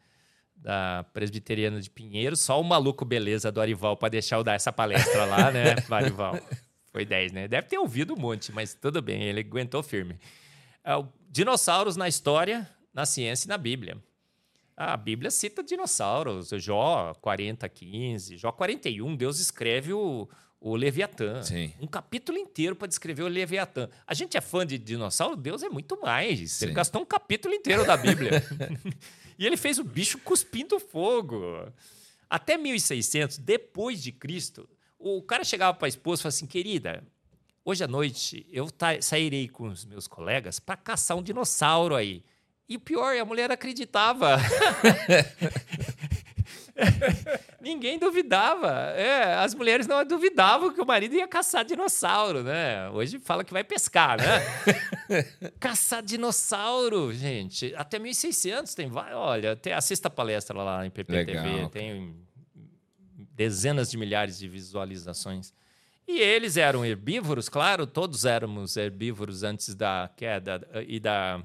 da Presbiteriana de Pinheiro, só o maluco beleza do Arival para deixar eu dar essa palestra lá, né, Arival? Foi 10, né? Deve ter ouvido um monte, mas tudo bem, ele aguentou firme. É, dinossauros na história, na ciência e na Bíblia. A Bíblia cita dinossauros, Jó 40, 15, Jó 41, Deus escreve o, o Leviatã. Sim. Um capítulo inteiro para descrever o Leviatã. A gente é fã de dinossauro, Deus é muito mais. Ele gastou um capítulo inteiro da Bíblia. e ele fez o bicho cuspindo fogo. Até 1600, depois de Cristo, o cara chegava para a esposa e falava assim: querida, hoje à noite eu sairei com os meus colegas para caçar um dinossauro aí. E o pior, a mulher acreditava. Ninguém duvidava. É, as mulheres não duvidavam que o marido ia caçar dinossauro, né? Hoje fala que vai pescar, né? caçar dinossauro, gente. Até 1600 tem vai, olha, tem, assista a palestra lá em PPTV, tem dezenas de milhares de visualizações. E eles eram herbívoros, claro, todos éramos herbívoros antes da queda e da,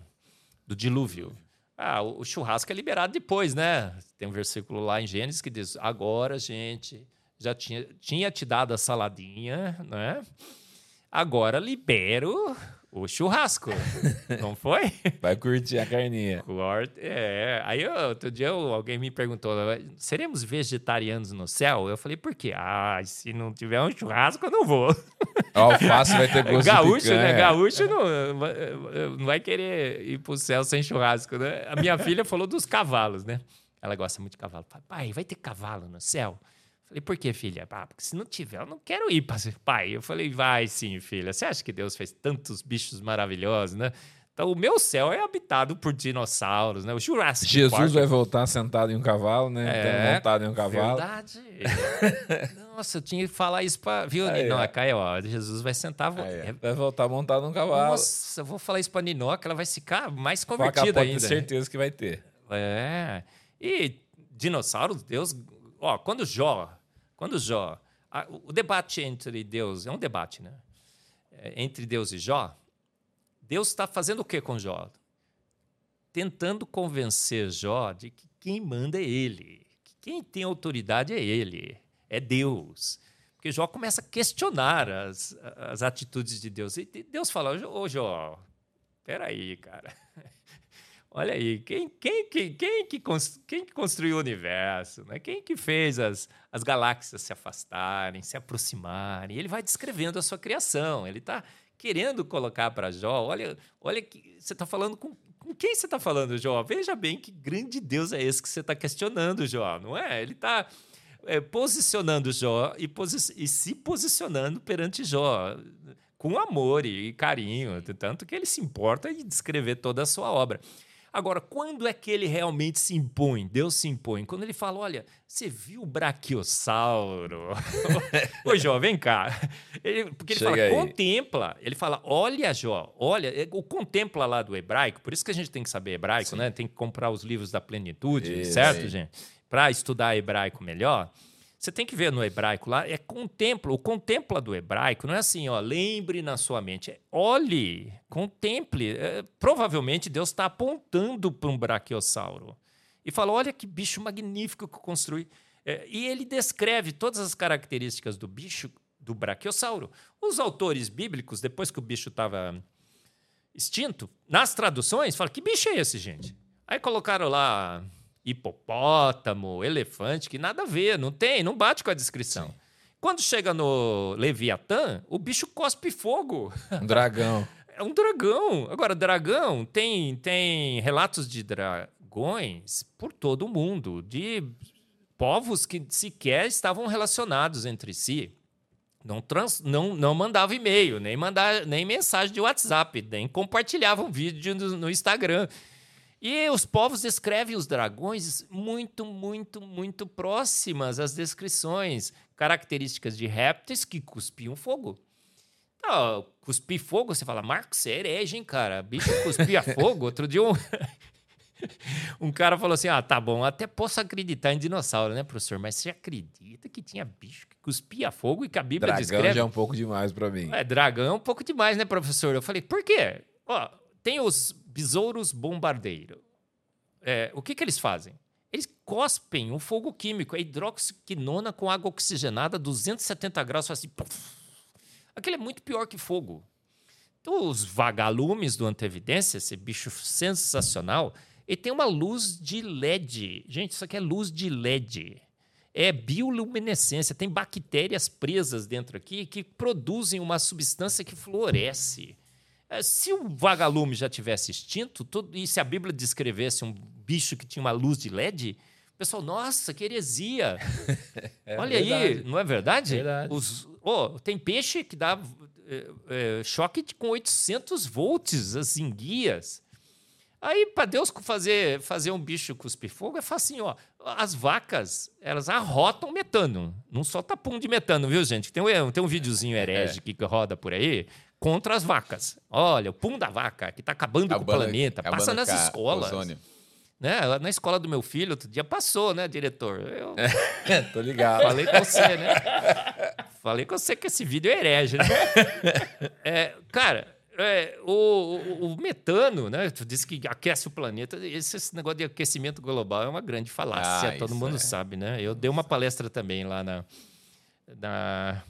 do dilúvio. Ah, o churrasco é liberado depois, né? Tem um versículo lá em Gênesis que diz: agora, gente, já tinha, tinha te dado a saladinha, né? Agora libero o churrasco. Não foi? Vai curtir a carninha. Corta- É. Aí eu- outro dia alguém me perguntou: seremos vegetarianos no céu? Eu falei, por quê? Ah, se não tiver um churrasco, eu não vou. A alface vai ter gosto Gaúcho, de né? Gaúcho não, não vai querer ir pro céu sem churrasco, né? A minha filha falou dos cavalos, né? Ela gosta muito de cavalo. Pai, vai ter cavalo no céu? Falei, por que, filha? Ah, porque se não tiver, eu não quero ir para pai. Eu falei, vai sim, filha. Você acha que Deus fez tantos bichos maravilhosos, né? Então, o meu céu é habitado por dinossauros, né? O Jurassic Jesus Park. vai voltar sentado em um cavalo, né? É, Então, montado em um cavalo. Verdade. Nossa, eu tinha que falar isso pra. Viu, Aí, Não, ó. é Caio, ó, Jesus vai sentar. Aí, é- Vai voltar montado num cavalo. Nossa, eu vou falar isso pra Ninoca, ela vai ficar mais convertida ainda. certeza que vai ter. É. E dinossauros, Deus. Ó, quando Jó. Quando Jó. a- o debate entre Deus. É um debate, né? É, entre Deus e Jó. Deus está fazendo o que com Jó? Tentando convencer Jó de que quem manda é ele. Que quem tem autoridade é ele. É Deus. Porque Jó começa a questionar as, as atitudes de Deus. E Deus fala: Ô Jó, peraí, cara. Olha aí, quem, quem, quem, quem, que, quem que construiu o universo? Né? Quem que fez as, as galáxias se afastarem, se aproximarem? Ele vai descrevendo a sua criação. Ele está querendo colocar para Jó. Olha, olha que você está falando com, com quem você está falando, Jó? Veja bem que grande Deus é esse que você está questionando, Jó, não é? Ele está posicionando Jó e, posi- e se posicionando perante Jó com amor e carinho, tanto que ele se importa em descrever toda a sua obra. Agora, quando é que ele realmente se impõe? Deus se impõe. Quando ele fala: Olha, você viu o braquiossauro? Ô, Jó, vem cá. Ele- porque ele Chega fala: aí. contempla. Ele fala: Olha, Jó, olha. é, O contempla lá do hebraico, por isso que a gente tem que saber hebraico, né? Tem que comprar os livros da plenitude, Isso certo, gente? Para estudar hebraico melhor. Você tem que ver no hebraico lá, é contempla. O contempla do hebraico não é assim, ó, lembre na sua mente. É olhe, contemple. É, provavelmente Deus está apontando para um braquiossauro. E fala: olha que bicho magnífico que construí. É, e ele descreve todas as características do bicho, do braquiossauro. Os autores bíblicos, depois que o bicho estava extinto, nas traduções, falam: que bicho é esse, gente? Aí colocaram lá hipopótamo, elefante, que nada a ver, não tem, não bate com a descrição. Quando chega no Leviatã, o bicho cospe fogo. Um dragão. É um dragão. Agora, dragão tem, tem relatos de dragões por todo o mundo, de povos que sequer estavam relacionados entre si. Não, trans, não, não mandava e-mail, nem, mandava, nem mensagem de WhatsApp, nem compartilhavam vídeo no, no Instagram. E os povos descrevem os dragões muito, muito, muito próximas às descrições, características de répteis que cuspiam fogo. Então, cuspir fogo, você fala, Marcos, você é herege, hein, cara? Bicho cuspia fogo. Outro dia um, um cara falou assim: ah, tá bom, até posso acreditar em dinossauro, né, professor? Mas você acredita que tinha bicho que cuspia fogo e que a Bíblia Dragão descreve? já é um pouco demais pra mim. É, dragão é um pouco demais, né, professor? Eu falei, por quê? Ó, tem os besouros bombardeiros. É, o que, que eles fazem? Eles cospem um fogo químico, é hidroxiquinona com água oxigenada, 270 graus, faz assim. puf. Aquele é muito pior que fogo. Então, os vagalumes do Antevidência, esse bicho sensacional, ele tem uma luz de LED. Gente, isso aqui é luz de LED. É bioluminescência. Tem bactérias presas dentro aqui que produzem uma substância que floresce. É, Se o vagalume já tivesse extinto, tudo- e se a Bíblia descrevesse um bicho que tinha uma luz de LED, o pessoal, nossa, que heresia. Olha aí, verdade. não é verdade? Verdade. Os, oh, tem peixe que dá é, é, choque de- com 800 volts, as enguias. Aí, para Deus fazer, fazer um bicho cuspir fogo, é facinho, ó. As vacas, elas arrotam metano. Não solta pum de metano, viu, gente? Tem um, tem um videozinho herege que roda por aí contra as vacas. Olha, o pum da vaca, que tá acabando com o planeta. acabando Passa nas escolas. ozônio. Né? Na escola do meu filho, outro dia passou, né, diretor? Eu Tô ligado. falei com você, né? Falei com você que esse vídeo é herege, né? É, cara, é, o, o- o metano, né? Tu disse que aquece o planeta. Esse, esse negócio de aquecimento global é uma grande falácia, Ah, todo mundo é. sabe, né? Eu dei uma palestra também lá na, na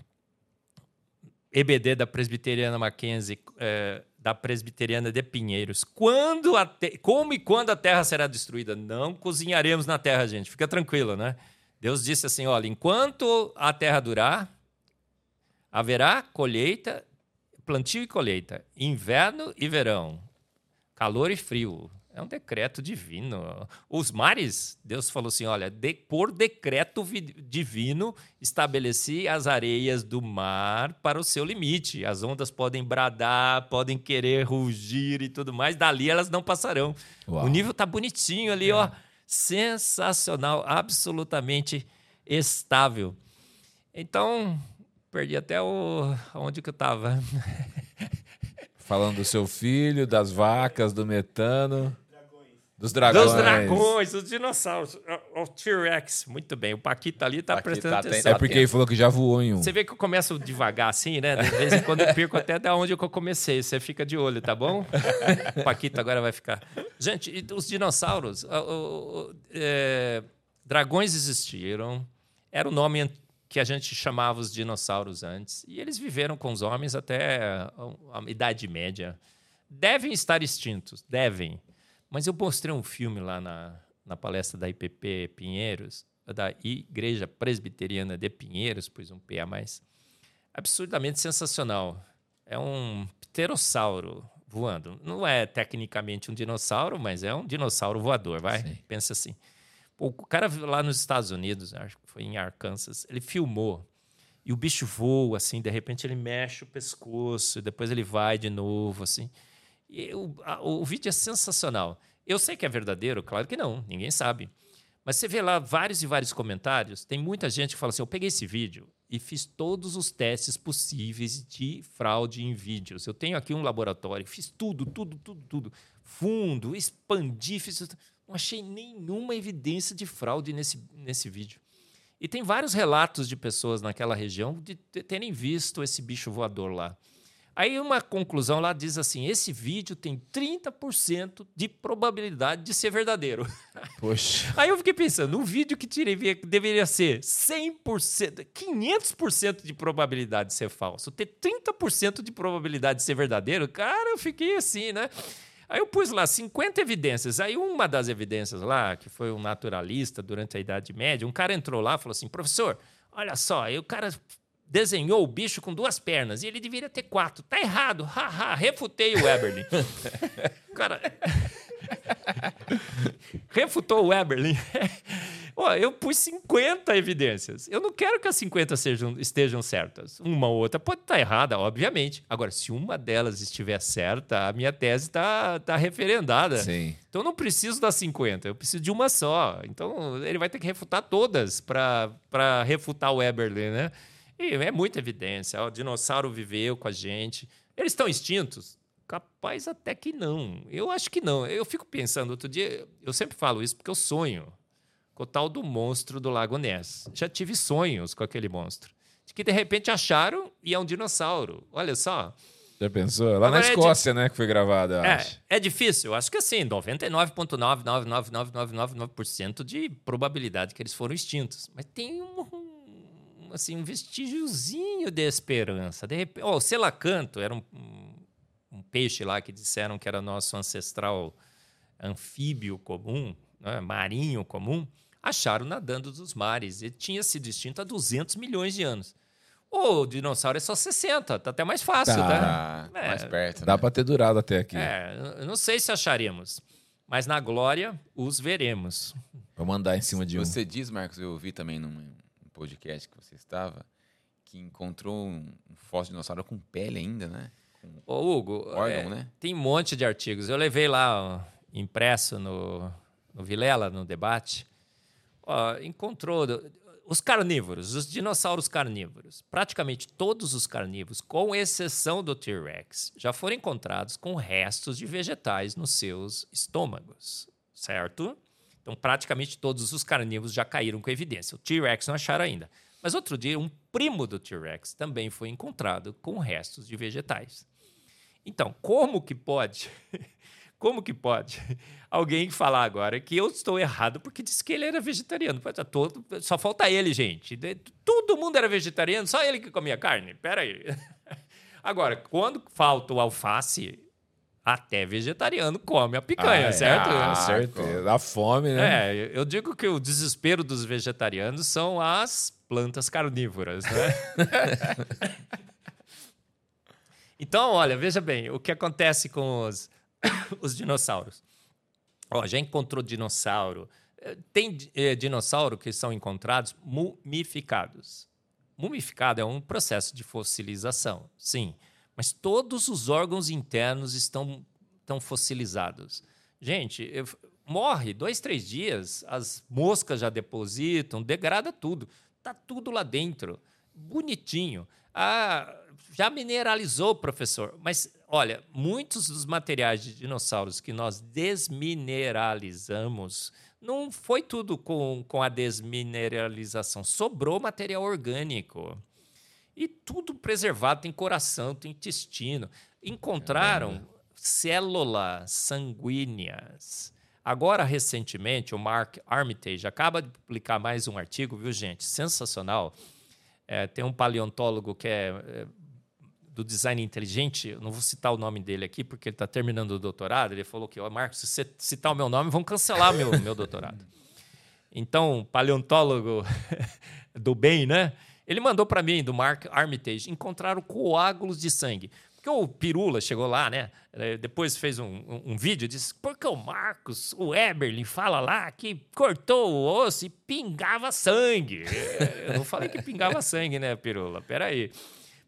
EBD da Presbiteriana Mackenzie, é, da Presbiteriana de Pinheiros. Quando a te- como e quando a terra será destruída? Não cozinharemos na terra, gente. Fica tranquilo, né? Deus disse assim: olha, enquanto a terra durar, haverá colheita, plantio e colheita, inverno e verão, calor e frio. É um decreto divino. Os mares, Deus falou assim: olha, de, por decreto divino, estabeleci as areias do mar para o seu limite. As ondas podem bradar, podem querer rugir e tudo mais, dali elas não passarão. Uau. O nível tá bonitinho ali, é. ó. Sensacional, absolutamente estável. Então, perdi até o onde que eu estava. Falando do seu filho, das vacas, do metano. Dos dragões. Dos dragões, os dinossauros. O, T-Rex. Muito bem. O Paquito ali tá Paquito prestando tá atenção. É porque ele falou que já voou em um. Você vê que eu começo devagar assim, né? De vez em quando eu perco até da onde eu comecei. Você fica de olho, tá bom? o Paquito agora vai ficar. Gente, os dinossauros. O, o, é, dragões existiram. Era o nome que a gente chamava os dinossauros antes. E eles viveram com os homens até a Idade Média. Devem estar extintos. Devem mas eu mostrei um filme lá na, na palestra da IPP Pinheiros, da Igreja Presbiteriana de Pinheiros, pois um P a mais. Absurdamente sensacional. É um pterossauro voando. Não é tecnicamente um dinossauro, mas é um dinossauro voador, vai? Sim. Pensa assim. o cara lá nos Estados Unidos, acho que foi em Arkansas, ele filmou e o bicho voa assim, de repente ele mexe o pescoço, depois ele vai de novo assim. O, a, o vídeo é sensacional. Eu sei que é verdadeiro, claro que não, ninguém sabe. Mas você vê lá vários e vários comentários, tem muita gente que fala assim: eu peguei esse vídeo e fiz todos os testes possíveis de fraude em vídeos. Eu tenho aqui um laboratório, fiz tudo, tudo, tudo, tudo. Fundo, expandi, fiz. Não achei nenhuma evidência de fraude nesse, nesse vídeo. E tem vários relatos de pessoas naquela região de terem visto esse bicho voador lá. Aí uma conclusão lá diz assim: esse vídeo tem 30% de probabilidade de ser verdadeiro. Poxa. Aí eu fiquei pensando, um vídeo que tirei deveria ser 100%, 500% de probabilidade de ser falso, ter 30% de probabilidade de ser verdadeiro, cara, eu fiquei assim, né? Aí eu pus lá 50 evidências. Aí uma das evidências lá, que foi um naturalista durante a Idade Média, um cara entrou lá e falou assim: professor, olha só, aí o cara desenhou o bicho com duas pernas e ele deveria ter quatro. Tá errado. Haha, refutei o Eberlin. Cara. Refutou o Eberlin. eu pus 50 evidências. Eu não quero que as 50 sejam, estejam certas. Uma ou outra pode estar errada, obviamente. Agora, se uma delas estiver certa, a minha tese está tá referendada. Sim. Então, eu não preciso das 50, eu preciso de uma só. Então, ele vai ter que refutar todas para refutar o Eberlin, né? E é muita evidência. O dinossauro viveu com a gente. Eles estão extintos? Capaz até que não. Eu acho que não. Eu fico pensando, outro dia, eu sempre falo isso porque eu sonho com o tal do monstro do Lago Ness. Já tive sonhos com aquele monstro. De que de repente acharam e é um dinossauro. Olha só. Já pensou? Lá Agora na é Escócia, é né, que foi gravada, é, É difícil. Eu acho que assim, 99,99999% de probabilidade que eles foram extintos. Mas tem um, assim, um vestígiozinho de esperança. De repente, oh, o selacanto era um, um, peixe lá que disseram que era nosso ancestral anfíbio comum, né, marinho comum. Acharam nadando dos mares. Ele tinha sido extinto há 200 milhões de anos. O dinossauro é só 60, tá até mais fácil, tá, né? Mais é, perto. Dá né? para ter durado até aqui. É, eu não sei se acharemos, mas na glória os veremos. Vou mandar em cima de um. Você diz, Marcos, eu ouvi também num, podcast que você estava, que encontrou um, um fóssil de dinossauro com pele ainda, né? Com Ô, Hugo, órgão, é, né? tem um monte de artigos. Eu levei lá ó, impresso no, no Vilela, no debate. Ó, encontrou os carnívoros, os dinossauros carnívoros, praticamente todos os carnívoros, com exceção do T-Rex, já foram encontrados com restos de vegetais nos seus estômagos, certo? Então, praticamente todos os carnívoros já caíram com evidência. O T-Rex não acharam ainda. Mas outro dia, um primo do T-Rex também foi encontrado com restos de vegetais. Então, como que pode? Como que pode alguém falar agora que eu estou errado porque disse que ele era vegetariano? Todo, só falta ele, gente. Todo mundo era vegetariano, só ele que comia carne. Pera aí. Agora, quando falta o alface, até vegetariano come a picanha, ah, é. certo? Ah, certeza. A fome, né? É, eu digo que o desespero dos vegetarianos são as plantas carnívoras, né? então, olha, veja bem, o que acontece com os, os dinossauros. Ó, já encontrou dinossauro. Eh, Tem eh, dinossauro que são encontrados mumificados. Mumificado é um processo de fossilização, sim. Mas todos os órgãos internos estão, estão fossilizados. Gente, eu- morre dois, três dias, as moscas já depositam, degrada tudo. Tá tudo lá dentro, bonitinho. Ah, já mineralizou, professor. Mas, olha, muitos dos materiais de dinossauros que nós desmineralizamos não foi tudo com, com a desmineralização. Sobrou material orgânico. E tudo preservado, tem coração, tem intestino. Encontraram células sanguíneas. Agora, recentemente, o Mark Armitage acaba de publicar mais um artigo, viu, gente? Sensacional. É, tem um paleontólogo que é, é, do design inteligente, não vou citar o nome dele aqui, porque ele está terminando o doutorado. Ele falou que, ó, Marcos, se você citar o meu nome, vão cancelar meu, meu doutorado. Então, paleontólogo do bem, né? Ele mandou para mim, do Mark Armitage, encontraram coágulos de sangue. Porque o Pirula chegou lá, né? Eh, Depois fez um, um, um vídeo e disse: porque o Marcos, o Eberlin, fala lá que cortou o osso e pingava sangue. Eu não falei que pingava sangue, né, Pirula? Peraí.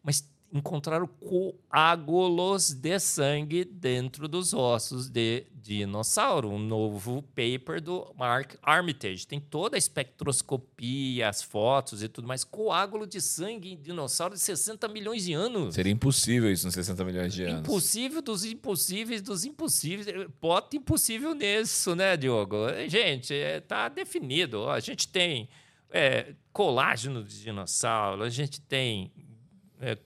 Mas encontraram coágulos de sangue dentro dos ossos de dinossauro. Um novo paper do Mark Armitage. Tem toda a espectroscopia, as fotos e tudo mais. Coágulo de sangue em dinossauro de 60 milhões de anos. Seria impossível isso nos 60 milhões de anos. Impossível dos impossíveis dos impossíveis. Bota impossível nisso, né, Diogo? Gente, é, tá definido. Ó, a gente tem é, colágeno de dinossauro, a gente tem é,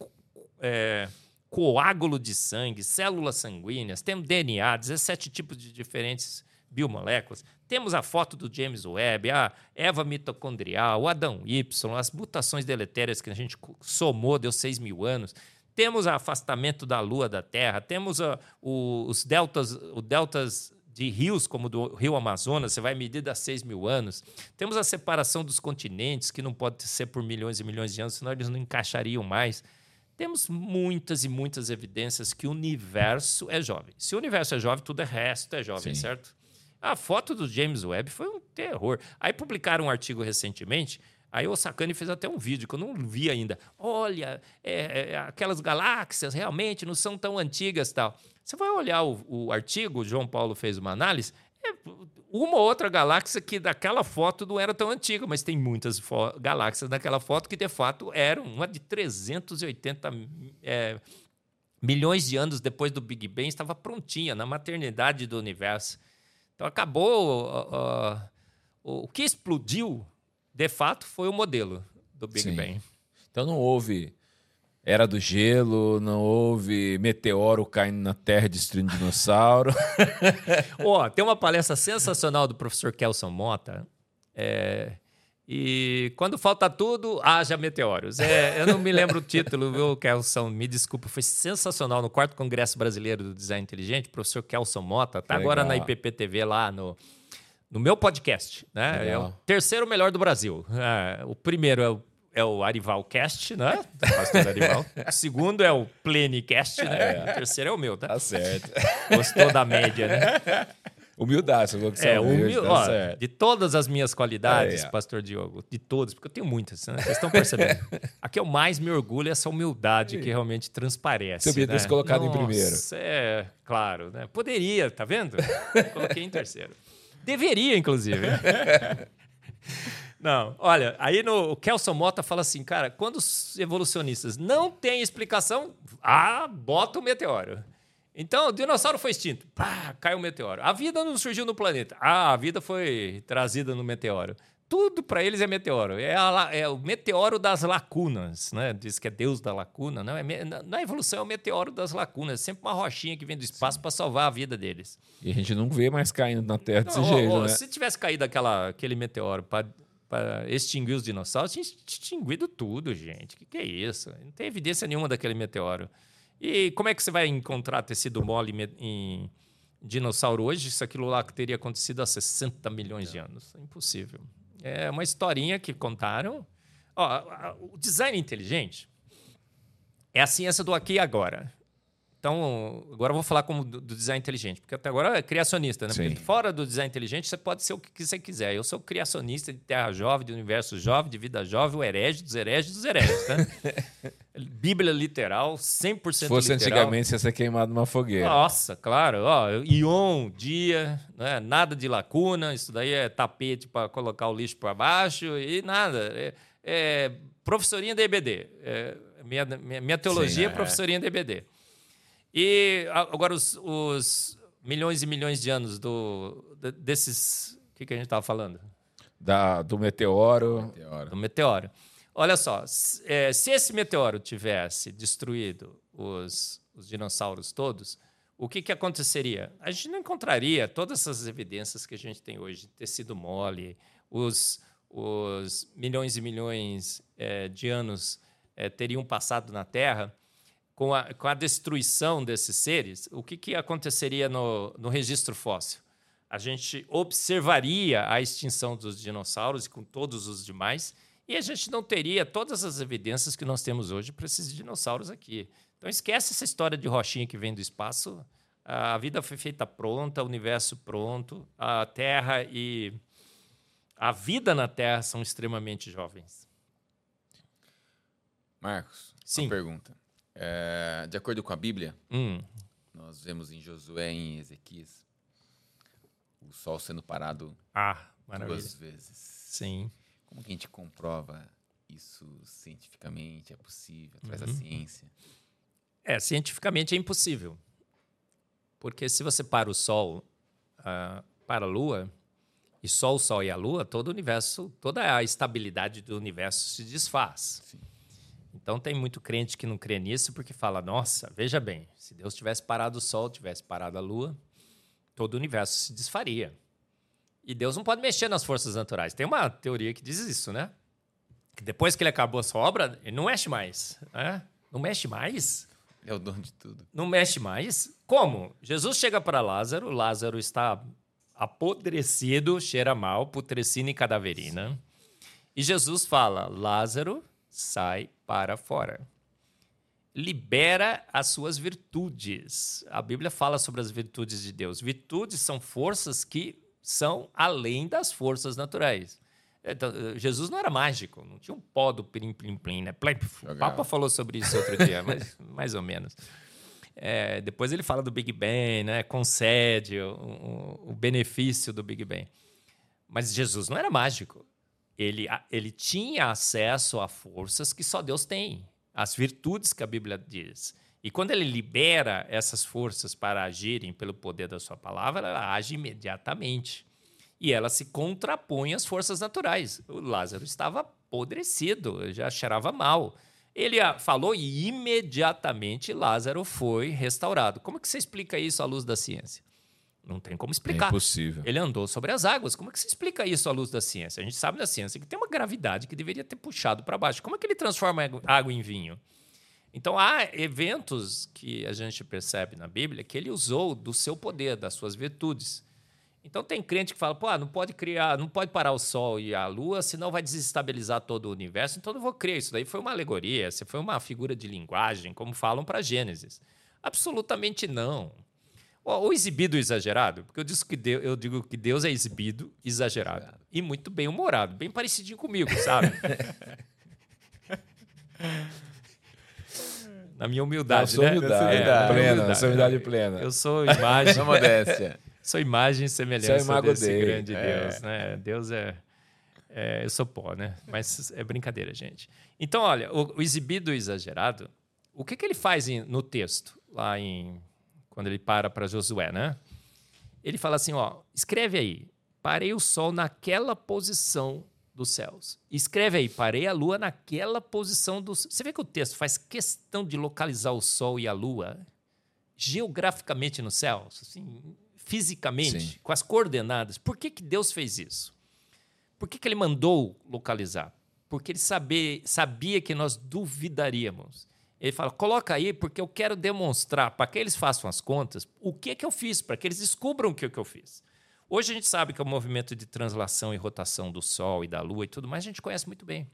é, coágulo de sangue, células sanguíneas, temos DNA, 17 tipos de diferentes biomoléculas. Temos a foto do James Webb, a Eva mitocondrial, o Adão Y, as mutações deletérias que a gente somou, deu 6 mil anos. Temos o afastamento da Lua da Terra, temos a- o- os deltas, o deltas de rios, como do Rio Amazonas, você vai medir dá 6 mil anos. Temos a separação dos continentes, que não pode ser por milhões e milhões de anos, senão eles não encaixariam mais. Temos muitas e muitas evidências que o universo é jovem. Se o universo é jovem, tudo é resto é jovem, Sim. certo? A foto do James Webb foi um terror. Aí publicaram um artigo recentemente. Aí o Sakane fez até um vídeo que eu não vi ainda. Olha, é, é, aquelas galáxias realmente não são tão antigas tal. Você vai olhar o, o artigo, o João Paulo fez uma análise, uma ou outra galáxia que daquela foto não era tão antiga, mas tem muitas galáxias naquela foto que de fato eram. Uma de 380 é, milhões de anos depois do Big Bang estava prontinha na maternidade do universo. Então acabou. ó, ó, o que explodiu, de fato, foi o modelo do Big Sim. Bang. Então não houve era do gelo, não houve meteoro caindo na Terra destruindo dinossauro. Ó, tem uma palestra sensacional do professor Kelson Mota. é, e quando falta tudo, haja meteoros. É, eu não me lembro o título, viu, Kelson? Me desculpa, foi sensacional no quarto Congresso Brasileiro do Design Inteligente. O professor Kelson Mota Que agora na legal. IPP-TV lá no, no meu podcast. Né? É o Legal. terceiro melhor do Brasil. É, o primeiro é o, é o Arival Cast, né? Arival. O segundo é o Plenicast, né? O terceiro é o meu, tá? tá certo. Gostou da média, né? Humildade, você falou que você É, é humilde, humil... tá ó, de todas as minhas qualidades, Aí, ó. pastor Diogo, de todas, porque eu tenho muitas, né? Vocês estão percebendo. A que eu mais me orgulho é essa humildade que realmente transparece. Você podia ter né? se colocado em Nossa, primeiro. É, claro, né? Poderia, tá vendo? Coloquei em terceiro. Deveria, inclusive. Não, olha, aí no, o Kelson Mota fala assim, cara, quando os evolucionistas não têm explicação, ah, bota o meteoro. Então, o dinossauro foi extinto, pá, caiu o meteoro. A vida não surgiu no planeta, ah, a vida foi trazida no meteoro. Tudo para eles é meteoro. É, a é o meteoro das lacunas, né? Diz que é Deus da lacuna. Não, é na- na evolução é o meteoro das lacunas. É sempre uma rochinha que vem do espaço para salvar a vida deles. E a gente não vê mais caindo na Terra desse Não, jeito, ó, ó, né? Se tivesse caído aquela, aquele meteoro para extinguir os dinossauros, tinha extinguido tudo, gente. O que, que é isso? Não tem evidência nenhuma daquele meteoro. E como é que você vai encontrar tecido mole em dinossauro hoje se aquilo lá teria acontecido há 60 milhões de anos? É impossível. É uma historinha que contaram. Ó, o design inteligente é a ciência do aqui e agora. Então, agora eu vou falar como do, do design inteligente, porque até agora é criacionista, né? Porque fora do design inteligente, você pode ser o que você quiser. Eu sou criacionista de terra jovem, de universo jovem, de vida jovem, o herege dos hereges dos hereges, né? Bíblia literal, 100% Se fosse literal. antigamente, você ia ser queimado numa fogueira. Nossa, claro. Ó, ion, dia, né? nada de lacuna. Isso daí é tapete para colocar o lixo para baixo e nada. É, é professorinha da EBD. É, minha, minha, minha teologia Sim, é professorinha da EBD. E agora os, os milhões e milhões de anos do, de- desses... O que, que a gente estava falando? Da, do meteoro. Teora. do meteoro. Olha só, se, é, se esse meteoro tivesse destruído os, os dinossauros todos, o que, que aconteceria? A gente não encontraria todas essas evidências que a gente tem hoje, de tecido mole, os, os milhões e milhões é, de anos é, teriam passado na Terra. Com a, com a destruição desses seres, o que, que aconteceria no, no registro fóssil? a gente observaria a extinção dos dinossauros e com todos os demais, e a gente não teria todas as evidências que nós temos hoje para esses dinossauros aqui. Então esquece essa história de rochinha que vem do espaço. A vida foi feita pronta, o universo pronto, a Terra e a vida na Terra são extremamente jovens. Marcos, Sim. uma pergunta. É, de acordo com a Bíblia, Hum, nós vemos em Josué e em Ezequias o sol sendo parado ah, duas vezes. Sim. Como que a gente comprova isso cientificamente? É possível, através Uhum. da ciência? É, cientificamente é impossível. Porque se você para o Sol ah, para a Lua, e só o Sol e a Lua, todo o universo, toda a estabilidade do universo se desfaz. Sim. Então tem muito crente que não crê nisso porque fala: nossa, veja bem, se Deus tivesse parado o Sol, tivesse parado a Lua, todo o universo se desfaria. E Deus não pode mexer nas forças naturais. Tem uma teoria que diz isso, né? Que depois que ele acabou a sua obra, ele não mexe mais. Né? Não mexe mais? Ele é o dono de tudo. não mexe mais. Como? Jesus chega para Lázaro, Lázaro está apodrecido, cheira mal, putrescina e cadaverina. E Jesus fala: Lázaro, sai para fora. Libera as suas virtudes. A Bíblia fala sobre as virtudes de Deus. Virtudes são forças que são além das forças naturais. Então, Jesus não era mágico, não tinha um pó do plim plim plim, né? O. Papa falou sobre isso outro dia, mas mais ou menos. É, depois ele fala do Big Bang, né? concede o, o- o benefício do Big Bang. Mas Jesus não era mágico. Ele, ele tinha acesso a forças que só Deus tem, as virtudes que a Bíblia diz. E quando ele libera essas forças para agirem pelo poder da sua palavra, ela age imediatamente. E ela se contrapõe às forças naturais. O Lázaro estava apodrecido, já cheirava mal. Ele falou e imediatamente Lázaro foi restaurado. Como é que você explica isso à luz da ciência? Não tem como É explicar. impossível. Ele andou sobre as águas. Como é que você explica isso à luz da ciência? A gente sabe da ciência que tem uma gravidade que deveria ter puxado para baixo. Como é que ele transforma água- em vinho? Então há eventos que a gente percebe na Bíblia que ele usou do seu poder, das suas virtudes. Então tem crente que fala, pô, ah, não pode criar, não pode parar o sol e a lua, senão vai desestabilizar todo o universo. Então eu não vou crer. Isso daí foi uma alegoria, isso foi uma figura de linguagem, como falam para Gênesis. Absolutamente não. O, o exibido exagerado, porque eu, disse que Deus, eu digo que Deus é exibido exagerado e muito bem humorado, bem parecidinho comigo, sabe? Na minha humildade, sua né? humildade, É, humildade. plena, sua humildade plena. Eu sou imagem, Na modéstia. sou imagem e Você é semelhança imago desse dele. grande É. Deus, né? Deus é, é- eu sou pó, né? Mas é brincadeira, gente. Então, olha, o, o exibido exagerado, o que, que ele faz em- no texto lá em quando ele para para Josué, né? Ele fala assim, ó, escreve aí, parei o sol naquela posição dos céus. Escreve aí, parei a lua naquela posição dos. Você vê que o texto faz questão de localizar o sol e a lua geograficamente no céu, assim, fisicamente, Sim. com as coordenadas. Por que, que Deus fez isso? Por que, que ele mandou localizar? Porque ele saber, sabia que nós duvidaríamos. Ele fala: coloca aí, porque eu quero demonstrar para que eles façam as contas o que, que eu fiz, para que eles descubram o que, que eu fiz. Hoje a gente sabe que é o movimento de translação e rotação do Sol e da Lua e tudo mais, a gente conhece muito bem.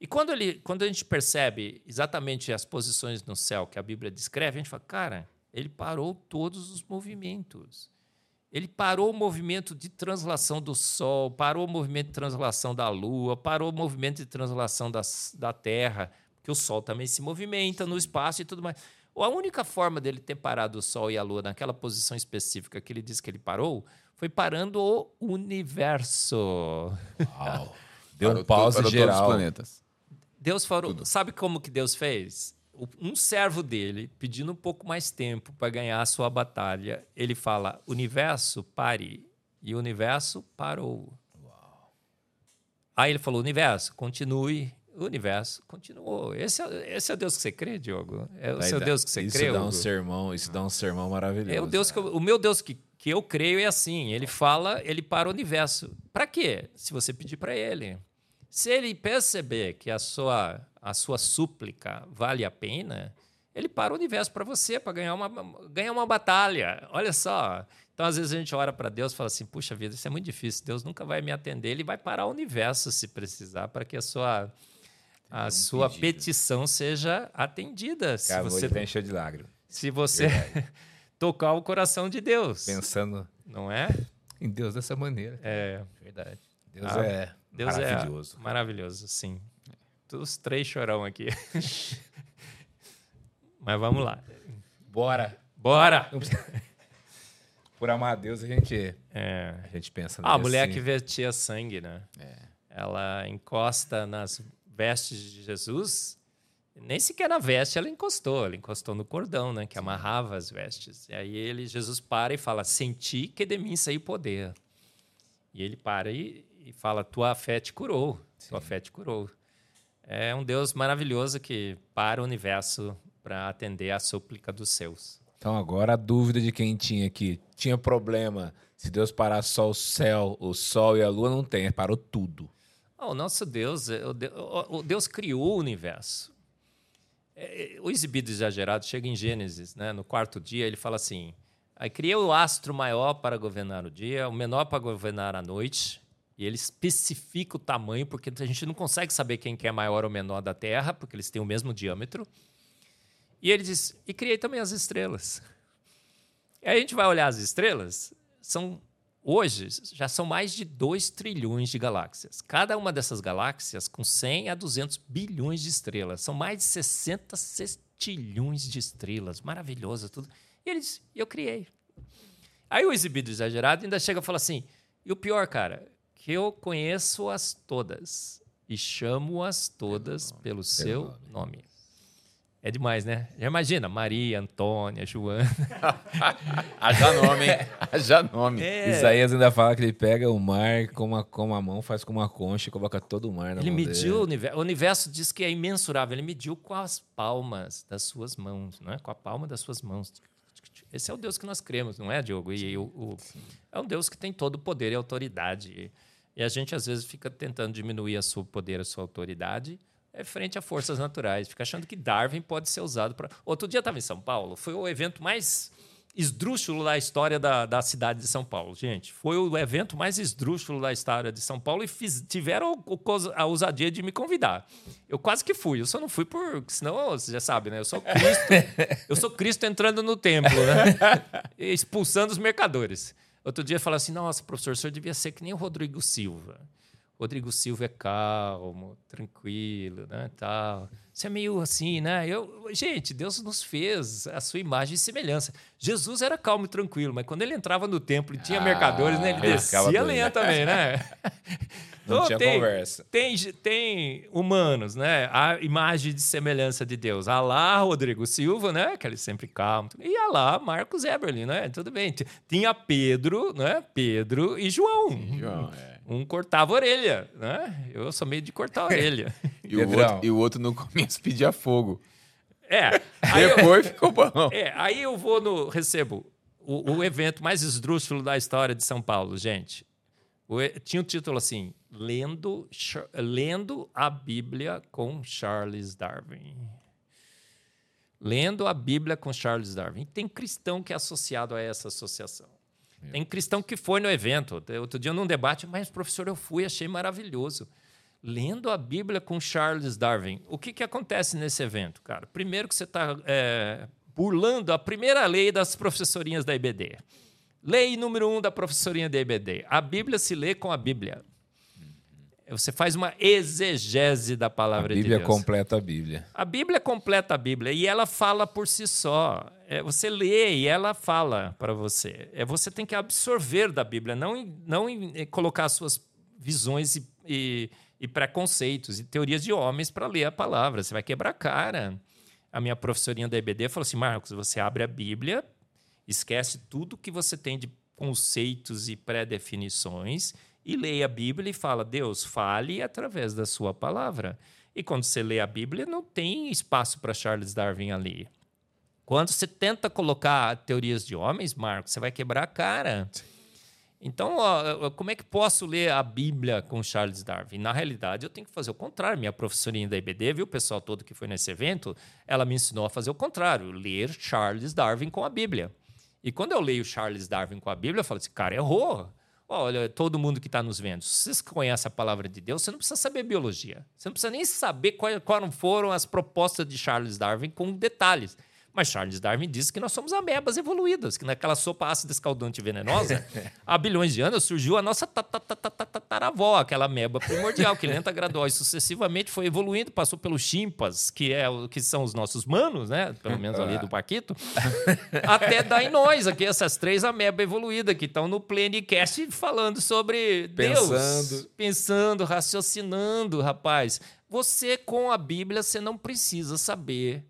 E quando, ele, quando a gente percebe exatamente as posições no céu que a Bíblia descreve, a gente fala, cara, ele parou todos os movimentos. Ele parou o movimento de translação do Sol, parou o movimento de translação da Lua, parou o movimento de translação da, da Terra, porque o Sol também se movimenta no espaço e tudo mais. A única forma dele ter parado o Sol e a Lua naquela posição específica que ele disse que ele parou foi parando o universo. Uau. Deu um pause geral. Todos os planetas. Deus falou, Tudo. sabe como que Deus fez? Um servo dele, pedindo um pouco mais tempo para ganhar a sua batalha, ele fala: universo, pare. E o universo parou. Uau. Aí ele falou: universo, continue. O universo continuou. Esse é, esse é o Deus que você crê, Diogo? É o seu Deus que você isso crê? Isso dá um sermão, isso dá um sermão maravilhoso. É o Deus que eu, o meu Deus que, que eu creio é assim. Ele fala, ele para o universo. Para quê? Se você pedir para ele. Se ele perceber que a sua, a sua súplica vale a pena, ele para o universo para você, para ganhar uma, ganhar uma batalha. Olha só. Então, às vezes, a gente ora para Deus e fala assim: puxa vida, isso é muito difícil, Deus nunca vai me atender. Ele vai parar o universo se precisar, para que a sua, a um sua petição seja atendida. Se você de encher de lágrimas. Se você tocar o coração de Deus. Pensando. Não é? Em Deus dessa maneira. É. Verdade. Deus ah, é Deus é maravilhoso. É maravilhoso, sim. Os três chorão aqui. Mas vamos lá. Bora. Bora! Por amar a Deus, a gente, é. a gente pensa ah, A mulher assim. que vertia sangue, né? É. Ela encosta nas vestes de Jesus. Nem sequer na veste ela encostou, ela encostou no cordão, né? Que amarrava as vestes. E aí ele, Jesus para e fala: Senti que de mim saiu poder. E ele para e, e fala: Tua fé te curou. Sim. Tua fé te curou. É um Deus maravilhoso que para o universo para atender a súplica dos seus. Então, agora a dúvida de quem tinha aqui: tinha problema se Deus parar só o céu, o sol e a lua? Não tem, parou tudo. Oh, o nosso Deus, é, o Deus criou o universo. É, é, o exibido exagerado chega em Gênesis, né? no quarto dia, ele fala assim: Aí criei o astro maior para governar o dia, o menor para governar a noite, e ele especifica o tamanho, porque a gente não consegue saber quem que é maior ou menor da Terra, porque eles têm o mesmo diâmetro. E ele diz: e criei também as estrelas. E aí a gente vai olhar as estrelas, são hoje já são mais de 2 trilhões de galáxias. Cada uma dessas galáxias com 100 a 200 bilhões de estrelas. São mais de 60 sextilhões de estrelas. Maravilhoso tudo. E ele diz: eu criei. Aí o exibido exagerado ainda chega e fala assim: e o pior, cara, que eu conheço-as todas e chamo-as todas pelo, pelo seu nome. nome. É demais, né? Já imagina, Maria, Antônia, Joana. Haja nome, hein? Haja nome. É. Isaías ainda fala que ele pega o mar com a, com a mão, faz com uma concha e coloca todo o mar na Ele mão mediu dele. o universo. O universo diz que é imensurável. Ele mediu com as palmas das suas mãos, não é? Com a palma das suas mãos. Esse é o Deus que nós cremos, não é, Diogo? E o, o, é um Deus que tem todo o poder e autoridade. E a gente, às vezes, fica tentando diminuir a seu poder, a sua autoridade, é frente a forças naturais. Fica achando que Darwin pode ser usado para. Outro dia estava em São Paulo, foi o evento mais esdrúxulo da história da, da cidade de São Paulo. Gente, foi o evento mais esdrúxulo da história de São Paulo e fiz, tiveram a ousadia de me convidar. Eu quase que fui, eu só não fui por. Senão, você já sabe, né? Eu sou Cristo, eu sou Cristo entrando no templo, né? expulsando os mercadores. Outro dia falou assim: nossa, professor, o senhor devia ser que nem o Rodrigo Silva. Rodrigo Silva é calmo, tranquilo, né, tal. Você é meio assim, né? Eu, gente, Deus nos fez a sua imagem e semelhança. Jesus era calmo e tranquilo, mas quando ele entrava no templo e tinha ah, mercadores, né, ele descia lenha também, né? Não então, tinha tem, conversa. Tem, tem humanos, né? A imagem de semelhança de Deus. Alá, Rodrigo Silva, né? Que ele sempre calmo. E Alá, Marcos Eberlin, né? Tudo bem. Tinha Pedro, né? Pedro e João. João, é. Um cortava a orelha, né? Eu sou meio de cortar a orelha. e, o outro, e o outro no começo pedia fogo. É. Depois eu, ficou bom. É, aí eu vou no. Recebo o, o evento mais esdrúxulo da história de São Paulo, gente. O, tinha um título assim: Lendo, Lendo a Bíblia com Charles Darwin. Lendo a Bíblia com Charles Darwin. Tem cristão que é associado a essa associação. Tem cristão que foi no evento. Outro dia, num debate, mas, professor, eu fui, achei maravilhoso. lendo a Bíblia com Charles Darwin. O que, que acontece nesse evento, cara? Primeiro que você está é, burlando a primeira lei das professorinhas da IBD. Lei número um da professorinha da IBD. A Bíblia se lê com a Bíblia. Você faz uma exegese da palavra de Deus. A Bíblia completa a Bíblia. A Bíblia completa a Bíblia e ela fala por si só. É, você lê e ela fala para você. É, você tem que absorver da Bíblia, não, não colocar suas visões e, e, e preconceitos e teorias de homens para ler a palavra. Você vai quebrar a cara. A minha professorinha da EBD falou assim: Marcos, você abre a Bíblia, esquece tudo que você tem de conceitos e pré-definições e lê a Bíblia e fala: Deus, fale através da sua palavra. E quando você lê a Bíblia, não tem espaço para Charles Darwin ali. Quando você tenta colocar teorias de homens, Marcos, você vai quebrar a cara. Então, ó, como é que posso ler a Bíblia com Charles Darwin? Na realidade, eu tenho que fazer o contrário. Minha professorinha da IBD, viu, o pessoal todo que foi nesse evento, ela me ensinou a fazer o contrário, ler Charles Darwin com a Bíblia. E quando eu leio Charles Darwin com a Bíblia, eu falo assim, cara, errou. Olha, todo mundo que está nos vendo, se vocês conhecem a palavra de Deus, você não precisa saber biologia. Você não precisa nem saber quais foram as propostas de Charles Darwin com detalhes. Mas Charles Darwin disse que nós somos amebas evoluídas, que naquela sopa ácida escaldante venenosa, há bilhões de anos surgiu a nossa tataravó, aquela ameba primordial, que lenta, gradual e sucessivamente foi evoluindo, passou pelos chimpas, que, é, que são os nossos manos, né? pelo menos ali do Paquito, até dar em nós, aqui, essas três amebas evoluídas que estão no Plenicast falando sobre pensando. Deus. Pensando, raciocinando, rapaz. Você, com a Bíblia, você não precisa saber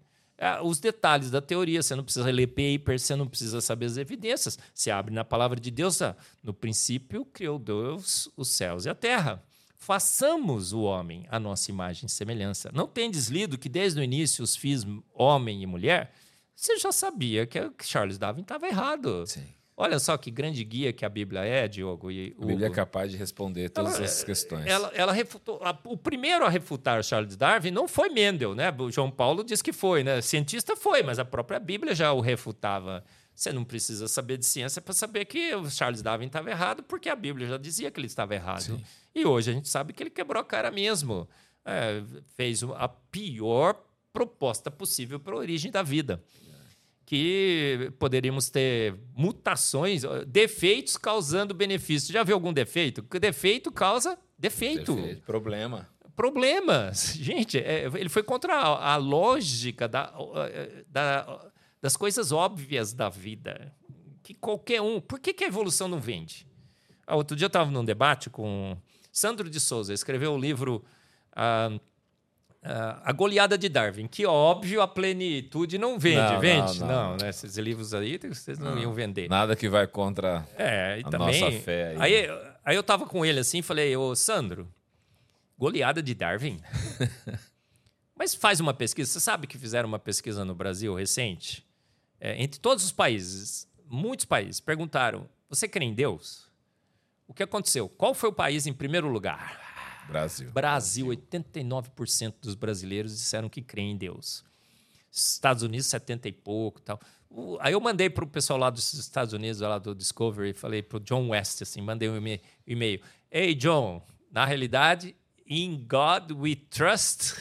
os detalhes da teoria. Você não precisa ler papers, você não precisa saber as evidências. Você abre na palavra de Deus, ah, no princípio criou Deus os céus e a terra. Façamos o homem a nossa imagem e semelhança. Não tendes lido que desde o início os fiz homem e mulher? Você já sabia que Charles Darwin estava errado. Sim. Olha só que grande guia que a Bíblia é, Diogo. E a Bíblia é capaz de responder todas ela, essas questões. Ela, ela refutou, a, o primeiro a refutar Charles Darwin não foi Mendel, né? O João Paulo diz que foi, né? Cientista foi, mas a própria Bíblia já o refutava. Você não precisa saber de ciência para saber que o Charles Darwin estava errado, porque a Bíblia já dizia que ele estava errado. Sim. E hoje a gente sabe que ele quebrou a cara mesmo. É, fez a pior proposta possível para a origem da vida que poderíamos ter mutações, defeitos causando benefício. Já viu algum defeito? Defeito causa defeito. defeito problema. Problemas. Gente, é, ele foi contra a, a lógica da, da, das coisas óbvias da vida. Que qualquer um. Por que, que a evolução não vende? Ah, outro dia eu estava num debate com Sandro de Souza, escreveu o um livro. Ah, Uh, a goleada de Darwin, que óbvio a plenitude não vende, não, vende? Não, não. não, né? Esses livros aí vocês não, iam vender. Nada que vai contra é, a também, nossa fé. Aí. aí, aí eu tava com ele assim falei, ô Sandro, goleada de Darwin? Mas faz uma pesquisa. Você sabe que fizeram uma pesquisa no Brasil recente? É, entre todos os países, muitos países, perguntaram: você crê em Deus? O que aconteceu? Qual foi o país em primeiro lugar? Brasil. Brasil, 89% dos brasileiros disseram que creem em Deus. Estados Unidos, 70 e pouco tal. Aí eu mandei para o pessoal lá dos Estados Unidos, lá do Discovery, falei para o John West, assim, mandei um e-mail. Ei, John, na realidade, in God we trust.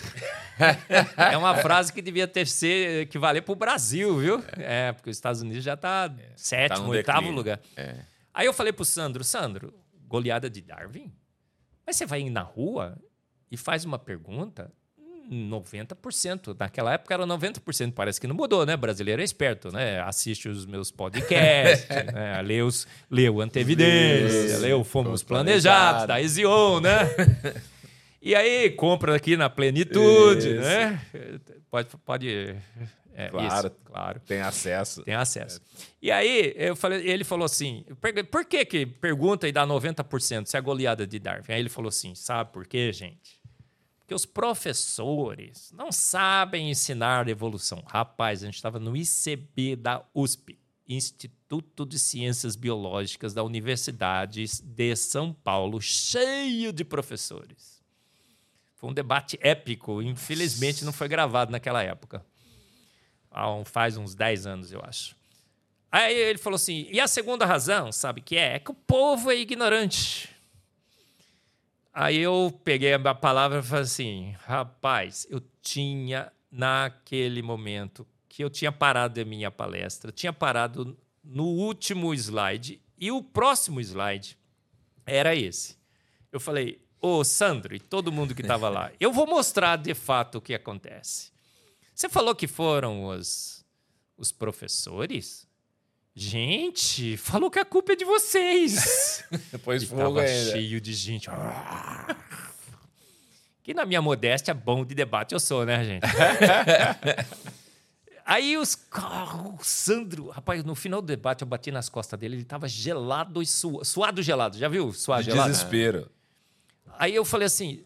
é uma frase que devia ter ser que valer para o Brasil, viu? É, porque os Estados Unidos já está é, sétimo, tá oitavo lugar. É. Aí eu falei para o Sandro, Sandro, goleada de Darwin? Mas você vai na rua e faz uma pergunta, 90%. Naquela época era 90%. Parece que não mudou, né? brasileiro é esperto, né? Assiste os meus podcasts, né? lê, os, lê o Antevidência, lê o Fomos Planejados, da Ezion, né? E aí, compra aqui na plenitude, Isso. né? Pode, pode é, claro, isso, claro. Tem acesso. Tem acesso. É. E aí, eu falei, ele falou assim: por que, que pergunta e dá 90% se é a goleada de Darwin? Aí ele falou assim: sabe por quê, gente? Porque os professores não sabem ensinar evolução. Rapaz, a gente estava no ICB da USP, Instituto de Ciências Biológicas da Universidade de São Paulo, cheio de professores. Foi um debate épico, infelizmente não foi gravado naquela época faz uns 10 anos, eu acho. Aí ele falou assim: e a segunda razão, sabe que é? É que o povo é ignorante. Aí eu peguei a palavra e falei assim: rapaz, eu tinha naquele momento que eu tinha parado a minha palestra, tinha parado no último slide e o próximo slide era esse. Eu falei, ô Sandro e todo mundo que estava lá, eu vou mostrar de fato o que acontece. Você falou que foram os, os professores? Gente, falou que a culpa é de vocês. Depois E fogo ainda. cheio de gente. Que na minha modéstia, bom de debate eu sou, né, gente? Aí os carros, o Sandro, rapaz, no final do debate eu bati nas costas dele, ele tava gelado e suado, suado gelado. Já viu? Suado De gelado? desespero. Aí eu falei assim: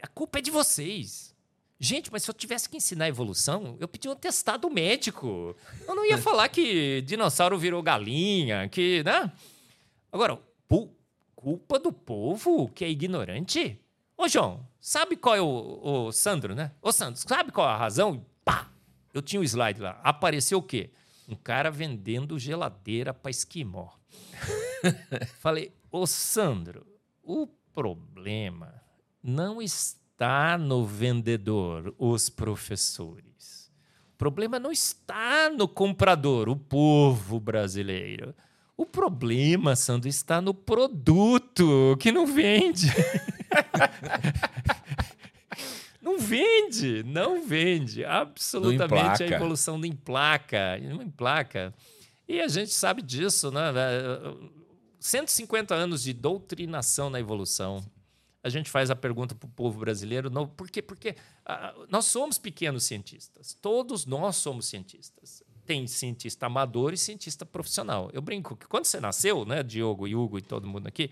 a culpa é de vocês. Gente, mas se eu tivesse que ensinar evolução, eu pedi um atestado médico. Eu não ia falar que dinossauro virou galinha, que. né? Agora, culpa do povo que é ignorante? Ô, João, sabe qual é o, o Sandro, né? Ô, Sandro, sabe qual é a razão? Pá! Eu tinha o slide lá. Apareceu o quê? Um cara vendendo geladeira para esquimó. Falei, ô Sandro, o problema não está no vendedor, os professores. O problema não está no comprador, o povo brasileiro. O problema, Sandro, está no produto que não vende. Não vende, não vende. Absolutamente a evolução não emplaca, emplaca. E a gente sabe disso, né? 150 anos de doutrinação na evolução. A gente faz a pergunta para o povo brasileiro, não, por quê? Porque ah, nós somos pequenos cientistas. Todos nós somos cientistas. Tem cientista amador e cientista profissional. Eu brinco que quando você nasceu, né, Diogo e Hugo e todo mundo aqui,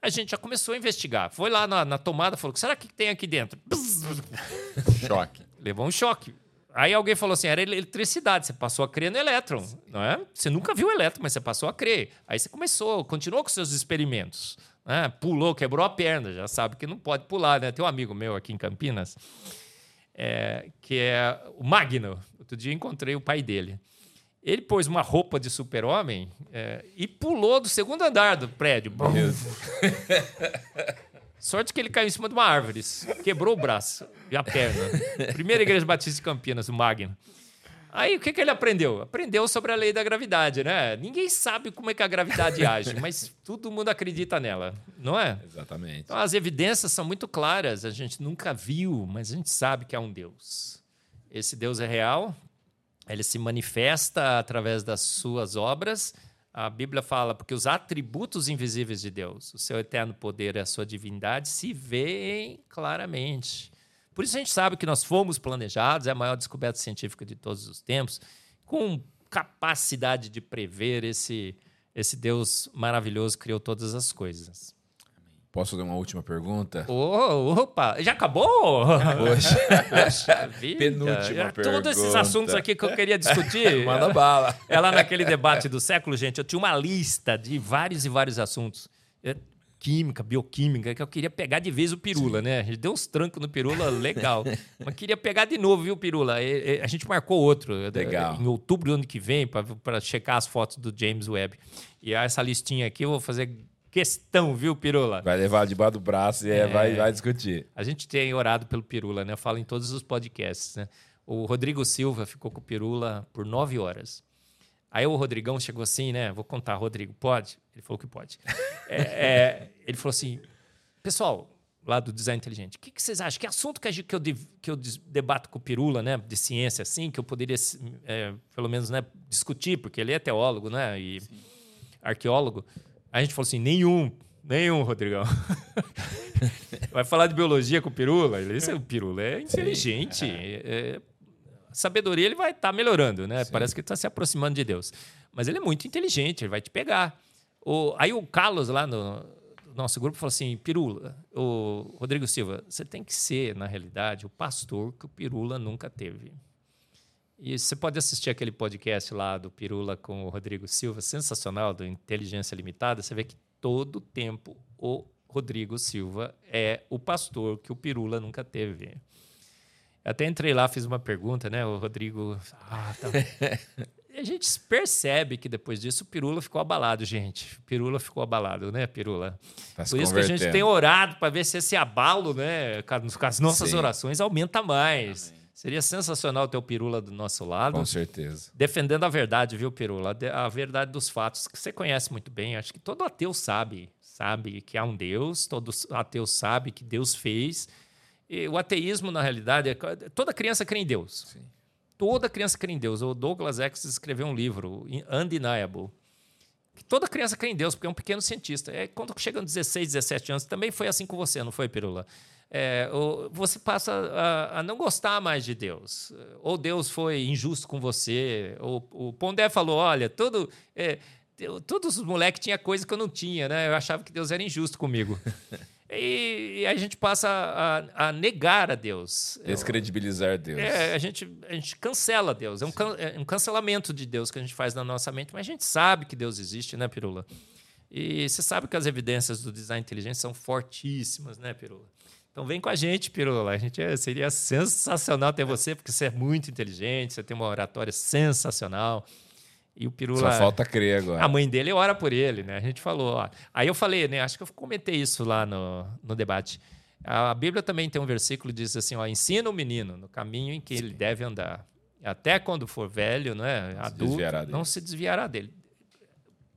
a gente já começou a investigar. Foi lá na, na tomada, falou: será que tem aqui dentro? Choque. Levou um choque. Aí alguém falou assim: era eletricidade, você passou a crer no elétron, não é? Você nunca viu o elétron, mas você passou a crer. Aí você começou, continuou com seus experimentos. Né? Pulou, quebrou a perna, já sabe que não pode pular, né? Tem um amigo meu aqui em Campinas, é, que é o Magno. Outro dia encontrei o pai dele. Ele pôs uma roupa de super-homem é, e pulou do segundo andar do prédio. Sorte que ele caiu em cima de uma árvore, quebrou o braço e a perna. Primeira igreja batista de Campinas, o Magno. Aí o que, que ele aprendeu? Aprendeu sobre a lei da gravidade, né? Ninguém sabe como é que a gravidade age, mas todo mundo acredita nela, não é? Exatamente. Então as evidências são muito claras, a gente nunca viu, mas a gente sabe que há um Deus. Esse Deus é real, ele se manifesta através das suas obras. A Bíblia fala porque os atributos invisíveis de Deus, o seu eterno poder e a sua divindade, se veem claramente. Por isso a gente sabe que nós fomos planejados, é a maior descoberta científica de todos os tempos, com capacidade de prever esse, esse Deus maravilhoso que criou todas as coisas. Posso fazer uma última pergunta? Oh, opa, já acabou? Poxa, Poxa vida. Penúltima Todos esses pergunta. assuntos aqui que eu queria discutir. manda bala. É lá naquele debate do século, gente, eu tinha uma lista de vários e vários assuntos. Química, bioquímica, que eu queria pegar de vez o Pirula, né? A gente deu uns trancos no Pirula, legal. Mas queria pegar de novo, viu, Pirula? E- e A gente marcou outro. é, Legal. Em outubro do ano que vem, para checar as fotos do James Webb. E essa listinha aqui eu vou fazer questão, viu, Pirula? Vai levar debaixo do braço e é, vai, vai discutir. A gente tem orado pelo Pirula, né? Eu falo em todos os podcasts, né? O Rodrigo Silva ficou com o Pirula por nove horas. Aí o Rodrigão chegou assim, né? Vou contar, Rodrigo, pode? Ele falou que pode. É, é, ele falou assim, pessoal, lá do Design Inteligente, o que, que vocês acham? Que assunto que, eu, que eu debato com o Pirula, né? De ciência, assim, que eu poderia, é, pelo menos, né, discutir, porque ele é teólogo, né? E arqueólogo. Aí a gente falou assim, nenhum, nenhum, Rodrigão. Vai falar de biologia com o Pirula? Ele disse, o Pirula é inteligente. é- a sabedoria ele vai estar melhorando, né? Parece que ele está se aproximando de Deus. Mas ele é muito inteligente, ele vai te pegar. O, aí o Carlos, lá no no nosso grupo, falou assim: Pirula, o Rodrigo Silva, você tem que ser, na realidade, o pastor que o Pirula nunca teve. E você pode assistir aquele podcast lá do Pirula com o Rodrigo Silva, sensacional, do Inteligência Limitada. Você vê que todo tempo o Rodrigo Silva é o pastor que o Pirula nunca teve. Até entrei lá, fiz uma pergunta, né? O Rodrigo. Ah, tá. a gente percebe que depois disso o Pirula ficou abalado, gente. Pirula ficou abalado, né, Pirula? Tá Por isso que a gente tem orado para ver se esse abalo, né, com as- nossas Sim. orações aumenta mais. Seria sensacional ter o Pirula do nosso lado. Com certeza. Defendendo a verdade, viu, Pirula? A verdade dos fatos, que você conhece muito bem. Acho que todo ateu sabe. Sabe que há um Deus, todo ateu sabe que Deus fez. E o ateísmo, na realidade, é... toda criança crê em Deus. Sim. Toda criança crê em Deus. O Douglas X escreveu um livro, Undeniable, que toda criança crê em Deus, porque é um pequeno cientista. É, quando chegam 16, 17 anos, também foi assim com você, não foi, Pirula? É, você passa a, a não gostar mais de Deus. Ou Deus foi injusto com você. Ou, o Pondé falou: olha, tudo. é, todos os moleques tinham coisa que eu não tinha, né? Eu achava que Deus era injusto comigo. e, e a gente passa a, a negar a Deus. Descredibilizar Deus. É, a gente, a gente cancela Deus. É um, can- é um cancelamento de Deus que a gente faz na nossa mente, mas a gente sabe que Deus existe, né, Pirula? E você sabe que as evidências do design inteligente são fortíssimas, né, Pirula? Então vem com a gente, Pirula. A gente é- seria sensacional ter você, porque você é muito inteligente, você tem uma oratória sensacional. E o Pirula. Só falta crer agora. A mãe dele ora por ele, né? A gente falou. Ó. Aí eu falei, né? Acho que eu comentei isso lá no, no debate. A Bíblia também tem um versículo que diz assim: ó, ensina o menino no caminho em que ele deve andar. Até quando for velho, né? Adulto, dele. não se desviará dele.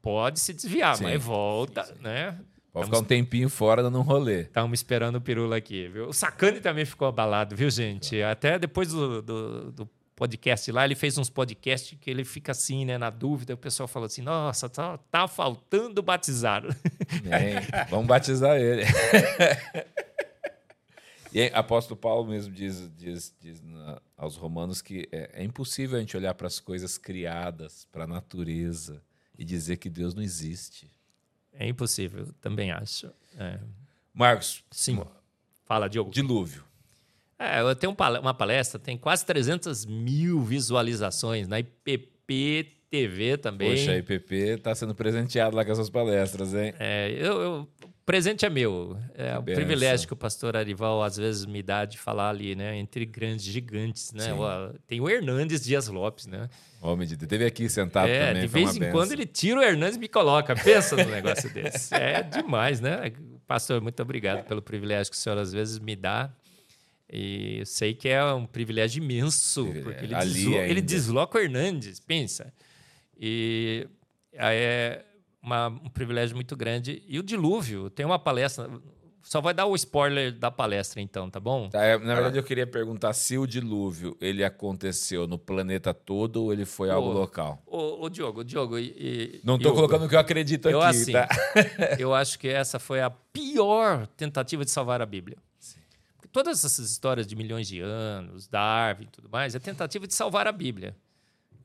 Pode se desviar, Sim, mas volta, né? Pode ficar um tempinho fora dando um rolê. Estamos esperando o Pirula aqui, viu? O Sacani também ficou abalado, viu, gente? Até depois do, do, do podcast lá, ele fez uns podcasts que ele fica assim, né, na dúvida. O pessoal falou assim: nossa, tá, tá faltando batizar. Bem, vamos batizar ele. e aí, apóstolo Paulo mesmo diz, diz, diz na- aos romanos que é, é impossível a gente olhar para as coisas criadas, para a natureza, e dizer que Deus não existe. É impossível, também acho. É. Marcos, Sim. Fala, Diogo. dilúvio. É, eu tenho um uma palestra, tem quase 300 mil visualizações na IPP TV também. Poxa, a IPP está sendo presenteado lá com essas palestras, hein? É, eu, eu- o presente é meu. É o benção. privilégio que o pastor Arival às vezes me dá de falar ali, né? Entre grandes gigantes, né? Ó, Tem o Hernandes Dias Lopes, né? Homem de Deus. Teve aqui sentado é, também. de vez em benção. quando ele tira o Hernandes e me coloca. Pensa num negócio desse. É demais, né? Pastor, muito obrigado pelo privilégio que o senhor às vezes me dá. E eu sei que é um privilégio imenso, porque ele, deslo- ele desloca o Hernandes, pensa. E aí é uma- um privilégio muito grande. E o dilúvio, tem uma palestra. Só vai dar o spoiler da palestra, então, tá bom? Tá, é, na verdade, eu queria perguntar se o dilúvio ele aconteceu no planeta todo ou ele foi algo Ô, local. Ô, ô, Diogo, Diogo. E, Não estou colocando o que eu acredito Eu aqui, assim, tá? eu acho que essa foi a pior tentativa de salvar a Bíblia. Todas essas histórias de milhões de anos, Darwin e tudo mais, é tentativa de salvar a Bíblia.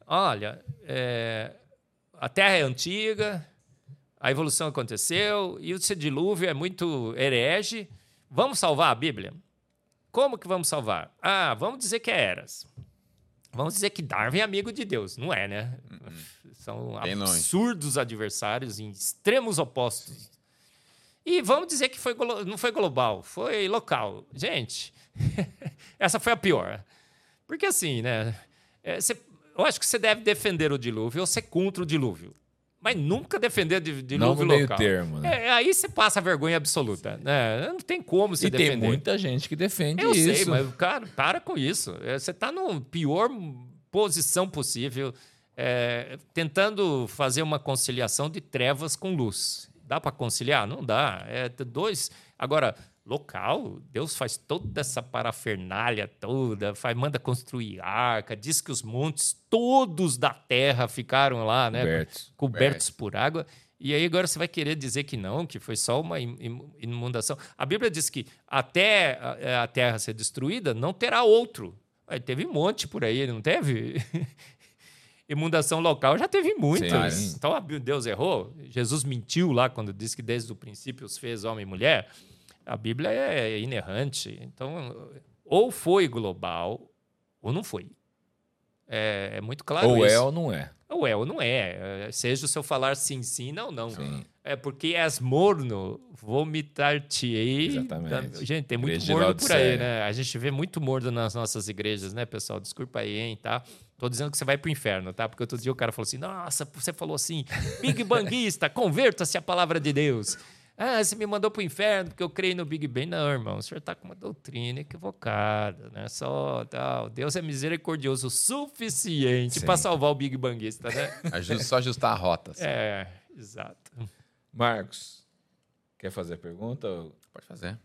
Olha, é, a Terra é antiga, a evolução aconteceu e o dilúvio é muito herege. Vamos salvar a Bíblia? Como que vamos salvar? Ah, vamos dizer que é Eras. Vamos dizer que Darwin é amigo de Deus. Não é, né? São Bem longe. absurdos adversários em extremos opostos. E vamos dizer que foi não foi global, foi local. Gente, essa foi a pior. Porque assim, né? é, cê- eu acho que você deve defender o dilúvio ou ser contra o dilúvio. Mas nunca defender de dilúvio Não local. termo, né? É, aí você passa vergonha absoluta. Né? Não tem como você E defender. tem muita gente que defende Eu isso. sei, mas, cara, para com isso. É, Você está na pior posição possível, é, tentando fazer uma conciliação de trevas com luz. Dá para conciliar? Não dá. É dois. Agora, local, Deus faz toda essa parafernália toda, faz, manda construir arca, diz que os montes todos da terra ficaram lá, né? Cobertos. cobertos por água. E aí agora você vai querer dizer que não, que foi só uma inundação. A Bíblia diz que até a, a terra ser destruída, não terá outro. Aí teve um monte por aí, não teve? Inundação local já teve muitas. Sim. Então Deus errou. Jesus mentiu lá quando disse que desde o princípio os fez homem e mulher. A Bíblia é inerrante. Então, ou foi global ou não foi. É, é muito claro ou isso. é ou não é. Ou é ou não é. É, Seja o seu falar sim, sim, não, não. Sim. É porque és morno, vomitar-te-ei. Exatamente. Gente, tem muito Igreja morno por aí, né? A gente vê muito morno nas nossas igrejas, né, pessoal? Desculpa aí, hein, tá? Tô dizendo que você vai pro inferno, tá? Porque outro dia o cara falou assim: nossa, você falou assim, Big Banguista, converta-se à palavra de Deus. Ah, você me mandou pro inferno porque eu creio no Big Bang. Não, irmão, o senhor tá com uma doutrina equivocada, né? Só tal. Deus é misericordioso o suficiente para salvar o Big Banguista, né? Só ajustar a rota. assim. é, exato. Marcos, quer fazer a pergunta? Pode fazer.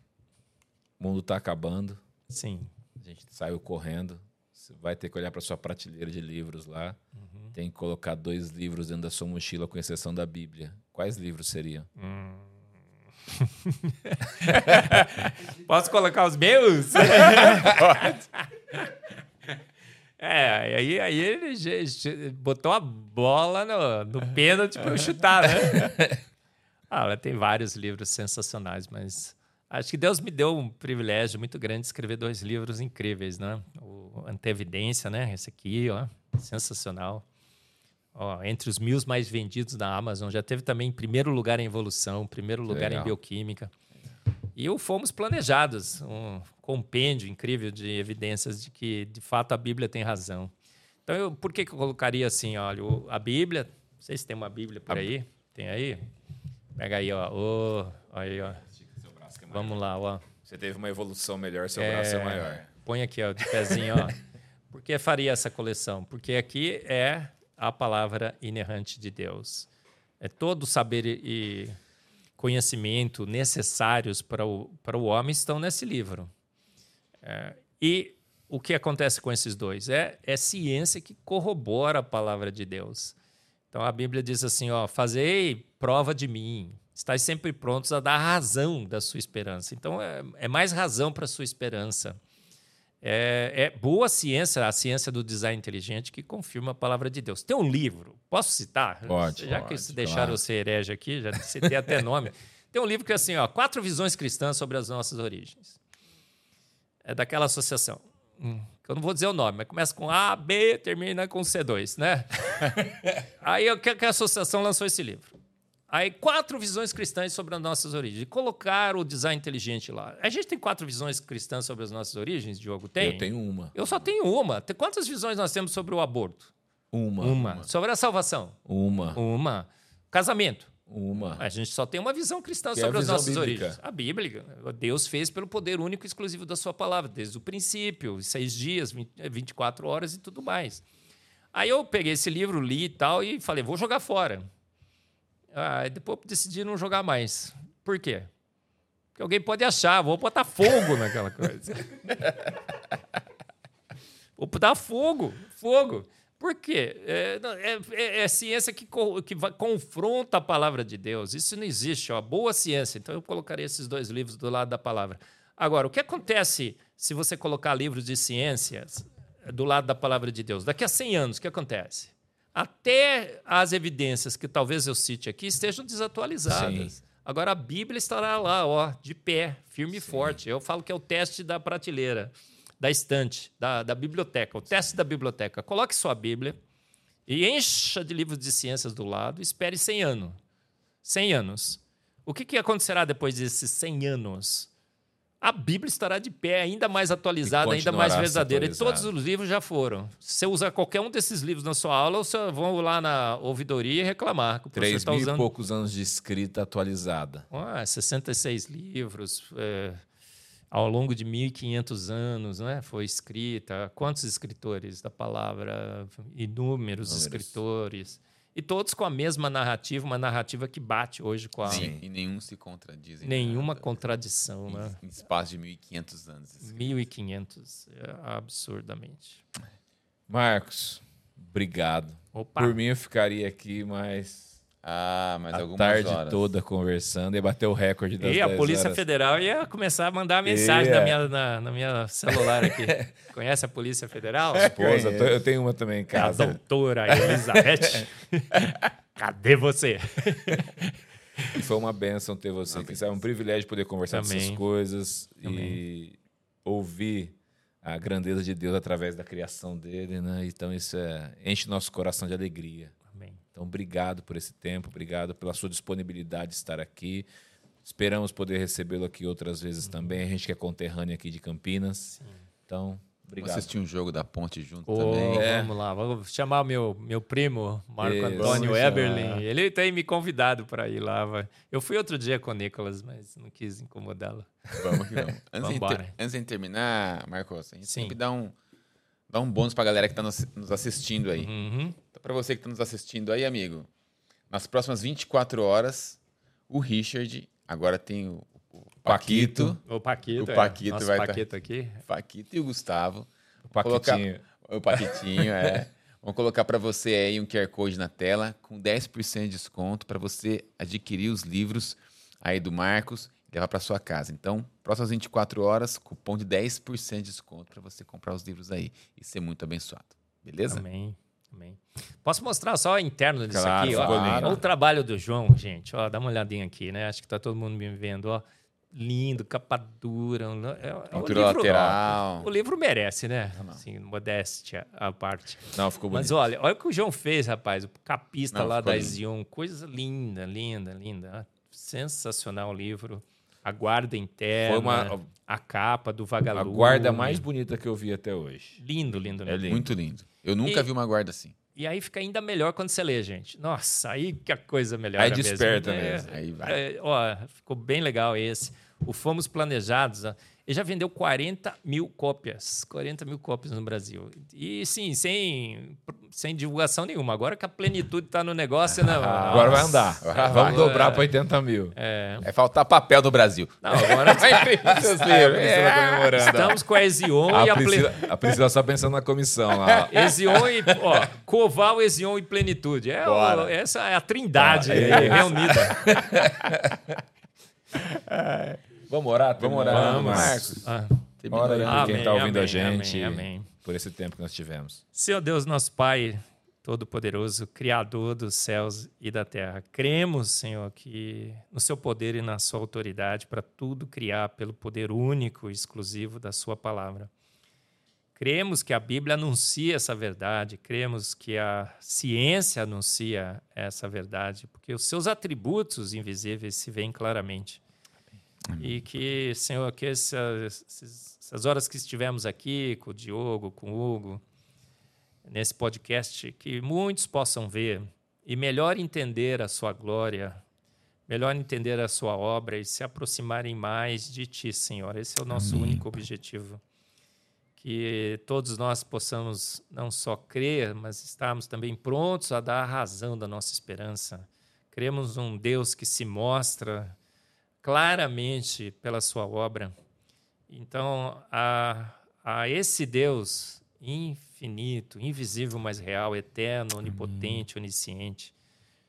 O mundo tá acabando. Sim. A gente saiu correndo. Você vai ter que olhar para sua prateleira de livros lá. Uhum. Tem que colocar dois livros dentro da sua mochila, com exceção da Bíblia. Quais livros seriam? Posso colocar os meus? É, aí, aí ele botou a bola no, no pênalti para eu chutar, né? Ah, ela tem vários livros sensacionais, mas acho que Deus me deu um privilégio muito grande de escrever dois livros incríveis, né? O Antevidência, né? Esse aqui, ó, sensacional. Ó, entre os mil mais vendidos da Amazon, já teve também em primeiro lugar em evolução, primeiro lugar em legal. bioquímica. E o Fomos Planejados, um compêndio incrível de evidências de que, de fato, a Bíblia tem razão. Então, eu, por que, que eu colocaria assim? Olha, a Bíblia, não sei se tem uma Bíblia por aí. Tem aí? Pega aí, ó. Ô, aí, ó. Vamos lá, ó. Você teve uma evolução melhor, seu É, braço é maior. Põe aqui, ó, de pezinho, ó. Por que faria essa coleção? Porque aqui é a palavra inerrante de Deus. É todo o saber e e conhecimento necessários para o, para o homem estão nesse livro. É, e o que acontece com esses dois? É, é ciência que corrobora a palavra de Deus. Então a Bíblia diz assim: ó, fazei prova de mim, estáis sempre prontos a dar razão da sua esperança. Então é, é mais razão para a sua esperança. É, é boa ciência, a ciência do design inteligente, que confirma a palavra de Deus. Tem um livro, posso citar? Pode, Já pode, que se deixaram claro. ser herege aqui, já citei até nome. Tem um livro que é assim, ó, Quatro Visões Cristãs sobre as Nossas Origens. É daquela associação. Eu não vou dizer o nome, mas começa com A, B, termina com C2, né? Aí o que que a associação lançou esse livro? Aí, quatro visões cristãs sobre as nossas origens. E colocaram o design inteligente lá. A gente tem quatro visões cristãs sobre as nossas origens, Diogo? Tem? Eu tenho uma. Eu só tenho uma. Quantas visões nós temos sobre o aborto? Uma. Sobre a salvação? Uma. Uma. Casamento? Uma. A gente só tem uma visão cristã Que é sobre as visão nossas bíblica. origens. A Bíblia. Deus fez pelo poder único e exclusivo da sua palavra, desde o princípio, seis dias, 20, eh, 24 horas e tudo mais. Aí eu peguei esse livro, li e tal, e falei, vou jogar fora. Aí depois eu decidi não jogar mais. Por quê? Porque alguém pode achar, vou botar fogo naquela coisa. vou botar fogo, fogo. Por quê? É, é- é- é ciência que, co- que vai- confronta a palavra de Deus. Isso não existe, ó. Boa ciência. Então eu colocaria esses dois livros do lado da palavra. Agora, o que acontece se você colocar livros de ciências do lado da palavra de Deus? Daqui a 100 anos, o que acontece? Até as evidências que talvez eu cite aqui estejam desatualizadas. Sim. Agora a Bíblia estará lá, ó, de pé, firme e forte. Eu falo que é o teste da prateleira, da estante, da, da biblioteca, o teste da biblioteca. Coloque sua Bíblia e encha de livros de ciências do lado, e espere 100 anos. 100 anos. O que, que acontecerá depois desses 100 anos? A Bíblia estará de pé, ainda mais atualizada, ainda mais verdadeira. E todos os livros já foram. Se você usar qualquer um desses livros na sua aula, você vão lá na ouvidoria e reclamar que Três está mil usando e poucos anos de escrita atualizada. ah, 66 livros, é, ao longo de 1.500 anos, né? Foi escrita. Quantos escritores da palavra? Inúmeros Inúmeros. escritores. E todos com a mesma narrativa, uma narrativa que bate hoje com a Sim, e nenhum se contradiz. em nenhuma nada. contradição, né? Em, em espaço de 1.500 anos. 1.500, é, absurdamente. Marcos, obrigado. Opa! Por mim, eu ficaria aqui mais Ah, mas a algumas tarde horas. toda conversando e bater o recorde das E a 10 Polícia horas. Federal ia começar a mandar mensagem na, minha, na, na minha celular aqui. Conhece a Polícia Federal? Esposa, eu eu tenho uma também em A casa. doutora Elizabeth. Cadê você? E foi uma benção ter você aqui. É um privilégio poder conversar Também. dessas coisas Também. e ouvir a grandeza de Deus através da criação dele, né? Então isso é, enche nosso coração de alegria. Então obrigado por esse tempo, obrigado pela sua disponibilidade de estar aqui. Esperamos poder recebê-lo aqui outras vezes também. A gente que é conterrâneo aqui de Campinas. Então, obrigado. Vamos assistir um jogo da Ponte junto Ô, também. É. Vamos lá, vamos chamar o meu, meu primo, Marco Isso. Antônio Eberlin. Ele tem me convidado para ir lá. vai. Eu fui outro dia com o Nicolas, mas não quis incomodá-lo. Vamos que vamos. Antes, de, ter- antes de terminar, Marcos, a gente Sim. sempre dá um, dá um bônus pra galera que tá nos, nos assistindo aí. Uhum. Pra você que tá nos assistindo aí, amigo, nas próximas 24 horas, o Richard, agora tem o, o Paquito, O Paquito. O é, Paquito nosso vai tá- Paquito aqui. o Paquito e o Gustavo. O Paquitinho. O Paquitinho, é. Vamos colocar para você aí um QR Code na tela com 10% de desconto para você adquirir os livros aí do Marcos e levar para sua casa. Então, próximas 24 horas, cupom de 10% de desconto para você comprar os livros aí e ser muito abençoado. Beleza? Amém. Amém. Posso mostrar só o interno disso Claro, aqui? Ó. Olha o trabalho do João, gente. Ó, dá uma olhadinha aqui, né? Acho que tá todo mundo me vendo. Ó. Lindo, capa dura. É, é o Pintura livro- lateral. O livro merece, né? Assim, modéstia à parte. Não, ficou bonito. Mas olha, olha o que o João fez, rapaz. O capista Não, lá da. Zion. Coisa linda, linda, linda. Sensacional o livro. A guarda interna, Foi uma- a capa do a vagalume. guarda mais bonita que eu vi até hoje. Lindo, lindo, lindo. É lindo. Muito lindo. Eu nunca E- vi uma guarda assim. E aí fica ainda melhor quando você lê, gente. Nossa, aí que a coisa melhora Aí mesmo. desperta É, mesmo. Aí vai. é, ó, ficou bem legal esse. O Fomos Planejados, ó, ele já vendeu 40 mil cópias. 40 mil cópias no Brasil. E sim, sem, sem divulgação nenhuma. Agora que a plenitude está no negócio, não. Agora vai andar. Agora Vamos vai. dobrar para 80 mil. É, Vai faltar papel do Brasil. não, agora Vai. Priscila comemorando. estamos com a Ezion A e a Ple... Priscila, a Priscila só pensando na comissão lá. Ezion e, ó, Coval, Ezion e Plenitude. É essa é a trindade Ah, é. Vamos orar? Vamos orar, Vamos. Marcos. Ah. Ora aí por quem está ouvindo a amém, gente. amém, amém. Por esse tempo que nós tivemos. Senhor Deus, nosso Pai Todo-Poderoso, Criador dos céus e da terra, cremos, Senhor, que no seu poder e na sua autoridade para tudo criar pelo poder único e exclusivo da sua palavra. Cremos que a Bíblia anuncia essa verdade, cremos que a ciência anuncia essa verdade, porque os seus atributos invisíveis se veem claramente. E que, Senhor, que essas, essas horas que estivemos aqui com o Diogo, com o Hugo, nesse podcast, que muitos possam ver e melhor entender a sua glória, melhor entender a sua obra e se aproximarem mais de ti, Senhor. Esse é o nosso único objetivo. Que todos nós possamos não só crer, mas estarmos também prontos a dar a razão da nossa esperança. Cremos um Deus que se mostra claramente pela sua obra. Então, a, a esse Deus infinito, invisível, mas real, eterno, onipotente, onisciente,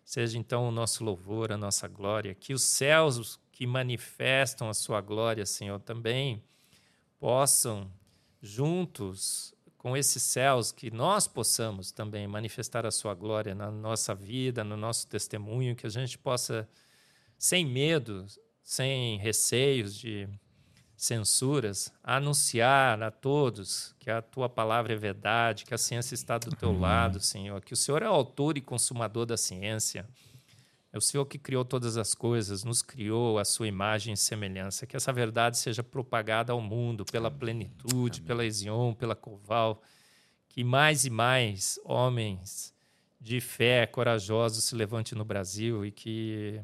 seja então o nosso louvor, a nossa glória, que os céus que manifestam a sua glória, Senhor, também possam, juntos com esses céus, que nós possamos também manifestar a sua glória na nossa vida, no nosso testemunho, que a gente possa, sem medo, sem receios de censuras, anunciar a todos que a tua palavra é verdade, que a ciência está do teu lado, Senhor, que o Senhor é autor e consumador da ciência. É o Senhor que criou todas as coisas, nos criou a sua imagem e semelhança. Que essa verdade seja propagada ao mundo pela plenitude, pela Ezion, pela Coval. Que mais e mais homens de fé corajosos se levantem no Brasil e que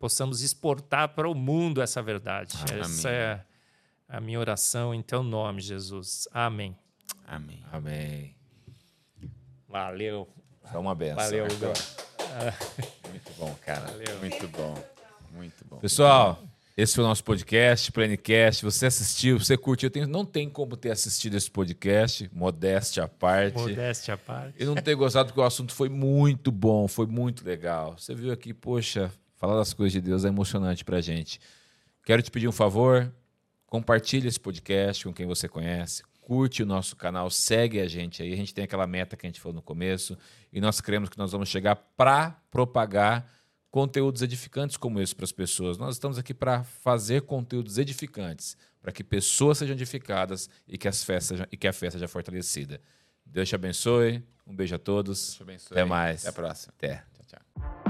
possamos exportar para o mundo essa verdade. Amém. Essa é a minha oração em teu nome, Jesus. Amém. Amém. Amém. Valeu. É uma benção. Valeu, Hugo. Muito bom, cara. Valeu. Muito bom. Muito bom. Pessoal, esse foi o nosso podcast, Plenicast. Você assistiu, você curtiu. Tem- não tem como ter assistido esse podcast, modéstia à parte. Modéstia à parte. E não ter gostado porque o assunto foi muito bom, foi muito legal. Você viu aqui, poxa, falar das coisas de Deus é emocionante pra gente. Quero te pedir um favor, compartilhe esse podcast com quem você conhece, curte o nosso canal, segue a gente aí. A gente tem aquela meta que a gente falou no começo e nós cremos que nós vamos chegar para propagar conteúdos edificantes como esse para as pessoas. Nós estamos aqui para fazer conteúdos edificantes, para que pessoas sejam edificadas e que, as festas, e que a festa seja fortalecida. Deus te abençoe. Um beijo a todos. Deus te abençoe. Até mais. Até a próxima. Até.